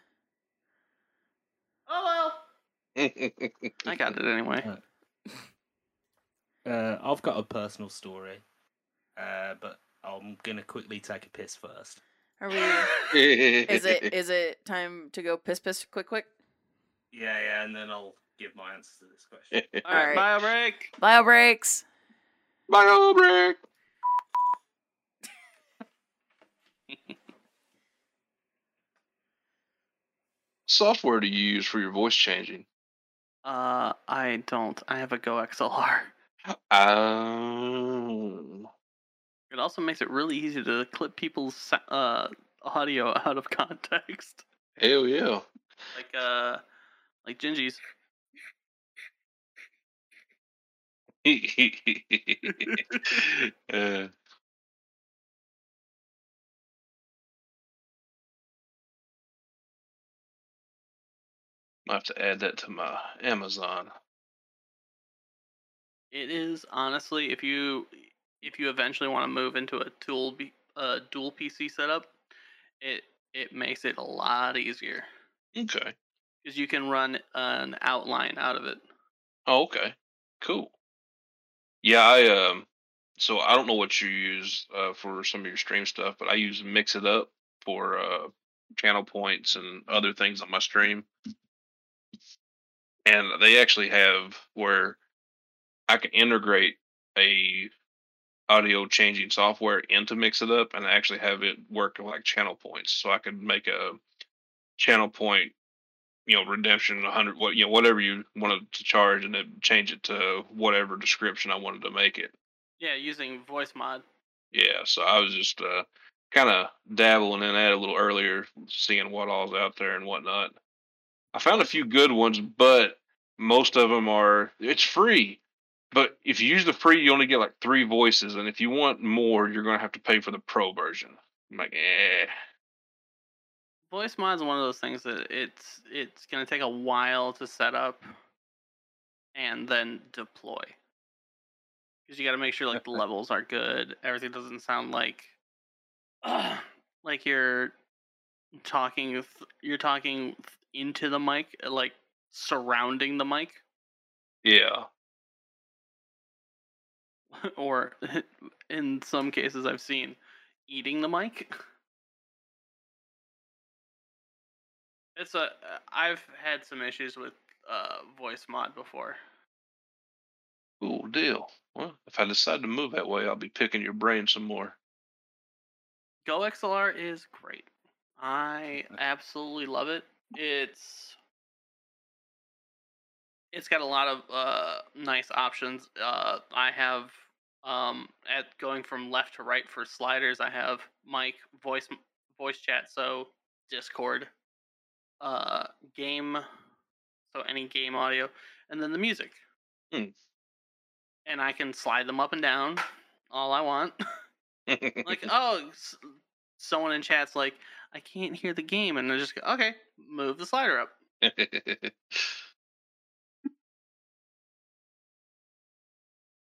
Oh well, I got it anyway. Uh, Uh, I've got a personal story, uh, but I'm gonna quickly take a piss first. Are we? Is it? Is it time to go piss piss quick quick? Yeah, yeah, and then I'll give my answer to this question. All right, Alright. bio break. Bio breaks. Bio break. Software do you use for your voice changing? Uh, I don't. I have a Go XLR. Um, It also makes it really easy to clip people's uh audio out of context. hell yeah. Like uh, like Gingy's. uh, I have to add that to my Amazon. It is honestly, if you if you eventually want to move into a dual uh, dual PC setup, it it makes it a lot easier Okay. because you can run an outline out of it. Oh, okay. Cool. Yeah, I um so I don't know what you use uh for some of your stream stuff, but I use Mix It Up for uh channel points and other things on my stream. And they actually have where I can integrate a audio changing software into Mix It Up and actually have it work like channel points. So I could make a channel point you know redemption 100 what you know whatever you wanted to charge and then change it to whatever description i wanted to make it Yeah, using voice mod. yeah so i was just uh kind of dabbling in that a little earlier, seeing what all's out there and whatnot. I found a few good ones, but most of them are it's free. But if you use the free, you only get like three voices, and if you want more, you're gonna have to pay for the pro version. I'm like, eh. Voice mod's one of those things that it's it's gonna take a while to set up and then deploy. Because you got to make sure like the levels are good. Everything doesn't sound like like you're talking. th- You're talking into the mic, uh, like surrounding the mic, Yeah. or in some cases I've seen eating the mic. It's a. I've had some issues with uh, voice mod before. Cool deal. Well, if I decide to move that way, I'll be picking your brain some more. Go XLR is great. I absolutely love it. It's it's got a lot of uh, nice options. Uh, I have um, at going from left to right for sliders. I have mic, voice, voice chat. So Discord, uh, game. So any game audio, and then the music. Hmm. And I can slide them up and down all I want. like oh s- someone in chat's like i can't hear the game and i just go okay move the slider up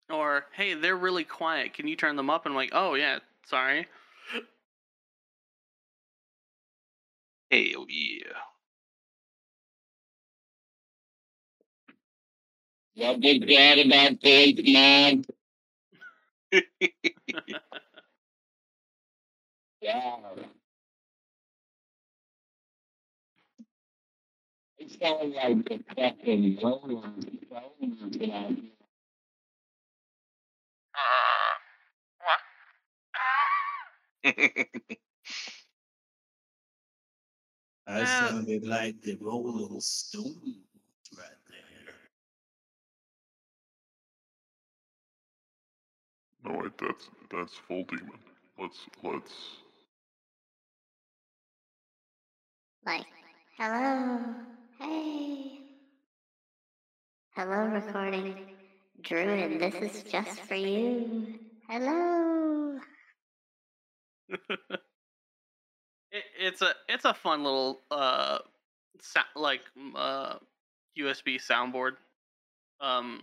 or hey they're really quiet can you turn them up and i'm like oh yeah sorry Hell oh, yeah. What was bad about voice mod? Yeah. It sounds like the fucking Rolling Stones out I Uh, sounded like the Rolling Stones right there. No, wait, that's that's full demon. Let's let's. Like, hello, hey. Hello, recording. Druid, this is just for you. Hello. it, it's a it's a fun little uh sou- like uh usb soundboard um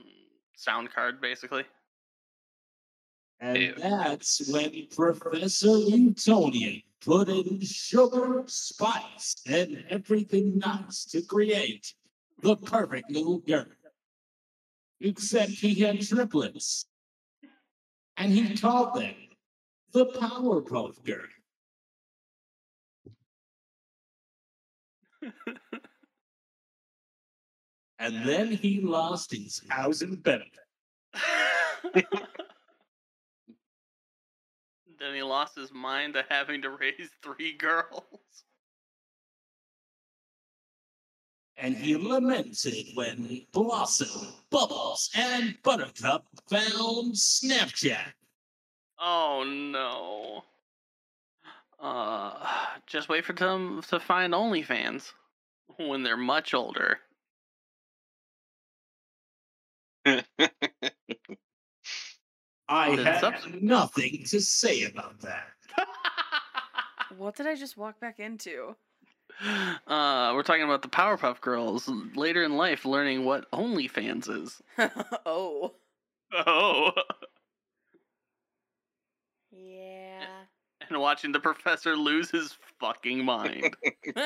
sound card basically And Yeah. that's when Professor Utonium put in sugar, spice, and everything nice to create the perfect little girl. Except he had triplets. And he taught them the Powerpuff Girl. and then he lost his housing benefit. then he lost his mind to having to raise three girls and he lamented when Blossom, Bubbles, and Buttercup found Snapchat. Oh no. Uh, just wait for them to find OnlyFans when they're much older. I Then have subs- nothing to say about that. What did I just walk back into? Uh, we're talking about the Powerpuff Girls later in life, learning what OnlyFans is. oh. Oh. Yeah. and watching the professor lose his fucking mind.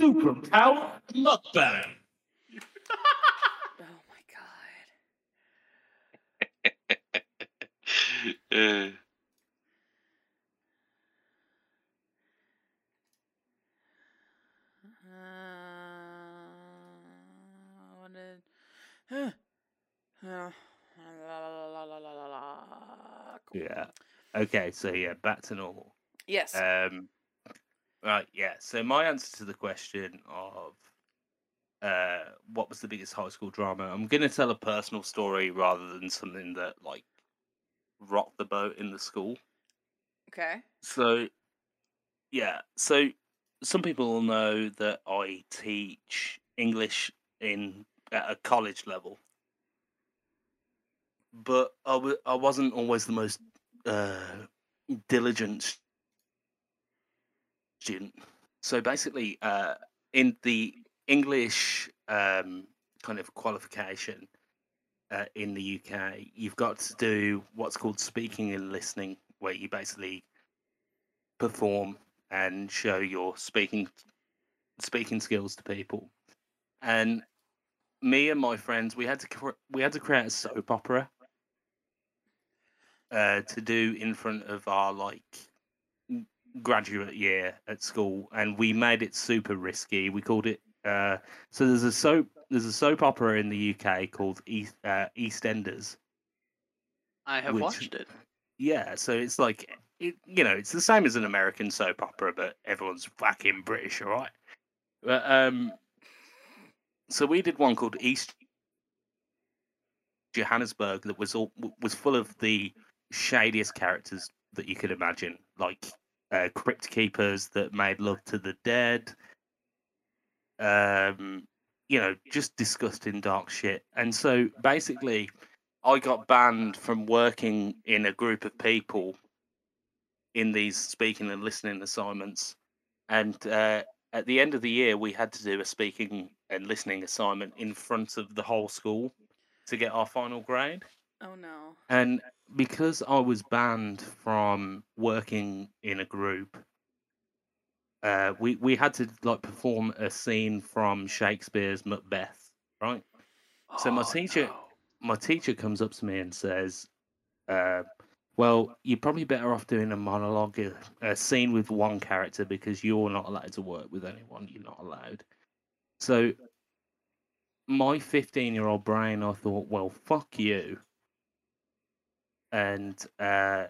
Superpower mukbang. oh my god. Uh, Uh, what did? Uh, la, la, la, la, la, la, la. Cool. Yeah. Okay, so yeah, back to normal. Yes. Um, right, yeah. So my answer to the question of uh, what was the biggest high school drama? I'm going to tell a personal story rather than something that like rocked the boat in the school. Okay. So, yeah. So, some people will know that I teach English in at a college level, but I w- I wasn't always the most uh, diligent student. So basically, uh, in the English um, kind of qualification uh, in the UK, you've got to do what's called speaking and listening, where you basically perform and show your speaking speaking skills to people. And me and my friends, we had to cre- we had to create a soap opera uh, to do in front of our like graduate year at school, and we made it super risky. We called it uh, so. There's a soap there's a soap opera in the UK called East, uh, EastEnders. I have Which- watched it. Yeah, so it's like it, you know, it's the same as an American soap opera, but everyone's fucking British, all right? But um, so we did one called East Johannesburg that was all was full of the shadiest characters that you could imagine, like uh, crypt keepers that made love to the dead. Um, you know, just disgusting dark shit. And so basically, I got banned from working in a group of people in these speaking and listening assignments. And uh, at the end of the year, we had to do a speaking and listening assignment in front of the whole school to get our final grade. Oh no. And because I was banned from working in a group, uh, we we had to like perform a scene from Shakespeare's Macbeth, right? So my Oh, teacher- no. my teacher comes up to me and says, uh, "Well, you're probably better off doing a monologue, a, a scene with one character because you're not allowed to work with anyone. You're not allowed." So, my 15 year old brain, I thought, "Well, fuck you," and uh,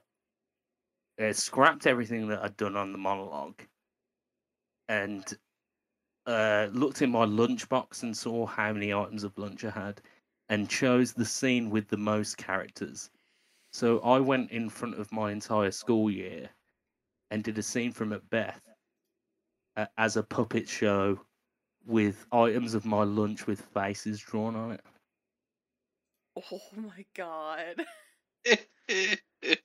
scrapped everything that I'd done on the monologue, and uh, looked in my lunchbox and saw how many items of lunch I had and chose the scene with the most characters. So I went in front of my entire school year and did a scene from Macbeth uh, as a puppet show with items of my lunch with faces drawn on it. Oh my god.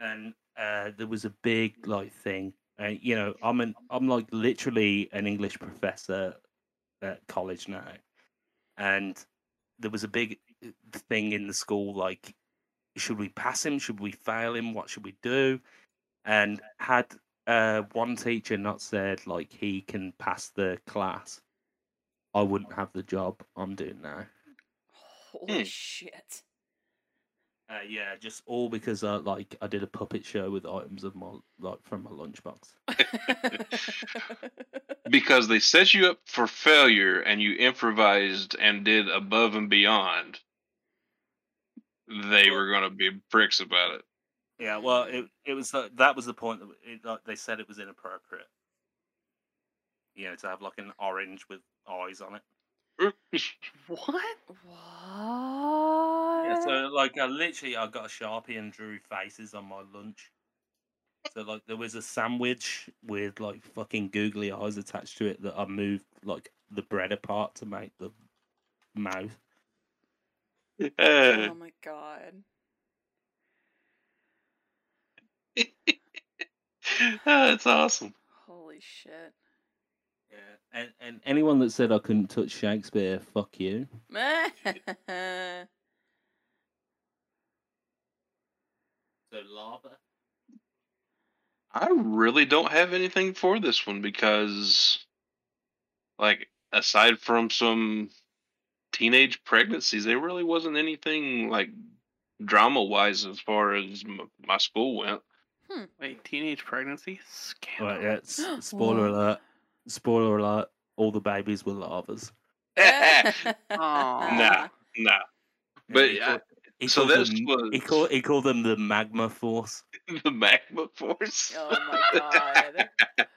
And uh, there was a big like thing. Uh, you know, I'm an I'm like literally an English professor at college now, and there was a big thing in the school like, should we pass him? Should we fail him? What should we do? And had uh, one teacher not said like he can pass the class, I wouldn't have the job I'm doing now. Holy Hmm. shit. Uh, yeah, just all because I like I did a puppet show with items of my like from my lunchbox. because they set you up for failure and you improvised and did above and beyond. They were going to be pricks about it. Yeah, well, it it was uh, that was the point that it, like, they said it was inappropriate. You know, to have like an orange with eyes on it. What? what? Yeah, so like I literally I got a sharpie and drew faces on my lunch. So like there was a sandwich with like fucking googly eyes attached to it that I moved like the bread apart to make the mouth. Oh my god. Oh, that's awesome. Holy shit. Yeah, and and anyone that said I couldn't touch Shakespeare, fuck you. So lava. I really don't have anything for this one because, like, aside from some teenage pregnancies, there really wasn't anything like drama wise as far as m- my school went. Wait, teenage pregnancy? Scandal. Right, yeah, s- spoiler alert. Spoiler alert. All the babies were lavas. nah, Aw. nah. But he uh, called- he so called this them, was he called he called them the magma force. the magma force. Oh my god.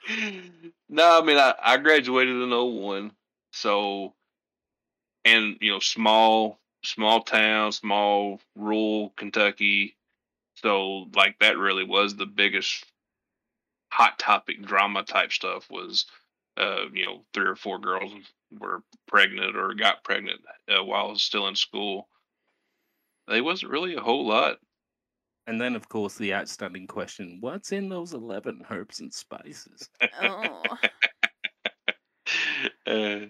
no, I mean I, I graduated in 01. So and you know, small small town, small rural Kentucky. So like that really was the biggest hot topic drama type stuff was uh you know three or four girls were pregnant or got pregnant uh, while I was still in school. There wasn't really a whole lot. And then, of course, the outstanding question: What's in those eleven herbs and spices? Oh, uh, yeah.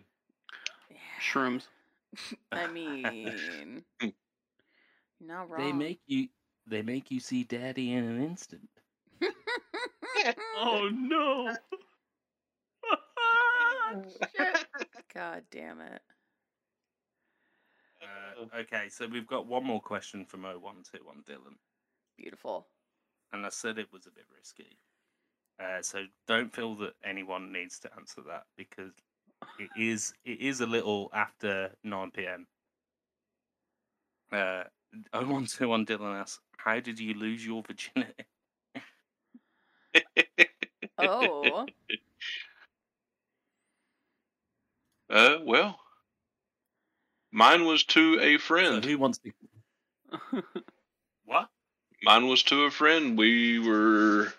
Shrooms. I mean, not wrong. They make you. They make you see Daddy in an instant. Oh no. God damn it. Uh, okay, so we've got one more question from 0121 Dylan. Beautiful. and I said it was a bit risky. Uh, so don't feel that anyone needs to answer that because it is it is a little after nine p.m. Uh, I want to on Dylan asks, how did you lose your virginity? Oh, uh well mine was to a So friend. who wants to? What? Mine was to a friend. We were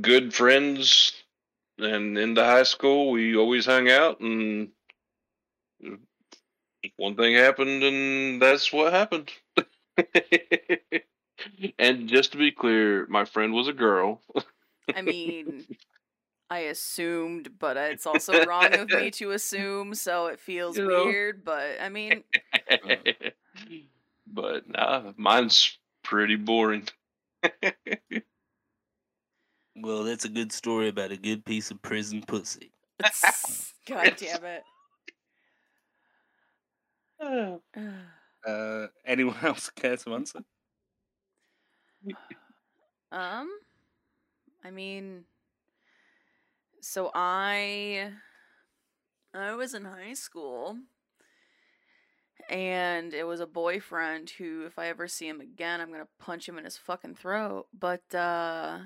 good friends, and into high school, we always hung out. And one thing happened, and that's what happened. and just to be clear, my friend was a girl. I mean, I assumed, but it's also wrong of me to assume, so it feels You know. weird. But I mean, but nah, mine's pretty boring. Well, that's a good story about a good piece of prison pussy. God damn it. Uh, anyone else care to answer? Um, I mean, so I, I was in high school, and it was a boyfriend who, if I ever see him again, I'm gonna punch him in his fucking throat. But uh,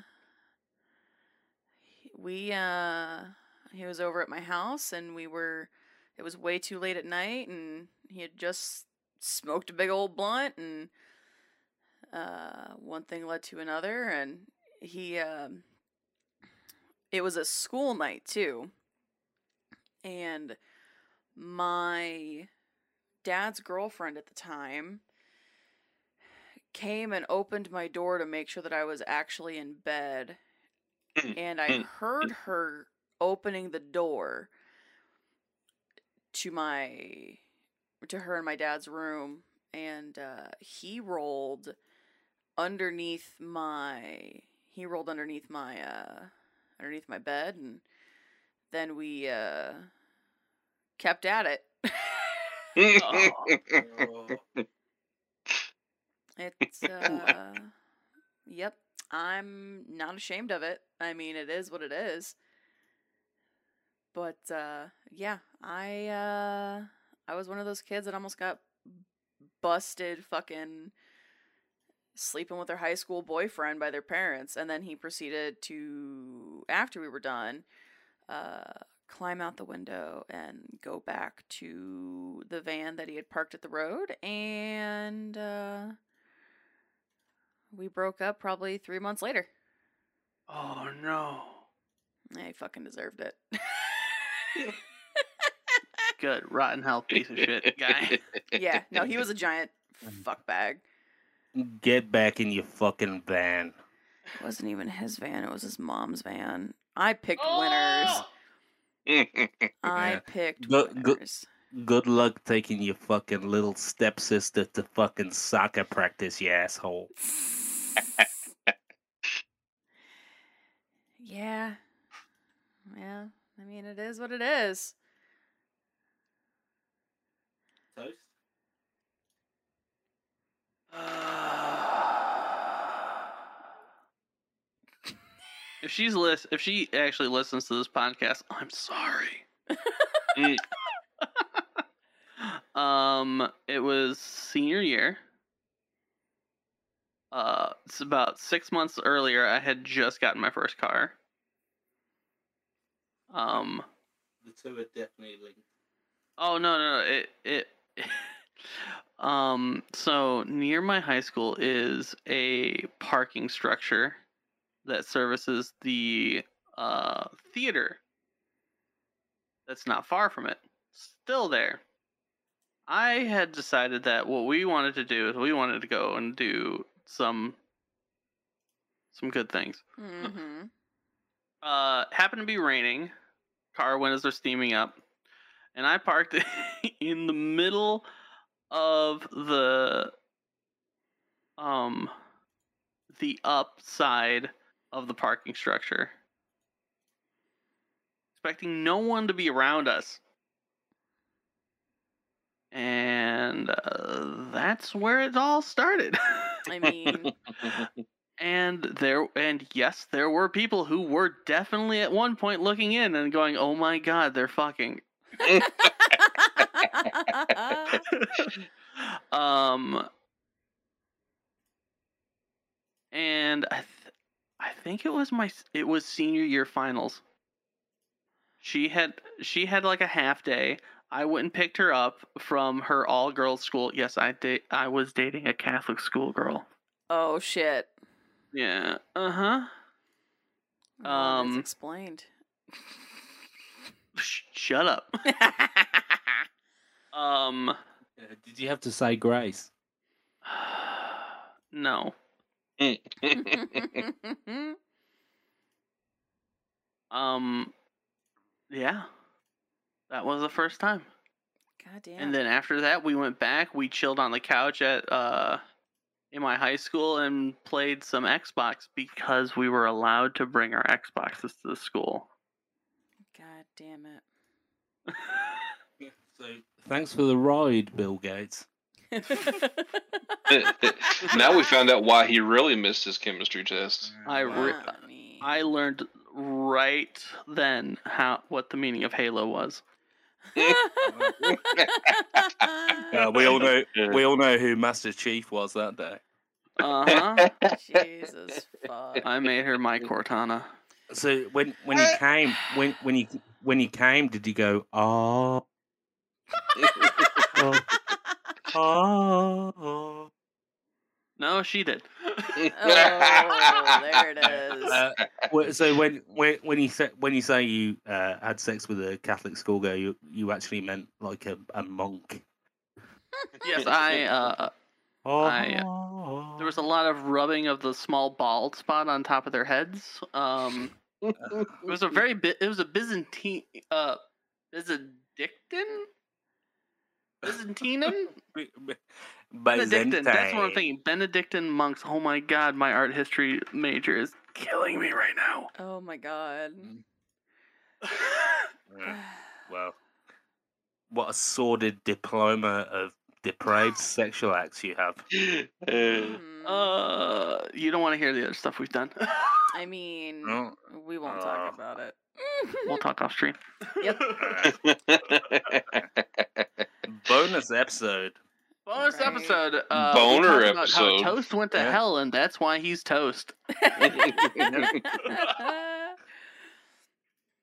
we uh, he was over at my house, and we were. It was way too late at night, and he had just smoked a big old blunt, and uh, one thing led to another, and he, um, it was a school night too, and my dad's girlfriend at the time came and opened my door to make sure that I was actually in bed, and I heard her opening the door to my to her in my dad's room and uh, he rolled underneath my he rolled underneath my uh underneath my bed and then we uh kept at it. It's uh yep i'm not ashamed of it. I mean it is what it is. But uh yeah i uh i was one of those kids that almost got busted fucking sleeping with their high school boyfriend by their parents and then he proceeded to after we were done uh climb out the window and go back to the van that he had parked at the road and uh we broke up probably 3 months later Oh no. i fucking deserved it Good rotten hell piece of shit guy. yeah no he was a giant fuck bag Get back in your fucking van. it wasn't even his van it was his mom's van i picked oh! winners i picked Go- go- winners Good luck taking your fucking little stepsister to fucking soccer practice, you asshole. Yeah yeah i mean it is what it is Toast? if she's list, if she actually listens to this podcast, I'm sorry. Mm. um, it was senior year. Uh, it's about six months earlier. I had just gotten my first car. Um, The two are definitely linked. oh no, no, no it it Um, so near my high school is a parking structure that services the uh, theater. That's not far from it. Still there. I had decided that what we wanted to do is we wanted to go and do some some good things. Mm-hmm. Uh, happened to be raining. Car windows are steaming up, and I parked in the middle of the um the upside of the parking structure, expecting no one to be around us. And uh, that's where it all started. I mean, and there and yes there were people who were definitely at one point looking in and going oh my god they're fucking um and i th- i think it was my it was senior year finals. She had she had like a half day i went and picked her up from her all girls school yes i date i was dating a catholic school girl oh shit. yeah uh-huh Well, Um, explained. Sh- shut up um Uh, did you have to say grace? no um yeah that was the first time God damn. and then after that we went back we chilled on the couch at uh in my high school and played some xbox because we were allowed to bring our xboxes to the school God damn it. So thanks for the ride, Bill Gates. now we found out why he really missed his chemistry test. i re- i learned right then how what the meaning of halo was Uh, we all know. We all know who Master Chief was that day. uh-huh Jesus fuck. i made her my cortana So when when he came when when he when he came, did he go oh oh oh? No she did Oh, there it is. Uh, so when when when you say when you say you uh, had sex with a Catholic schoolgirl, you you actually meant like a, a monk. yes i uh Oh, I, There was a lot of rubbing of the small bald spot on top of their heads. Um, it was a very bit. It was a Byzantine, uh, Byzantinan, Byzantinan, Benedictine. That's what I'm thinking. Benedictine monks. Oh my god, my art history major is killing me right now. Oh my god. Yeah, well, what a sordid diploma of depraved sexual acts you have. Uh, Mhm. uh, you don't want to hear the other stuff we've done. I mean, No. we won't Uh, talk about it. we'll talk off stream. Yep. Bonus episode. Bonus Right. episode. Uh, Boner we talked about episode. How toast went to Yeah. hell, and that's why he's toast.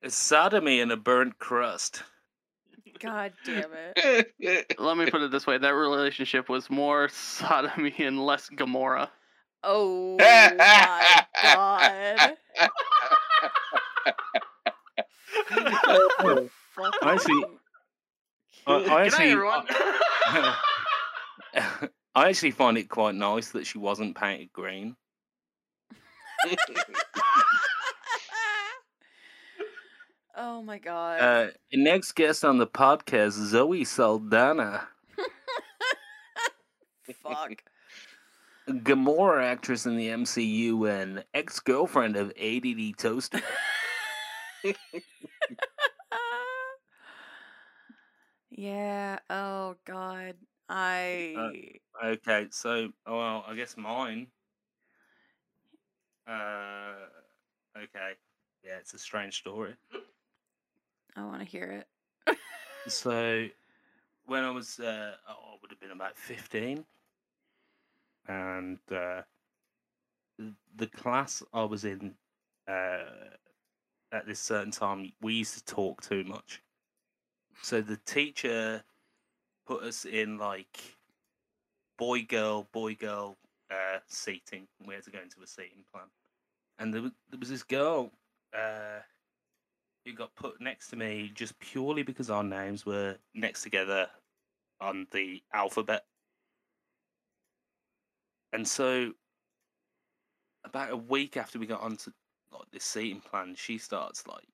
It's sodomy in a burnt crust. God damn it. Let me put it this way: that relationship was more sodomy and less Gamora. Oh my god. I see. I, I Good night, actually, everyone. I actually find it quite nice that she wasn't painted green. oh my god. Uh, next guest on the podcast, Zoe Saldana, Fuck. Gamora actress in the MCU and ex-girlfriend of ADD Toaster. yeah. Oh god. I. Okay, so oh, well, I guess mine. Uh, okay, yeah, it's a strange story. I want to hear it. So, when I was, uh, oh, I would have been about 15. And uh, the class I was in uh, at this certain time, we used to talk too much. So the teacher put us in like boy girl boy girl uh, seating. We had to go into a seating plan, and there was, there was this girl uh, who got put next to me just purely because our names were next together on the alphabet. And so, about a week after we got onto like this seating plan, she starts like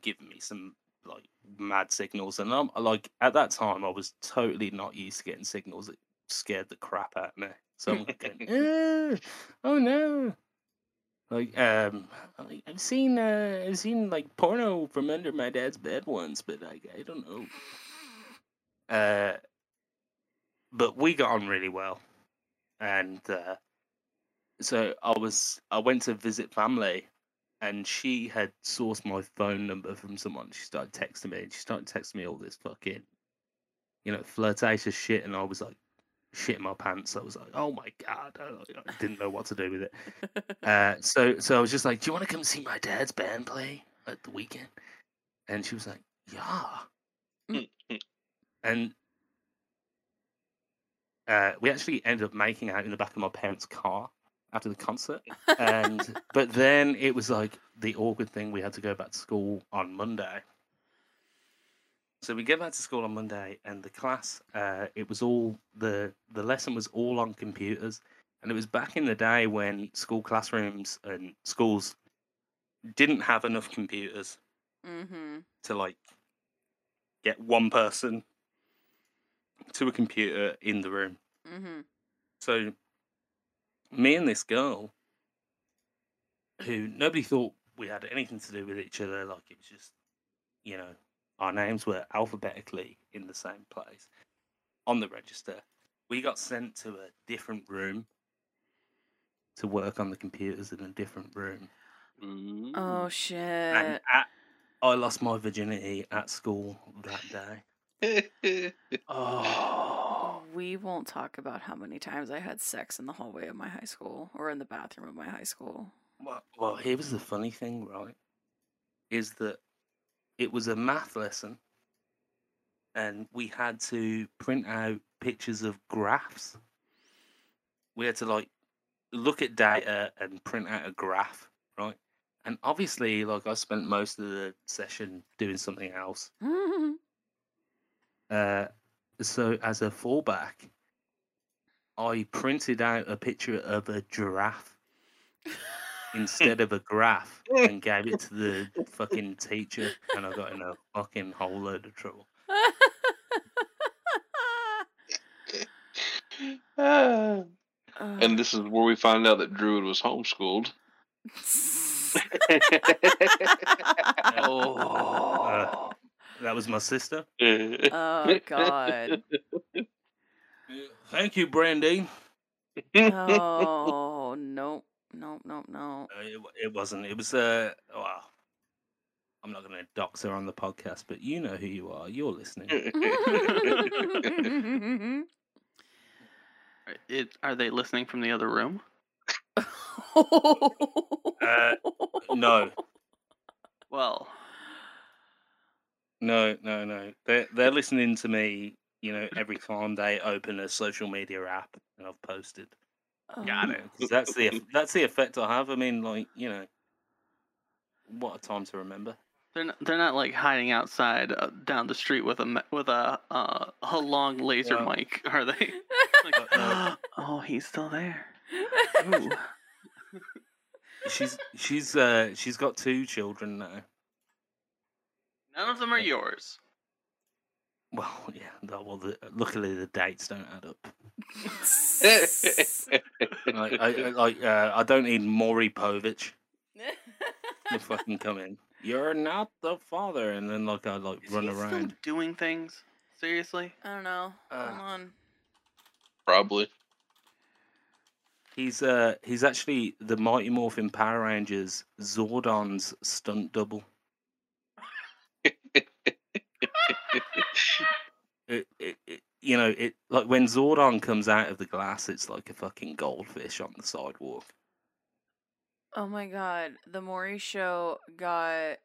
giving me some like mad signals, and I'm like, at that time, I was totally not used to getting signals. It scared the crap out of me. So I'm like, going, "Ah, oh no. Like um, I've seen uh, I've seen like porno from under my dad's bed once, but like I don't know. Uh, but we got on really well, and uh, so I was I went to visit family, and she had sourced my phone number from someone. She started texting me, and she started texting me all this fucking, you know, flirtatious shit, and I was like, shit in my pants. I was like, oh my god, I, I didn't know what to do with it. Uh, so so I was just like, do you want to come see my dad's band play at the weekend? And she was like, yeah. and uh, we actually ended up making out in the back of my parents' car after the concert. And but then it was like the awkward thing. We had to go back to school on Monday. So we get back to school on Monday, and the class, uh, it was all the the lesson was all on computers, and it was back in the day when school classrooms and schools didn't have enough computers Mm-hmm. to like get one person to a computer in the room. Mm-hmm. So me and this girl, who nobody thought we had anything to do with each other, like it was just, you know, our names were alphabetically in the same place on the register. We got sent to a different room to work on the computers in a different room. Oh mm. shit. And at, I lost my virginity at school that day. Oh. We won't talk about how many times I had sex in the hallway of my high school or in the bathroom of my high school. Well, well, here was the funny thing, right? Is that it was a math lesson, and we had to print out pictures of graphs. We had to like look at data and print out a graph, right? And obviously, like I spent most of the session doing something else. Uh, so as a fallback, I printed out a picture of a giraffe instead of a graph and gave it to the fucking teacher, and I got in a fucking whole load of trouble. Uh, and this is where we find out that Druid was homeschooled. Oh. That was my sister. oh god. Thank you, Brandy. Oh no. No, no, no. Uh, it, it wasn't. It was uh. Well, I'm not going to dox her on the podcast, but you know who you are. You're listening. It, are they listening from the other room? Uh, no, Well, no, no, no. They're they're listening to me. You know, every time they open a social media app and I've posted. Got Oh. it. 'Cause that's the that's the effect I have. I mean, like you know, what a time to remember. they're not, they're not like hiding outside uh, down the street with a with a uh, a long laser Well- mic, are they? Like, Uh, oh, he's still there. Ooh. She's she's uh she's got two children now. None of them are yours. Well, yeah. no, Well, the, luckily the dates don't add up. Like, I, I, like uh, I don't need Maury Povich to fucking come in. You're not the father, and then like I like Is run he still around. doing things. Seriously? I don't know. Uh, Hold on. Probably. He's uh he's actually the Mighty Morphin Power Rangers Zordon's stunt double. It, it, it you know it like when Zordon comes out of the glass, it's like a fucking goldfish on the sidewalk. Oh my god, the Maury show got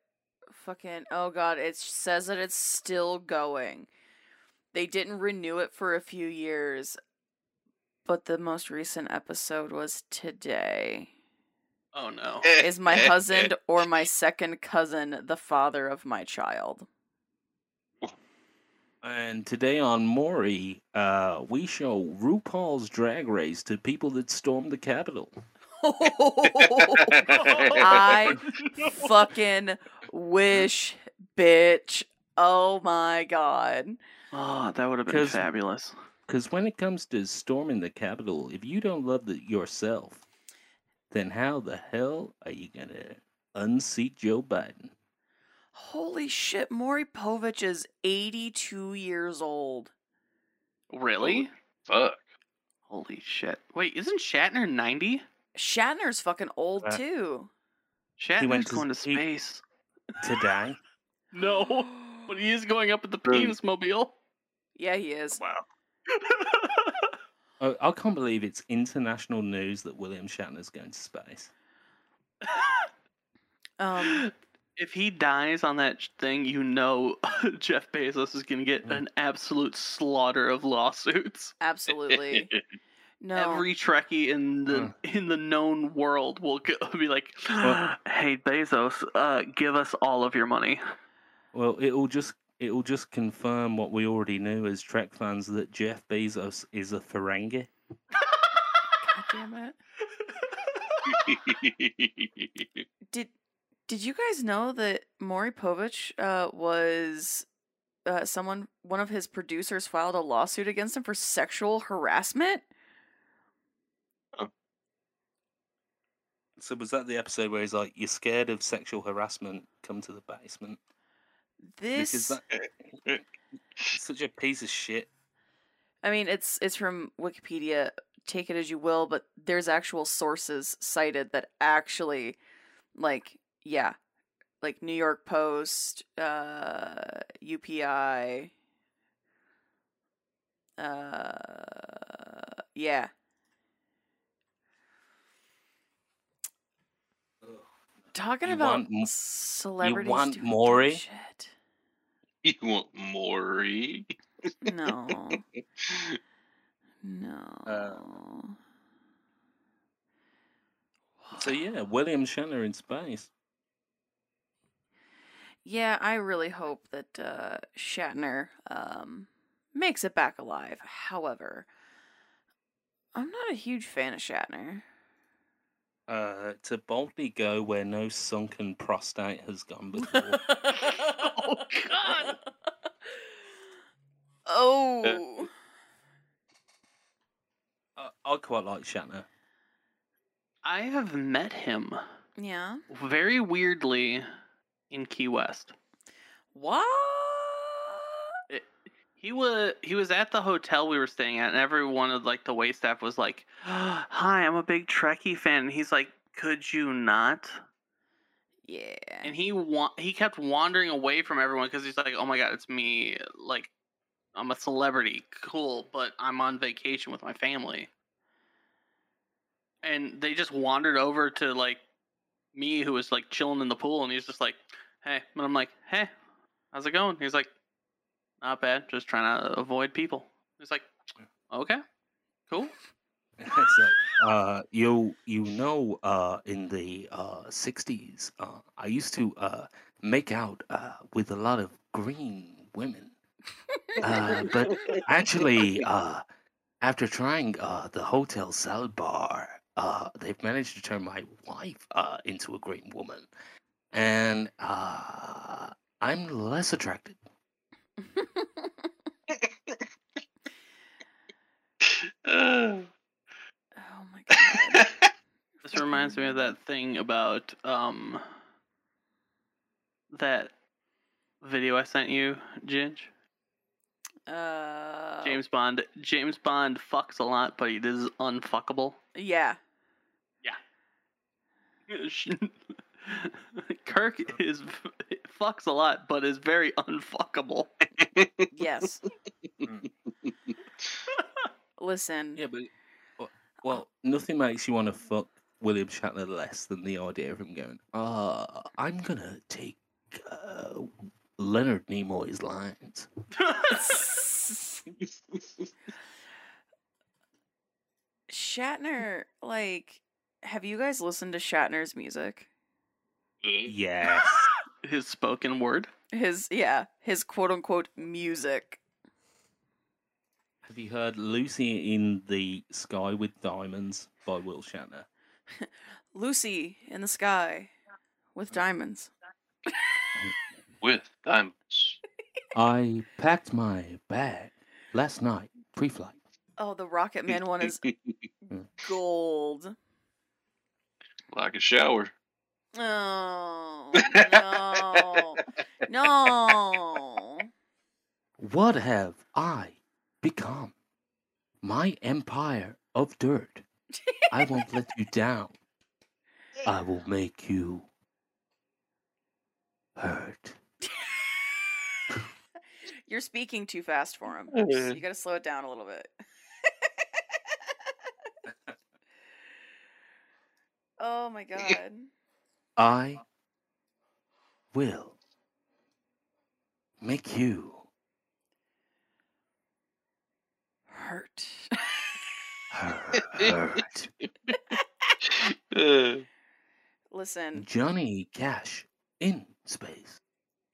fucking oh god, it says that it's still going. they didn't renew it for a few years, but the most recent episode was today. Oh no. Is my husband or my second cousin the father of my child? And today on Maury, uh, we show RuPaul's Drag Race to people that stormed the Capitol. I fucking wish, bitch. Oh my god. Oh, that would have been 'Cause- fabulous. Because when it comes to storming the Capitol, if you don't love it yourself, then how the hell are you going to unseat Joe Biden? Holy shit, Maury Povich is 82 years old. Really? Fuck. Holy shit. Wait, isn't Shatner 90? Shatner's fucking old Uh, too. Shatner's went to- going to he- space. Today? No, but he is going up with the Really? penis mobile. Yeah, he is. Wow. Oh, I can't believe it's international news that William Shatner's going to space. Um, if he dies on that thing, you know Jeff Bezos is going to get an absolute slaughter of lawsuits. absolutely. No. Every Trekkie in the in the known world will go, be like, "Hey Bezos, uh, give us all of your money." Well, it'll just it'll just confirm what we already knew as Trek fans that Jeff Bezos is a Ferengi. God damn it. Did Did you guys know that Maury Povich uh, was uh, someone? One of his producers filed a lawsuit against him for sexual harassment. So was that the episode where he's like, "You're scared of sexual harassment? Come to the basement." This, that such a piece of shit. I mean, it's it's from Wikipedia. Take it as you will, but there's actual sources cited that actually, like, yeah, like New York Post, uh, UPI, uh, yeah. Talking You about want m- celebrities want doing Maury? shit. you want Maury? No. No. So yeah, William Shatner in space. Yeah, I really hope that uh, Shatner um, makes it back alive. However, I'm not a huge fan of Shatner. Uh, to boldly go where no sunken prostate has gone before. oh God! Oh. I, I quite like Shatner. I have met him Yeah. very weirdly in Key West. What? Eh, he was he was at the hotel we were staying at, and every one of like the wait staff was like, "Hi, I'm a big Trekkie fan." And he's like, "Could you not?" Yeah. And he wa- he kept wandering away from everyone because he's like, "Oh my god, it's me! Like, I'm a celebrity, cool, but I'm on vacation with my family." And they just wandered over to like me, who was like chilling in the pool, and he's just like, "Hey," and I'm like, "Hey, how's it going?" He's like, "Not bad, just trying to avoid people." He's like, "Okay, cool." so, uh, you you know, uh, in the uh, 60s, uh, I used to uh, make out uh, with a lot of green women. Uh, but actually, uh, after trying uh, the hotel salad bar, uh, they've managed to turn my wife uh, into a green woman. And uh, I'm less attracted. Oh my god. This reminds me of that thing about um that video I sent you, Ginge. Uh, James Bond. James Bond fucks a lot, but he is unfuckable. Yeah. Kirk is fucks a lot, but is very unfuckable. Yes. Listen. Yeah, but well, well, nothing makes you want to fuck William Shatner less than the idea of him going, "Ah, I'm gonna take uh, Leonard Nimoy's lines." Shatner, like, have you guys listened to Shatner's music? Yes. His spoken word. His yeah, his quote unquote music. Have you heard Lucy in the Sky with Diamonds by Will Shatner? Lucy in the sky with diamonds. With diamonds. I packed my bag last night, pre-flight. Oh, the Rocket Man one is gold. Like a shower. Oh no, no. What have I become? My empire of dirt. I won't let you down. I will make you hurt. You're speaking too fast for him. You got to slow it down a little bit. Oh my god. I will make you Hurt. hurt. Listen, Johnny Cash in space.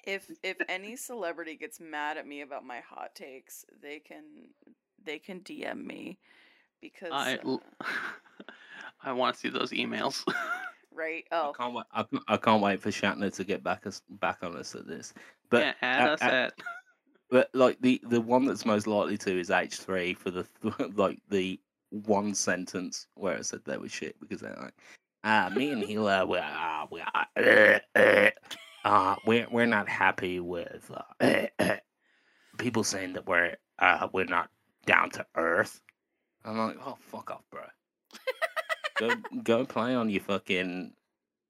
if if any celebrity gets mad at me about my hot takes, they can they can DM me because I uh, l- I want to see those emails. right. Oh, I can't wait. I, can't- I can't wait for Shatner to get back us back on us at this. But yeah, add uh, us uh, at. But like the the one that's most likely to is H three for the like the one sentence where it said there was shit because they're like, ah, me and Hila, we are, we are, uh, uh, uh, we're we're not happy with uh, people saying that we're uh we're not down to earth. I'm like, oh fuck off, bro. go go play on your fucking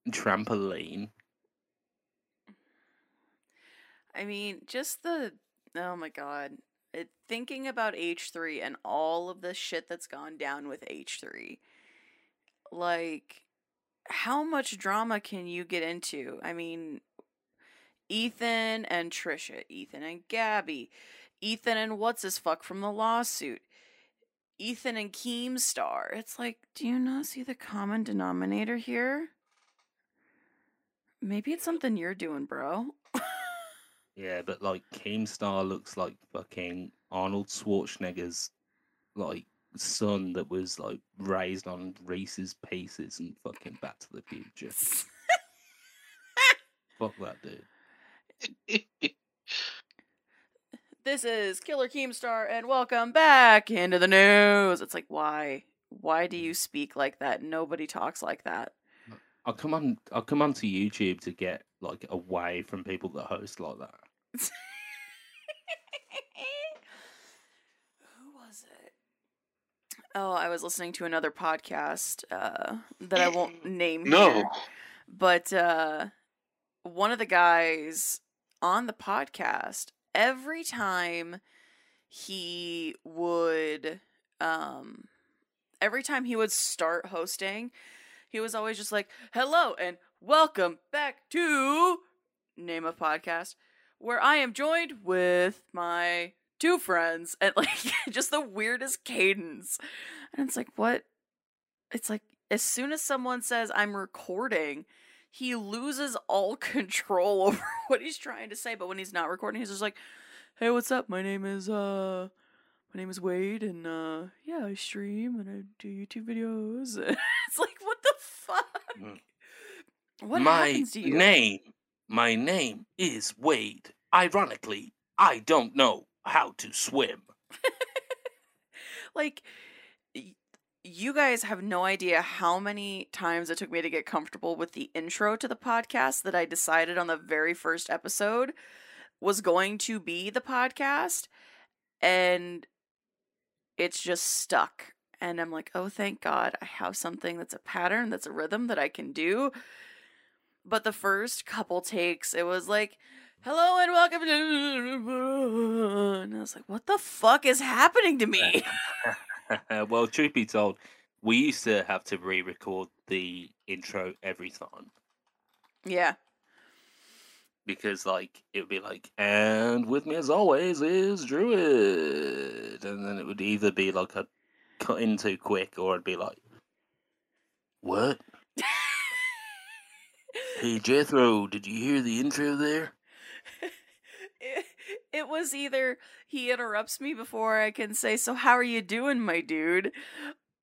trampoline. I mean, just the oh my god. It, thinking about H3 and all of the shit that's gone down with H3. Like how much drama can you get into? I mean, Ethan and Trisha, Ethan and Gabby, Ethan and what's his fuck from the lawsuit, Ethan and Keemstar. It's like, do you not see the common denominator here? Maybe it's something you're doing, bro. Yeah, but like Keemstar looks like fucking Arnold Schwarzenegger's like son that was like raised on Reese's Pieces and fucking Back to the Future. Fuck that dude. this is Killer Keemstar, and welcome back into the news. It's like, why? Why do you speak like that? Nobody talks like that. I'll come on. I'll come onto YouTube to get like away from people that host like that. Who was it? Oh, I was listening to another podcast uh, that I won't name no. here. But uh, one of the guys on the podcast, every time he would, um, every time he would start hosting, he was always just like, "Hello and welcome back to name a podcast where I am joined with my two friends and like just the weirdest cadence." And it's like, what? It's like as soon as someone says I'm recording, he loses all control over what he's trying to say. But when he's not recording, he's just like, "Hey, what's up? My name is uh, my name is Wade, and uh, yeah, I stream and I do YouTube videos." it's like, what the fuck? Mm. What my happens to you? name, my name is Wade. Ironically, I don't know how to swim. like you guys have no idea how many times it took me to get comfortable with the intro to the podcast that I decided on the very first episode was going to be the podcast and it's just stuck and I'm like, "Oh, thank God. I have something that's a pattern, that's a rhythm that I can do." But the first couple takes, it was like, "Hello and welcome to," and I was like, "What the fuck is happening to me?" well, truth be told, we used to have to re-record the intro every time. Yeah. because like it would be like, and with me as always is Druid, and then it would either be like a cut in too quick, or it'd be like, what? Hey Jethro, did you hear the intro there? it, was either he interrupts me before I can say, "So how are you doing, my dude?"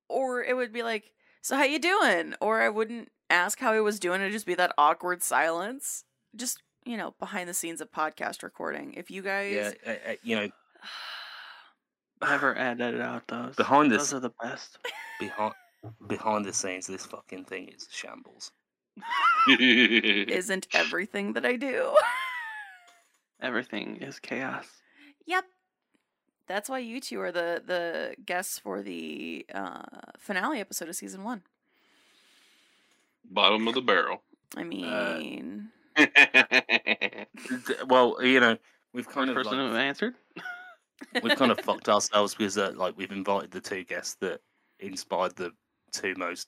or it would be like, "So how you doing?" or I wouldn't ask how he was doing. It'd just be that awkward silence. Just you know, behind the scenes of podcast recording. If you guys, Yeah, uh, uh, you know, Never edited out those. Behind this, those are the best. behind behind the scenes, this fucking thing is shambles. isn't everything that I do. Everything is chaos. Yep. That's why you two are the the guests for the uh, finale episode of season one. Bottom of the barrel. I mean, D- Well, you know, we've kind First of person like, who answered. we've kind of fucked ourselves because uh, like we've invited the two guests that inspired the two most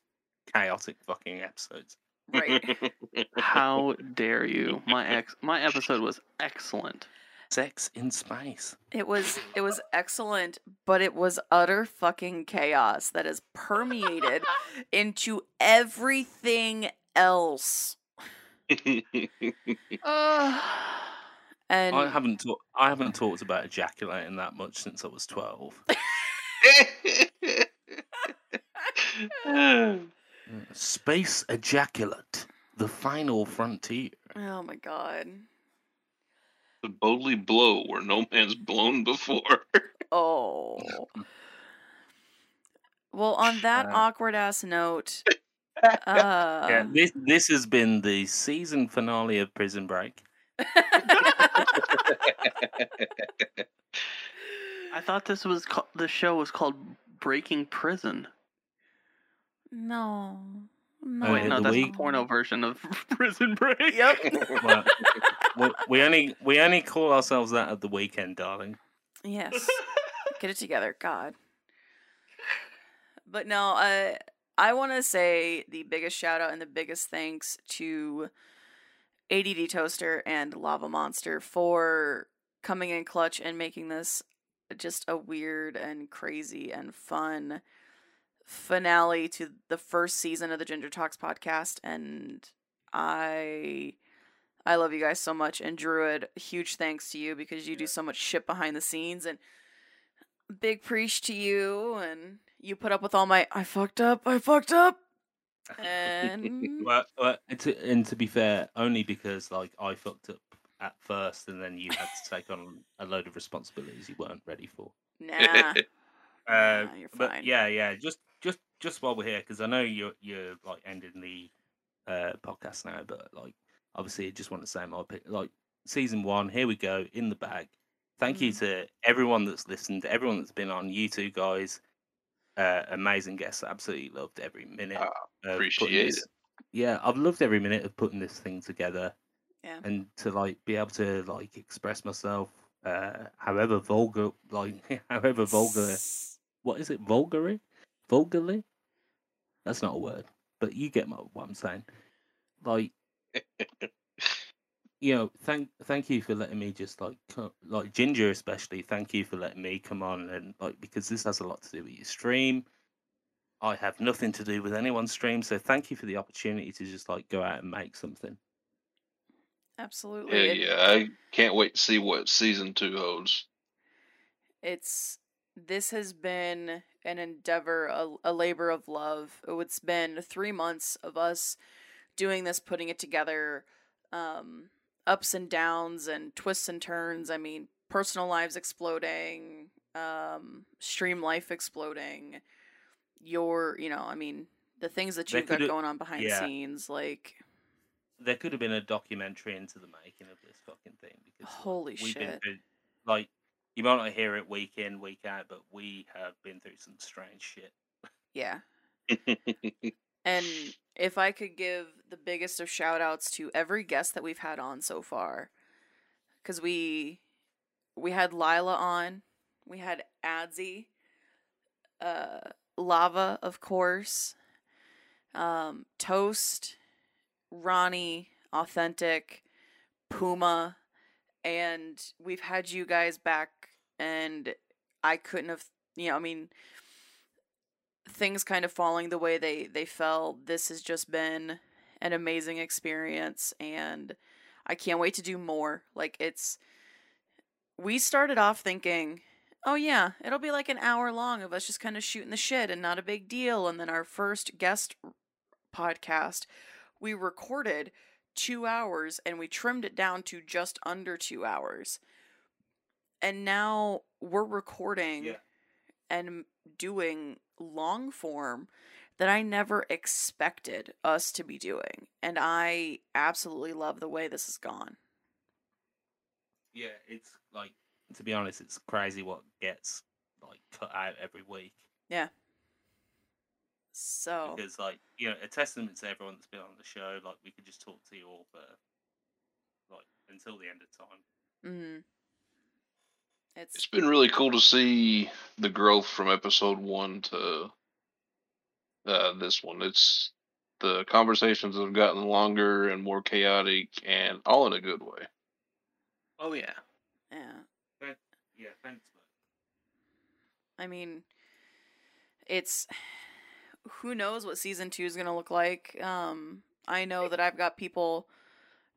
chaotic fucking episodes. Right? How dare you? My ex, my episode was excellent. Sex in Spice. It was it was excellent, but it was utter fucking chaos that has permeated into everything else. Uh, And I haven't ta- I haven't talked about ejaculating that much since I was twelve. Space ejaculate, the final frontier. oh my god. to boldly blow where no man's blown before. Oh. Well, on that Uh, awkward ass note, yeah, uh, this this has been the season finale of Prison Break. I thought this was ca- the show was called Breaking Prison. No, no. Oh, Wait, no, the that's week- the porno version of Prison Break. Yep. Well, we, we only we only call ourselves that at the weekend, darling. Yes. Get it together, God. But no, I I want to say the biggest shout out and the biggest thanks to ADD Toaster and Lava Monster for coming in clutch and making this just a weird and crazy and fun finale to the first season of the Ginger Talks podcast and I I love you guys so much and Druid huge thanks to you because you do so much shit behind the scenes and big preach to you and you put up with all my I fucked up, I fucked up. And Well, well and, to, and to be fair, only because like I fucked up at first, and then you had to take on a load of responsibilities you weren't ready for. nah. Uh, you're but fine. yeah, yeah, just just just while we're here, because I know you're you're like ending the uh, podcast now, but like obviously, I just want to say my opi- like season one. Here we go in the bag. Thank you Mhm. to everyone that's listened, everyone that's been on. You two guys, uh, amazing guests. Absolutely loved every minute. Putting appreciate this- it. Yeah, I've loved every minute of putting this thing together Yeah. and to like be able to like express myself, uh, however vulgar, like however vulgar what is it vulgary vulgarly that's not a word but you get my, what i'm saying like you know thank thank you for letting me just like co- like ginger especially thank you for letting me come on and like because this has a lot to do with your stream i have nothing to do with anyone's stream so thank you for the opportunity to just like go out and make something Absolutely. Yeah, It- yeah. I can't wait to see what season two holds. It's this has been an endeavor, a, a labor of love. It's been three months of us doing this, putting it together, um, ups and downs and twists and turns. I mean, personal lives exploding, um, stream life exploding. Your, you know, I mean, the things that you've got going on behind yeah. the scenes, like there could have been a documentary into the making of this fucking thing because holy we've been shit. through like you might not hear it week in week out but we have been through some strange shit Yeah. And if I could give the biggest of shout outs to every guest that we've had on so far, because we we had Lila on, we had Adzy, uh, Lava, of course, um, Toast, Ronnie, Authentic, Puma, and we've had you guys back, and I couldn't have, you know, I mean, things kind of falling the way they they fell. This has just been an amazing experience, and I can't wait to do more. Like it's, we started off thinking. Oh yeah, it'll be like an hour long of us just kind of shooting the shit and not a big deal. And then our first guest podcast, we recorded two hours and we trimmed it down to just under two hours. And now we're recording Yeah. and doing long form that I never expected us to be doing. And I absolutely love the way this has gone. Yeah, it's like to be honest, it's crazy what gets like cut out every week. So, Because like you know, a testament to everyone that's been on the show. Like we could just talk to you all for like until the end of time. mm, it's It's been really cool to see the growth from episode one to uh, this one. It's the conversations have gotten longer and more chaotic, and all in a good way. Oh yeah. yeah. Yeah, thanks. I mean, it's who knows what season two is going to look like. Um, I know that I've got people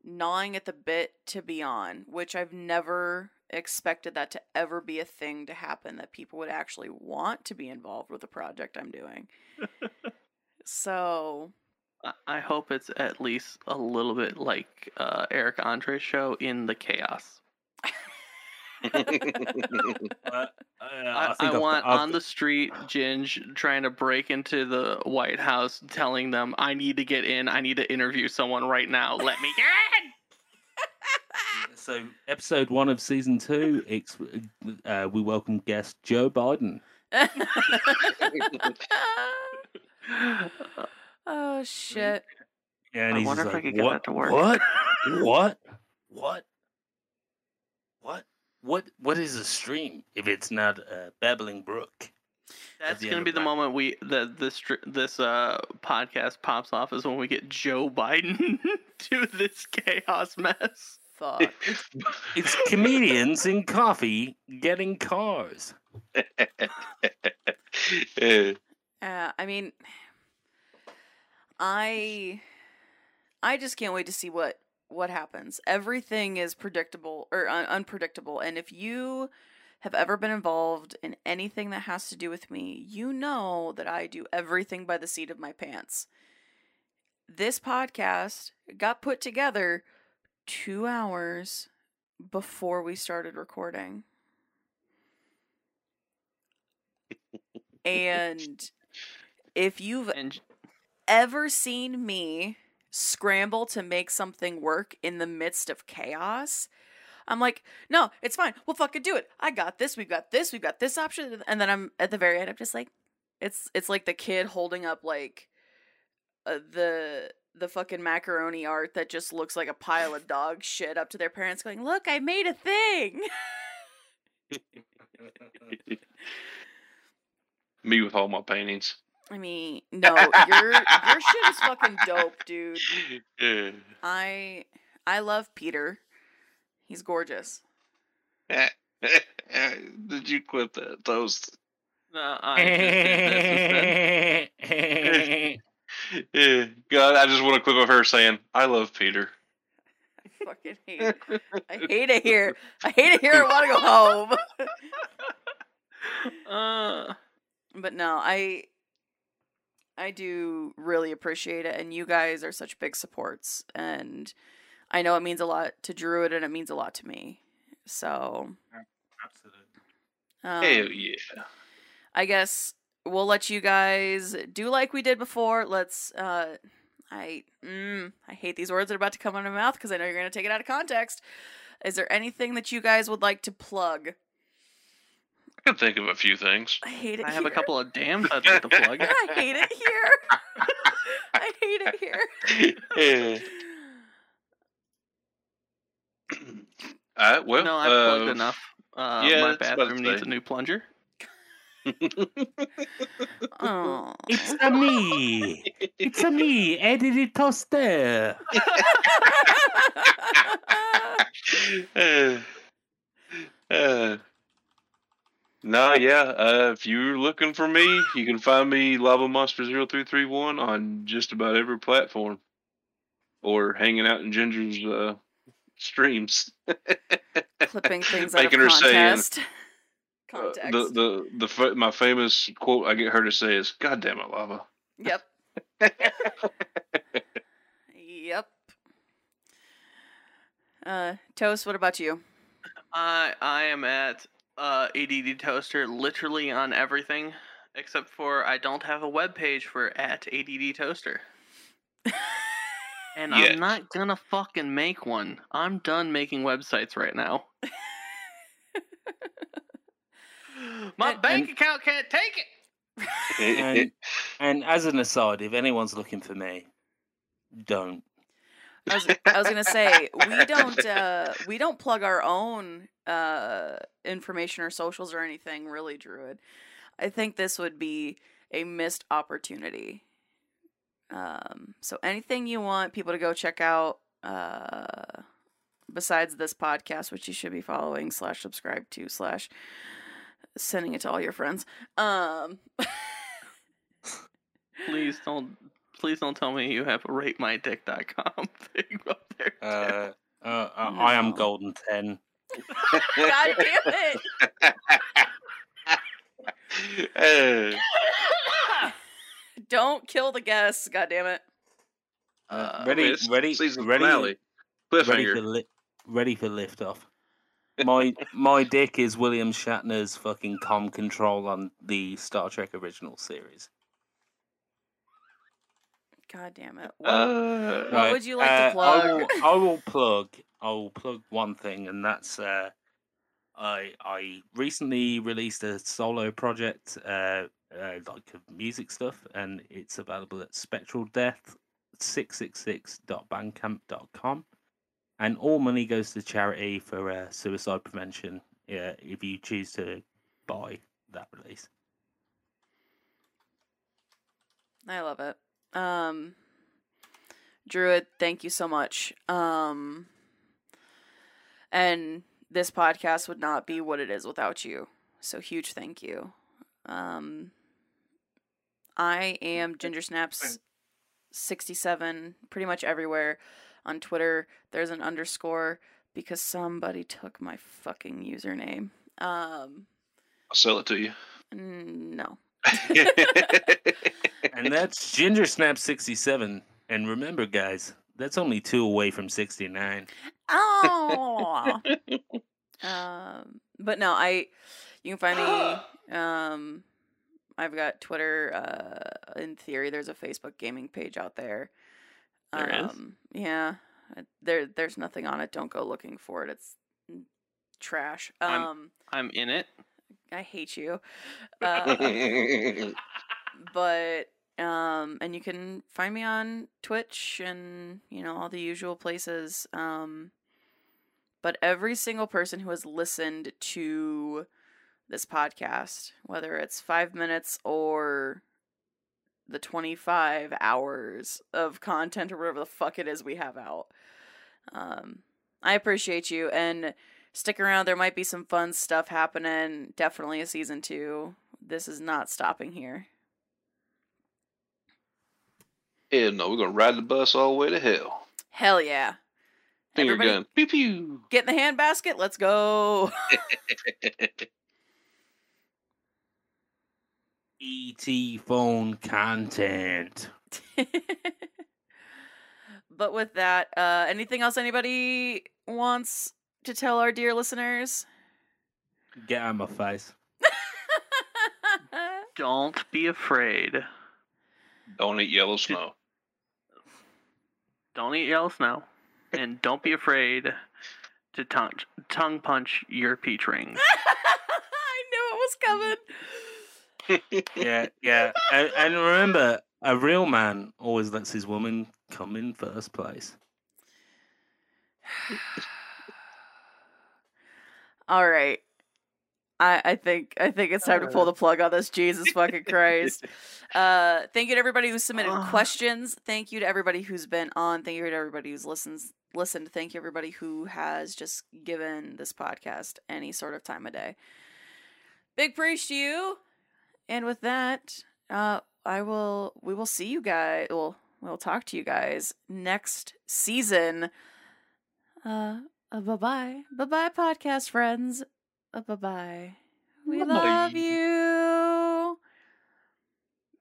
gnawing at the bit to be on, which I've never expected that to ever be a thing to happen that people would actually want to be involved with the project I'm doing. so, I- I hope it's at least a little bit like uh, Eric Andre's show in the chaos. But, uh, I, I, I, I've- want I've- on the street Ginge trying to break into the White House, telling them, "I need to get in. I need to interview someone right now. Let me get in." So, episode one of season two, uh, we welcome guest Joe Biden. oh shit. Yeah, and I wonder just if I like, could get what? that to work." What? what? What? What? What? What is a stream if it's not a babbling brook? That's gonna be the Black- moment we that this this uh podcast pops off is when we get Joe Biden to this chaos mess. Fuck. It's comedians in coffee getting cars. Uh, I mean, I, I just can't wait to see what what happens. Everything is predictable or un- unpredictable, and if you have ever been involved in anything that has to do with me, you know that I do everything by the seat of my pants. This podcast got put together two hours before we started recording. and if you've ever seen me scramble to make something work in the midst of chaos, I'm like, no, it's fine. We'll fucking do it. I got this. We've got this. We've got this option. And then I'm at the very end. I'm just like, it's it's like the kid holding up like uh, the the fucking macaroni art that just looks like a pile of dog shit up to their parents, going, look, I made a thing. Me with all my paintings. I mean, no, your your shit is fucking dope, dude. I I love Peter. He's gorgeous. Did you clip that toast? uh, I just did this instead. Yeah. God, I just want to clip of her saying, "I love Peter." I fucking hate it. I hate it here. I hate it here. I want to go home. Uh, but no, I I do really appreciate it and you guys are such big supports and I know it means a lot to Druid and it means a lot to me. So, Absolutely. um, Hell yeah! I guess we'll let you guys do like we did before. Let's uh I mm, I hate these words that are about to come out of my mouth because I know you're going to take it out of context. Is there anything that you guys would like to plug? can think of a few things. I hate it. I have a couple of dams I'd the plug. I hate it here. I hate it here. Uh, well, no, I've uh, plugged enough. Uh, yeah, my bathroom needs a new plunger. oh. It's a me. It's a me, Eddie the Toaster. uh, uh. No, yeah. Uh, if you're looking for me, you can find me Lava Monster 0331 on just about every platform. Or hanging out in Ginger's uh, streams. Clipping things out of Making her saying, context. Uh, the the the fa- my famous quote I get her to say is "God damn it, lava." Yep. yep. Uh, Toast, what about you? I I am at uh, ADD Toaster literally on everything except for I don't have a web page for at ADD Toaster. And Yes. I'm not gonna fucking make one. I'm done making websites right now. My And- bank account can't take it. And, and as an aside, if anyone's looking for me, don't. I was, I was gonna say we don't uh, we don't plug our own uh, information or socials or anything really, Druid. I think this would be a missed opportunity. Um, so anything you want people to go check out, uh, besides this podcast, which you should be following slash subscribe to slash sending it to all your friends. Um, Please don't please don't tell me you have a ratemydick.com thing up there. Uh, uh, I I am Golden 10. God damn it! Hey. Don't kill the guests. God damn it! Uh, Uh, ready, it's ready, season ready, finale. ready for Cliffhanger. li- ready for liftoff. My my dick is William Shatner's fucking com control on the Star Trek original series. God damn it! What, Uh, what would you like uh, to plug? I will, I will plug. I will plug one thing, and that's uh, I I recently released a solo project, uh, uh, like of music stuff, and it's available at Spectral Death six six six bandcamp.com and all money goes to charity for uh, suicide prevention. Yeah, if you choose to buy that release. I love it. Um, Druid, thank you so much. Um, and this podcast would not be what it is without you. So huge thank you. Um, I am Ginger Snaps sixty seven pretty much everywhere on Twitter. There's an underscore because somebody took my fucking username. Um, I'll sell it to you. no. And that's Ginger Snap sixty seven. And remember, guys, that's only two away from sixty nine. Oh. um, but no, I you can find me. Um, I've got Twitter. Uh, in theory, there's a Facebook gaming page out there. There is? um, Yeah, uh, there there's nothing on it. Don't go looking for it. It's mm, trash. I'm- Um, I'm in it. I hate you. Uh, but um and you can find me on twitch and you know all the usual places um but every single person who has listened to this podcast whether it's five minutes or the 25 hours of content or whatever the fuck it is we have out um i appreciate you and stick around there might be some fun stuff happening definitely a season two this is not stopping here Hell no, we're gonna ride the bus all the way to hell. Hell yeah. Finger Everybody gun. Pew pew. get in the handbasket. Let's go. ET phone content. but with that, uh, anything else anybody wants to tell our dear listeners? Get on my face. Don't be afraid. Don't eat yellow snow. Don't eat yellow snow. And don't be afraid to tongue, tongue punch your peach rings. I knew it was coming. Yeah, yeah. and, and remember, a real man always lets his woman come in first place. All right. I, I think I think it's time to pull the plug on this. Jesus fucking Christ. Uh thank you to everybody who submitted Ah. questions. Thank you to everybody who's been on. Thank you to everybody who's listens listened. Thank you everybody who has just given this podcast any sort of time of day. Big praise to you. And with that, uh, I will. We will see you guys. Well, we'll talk to you guys next season. Uh, uh bye bye, bye bye, podcast friends. Uh, bye bye. We Bye-bye. love you.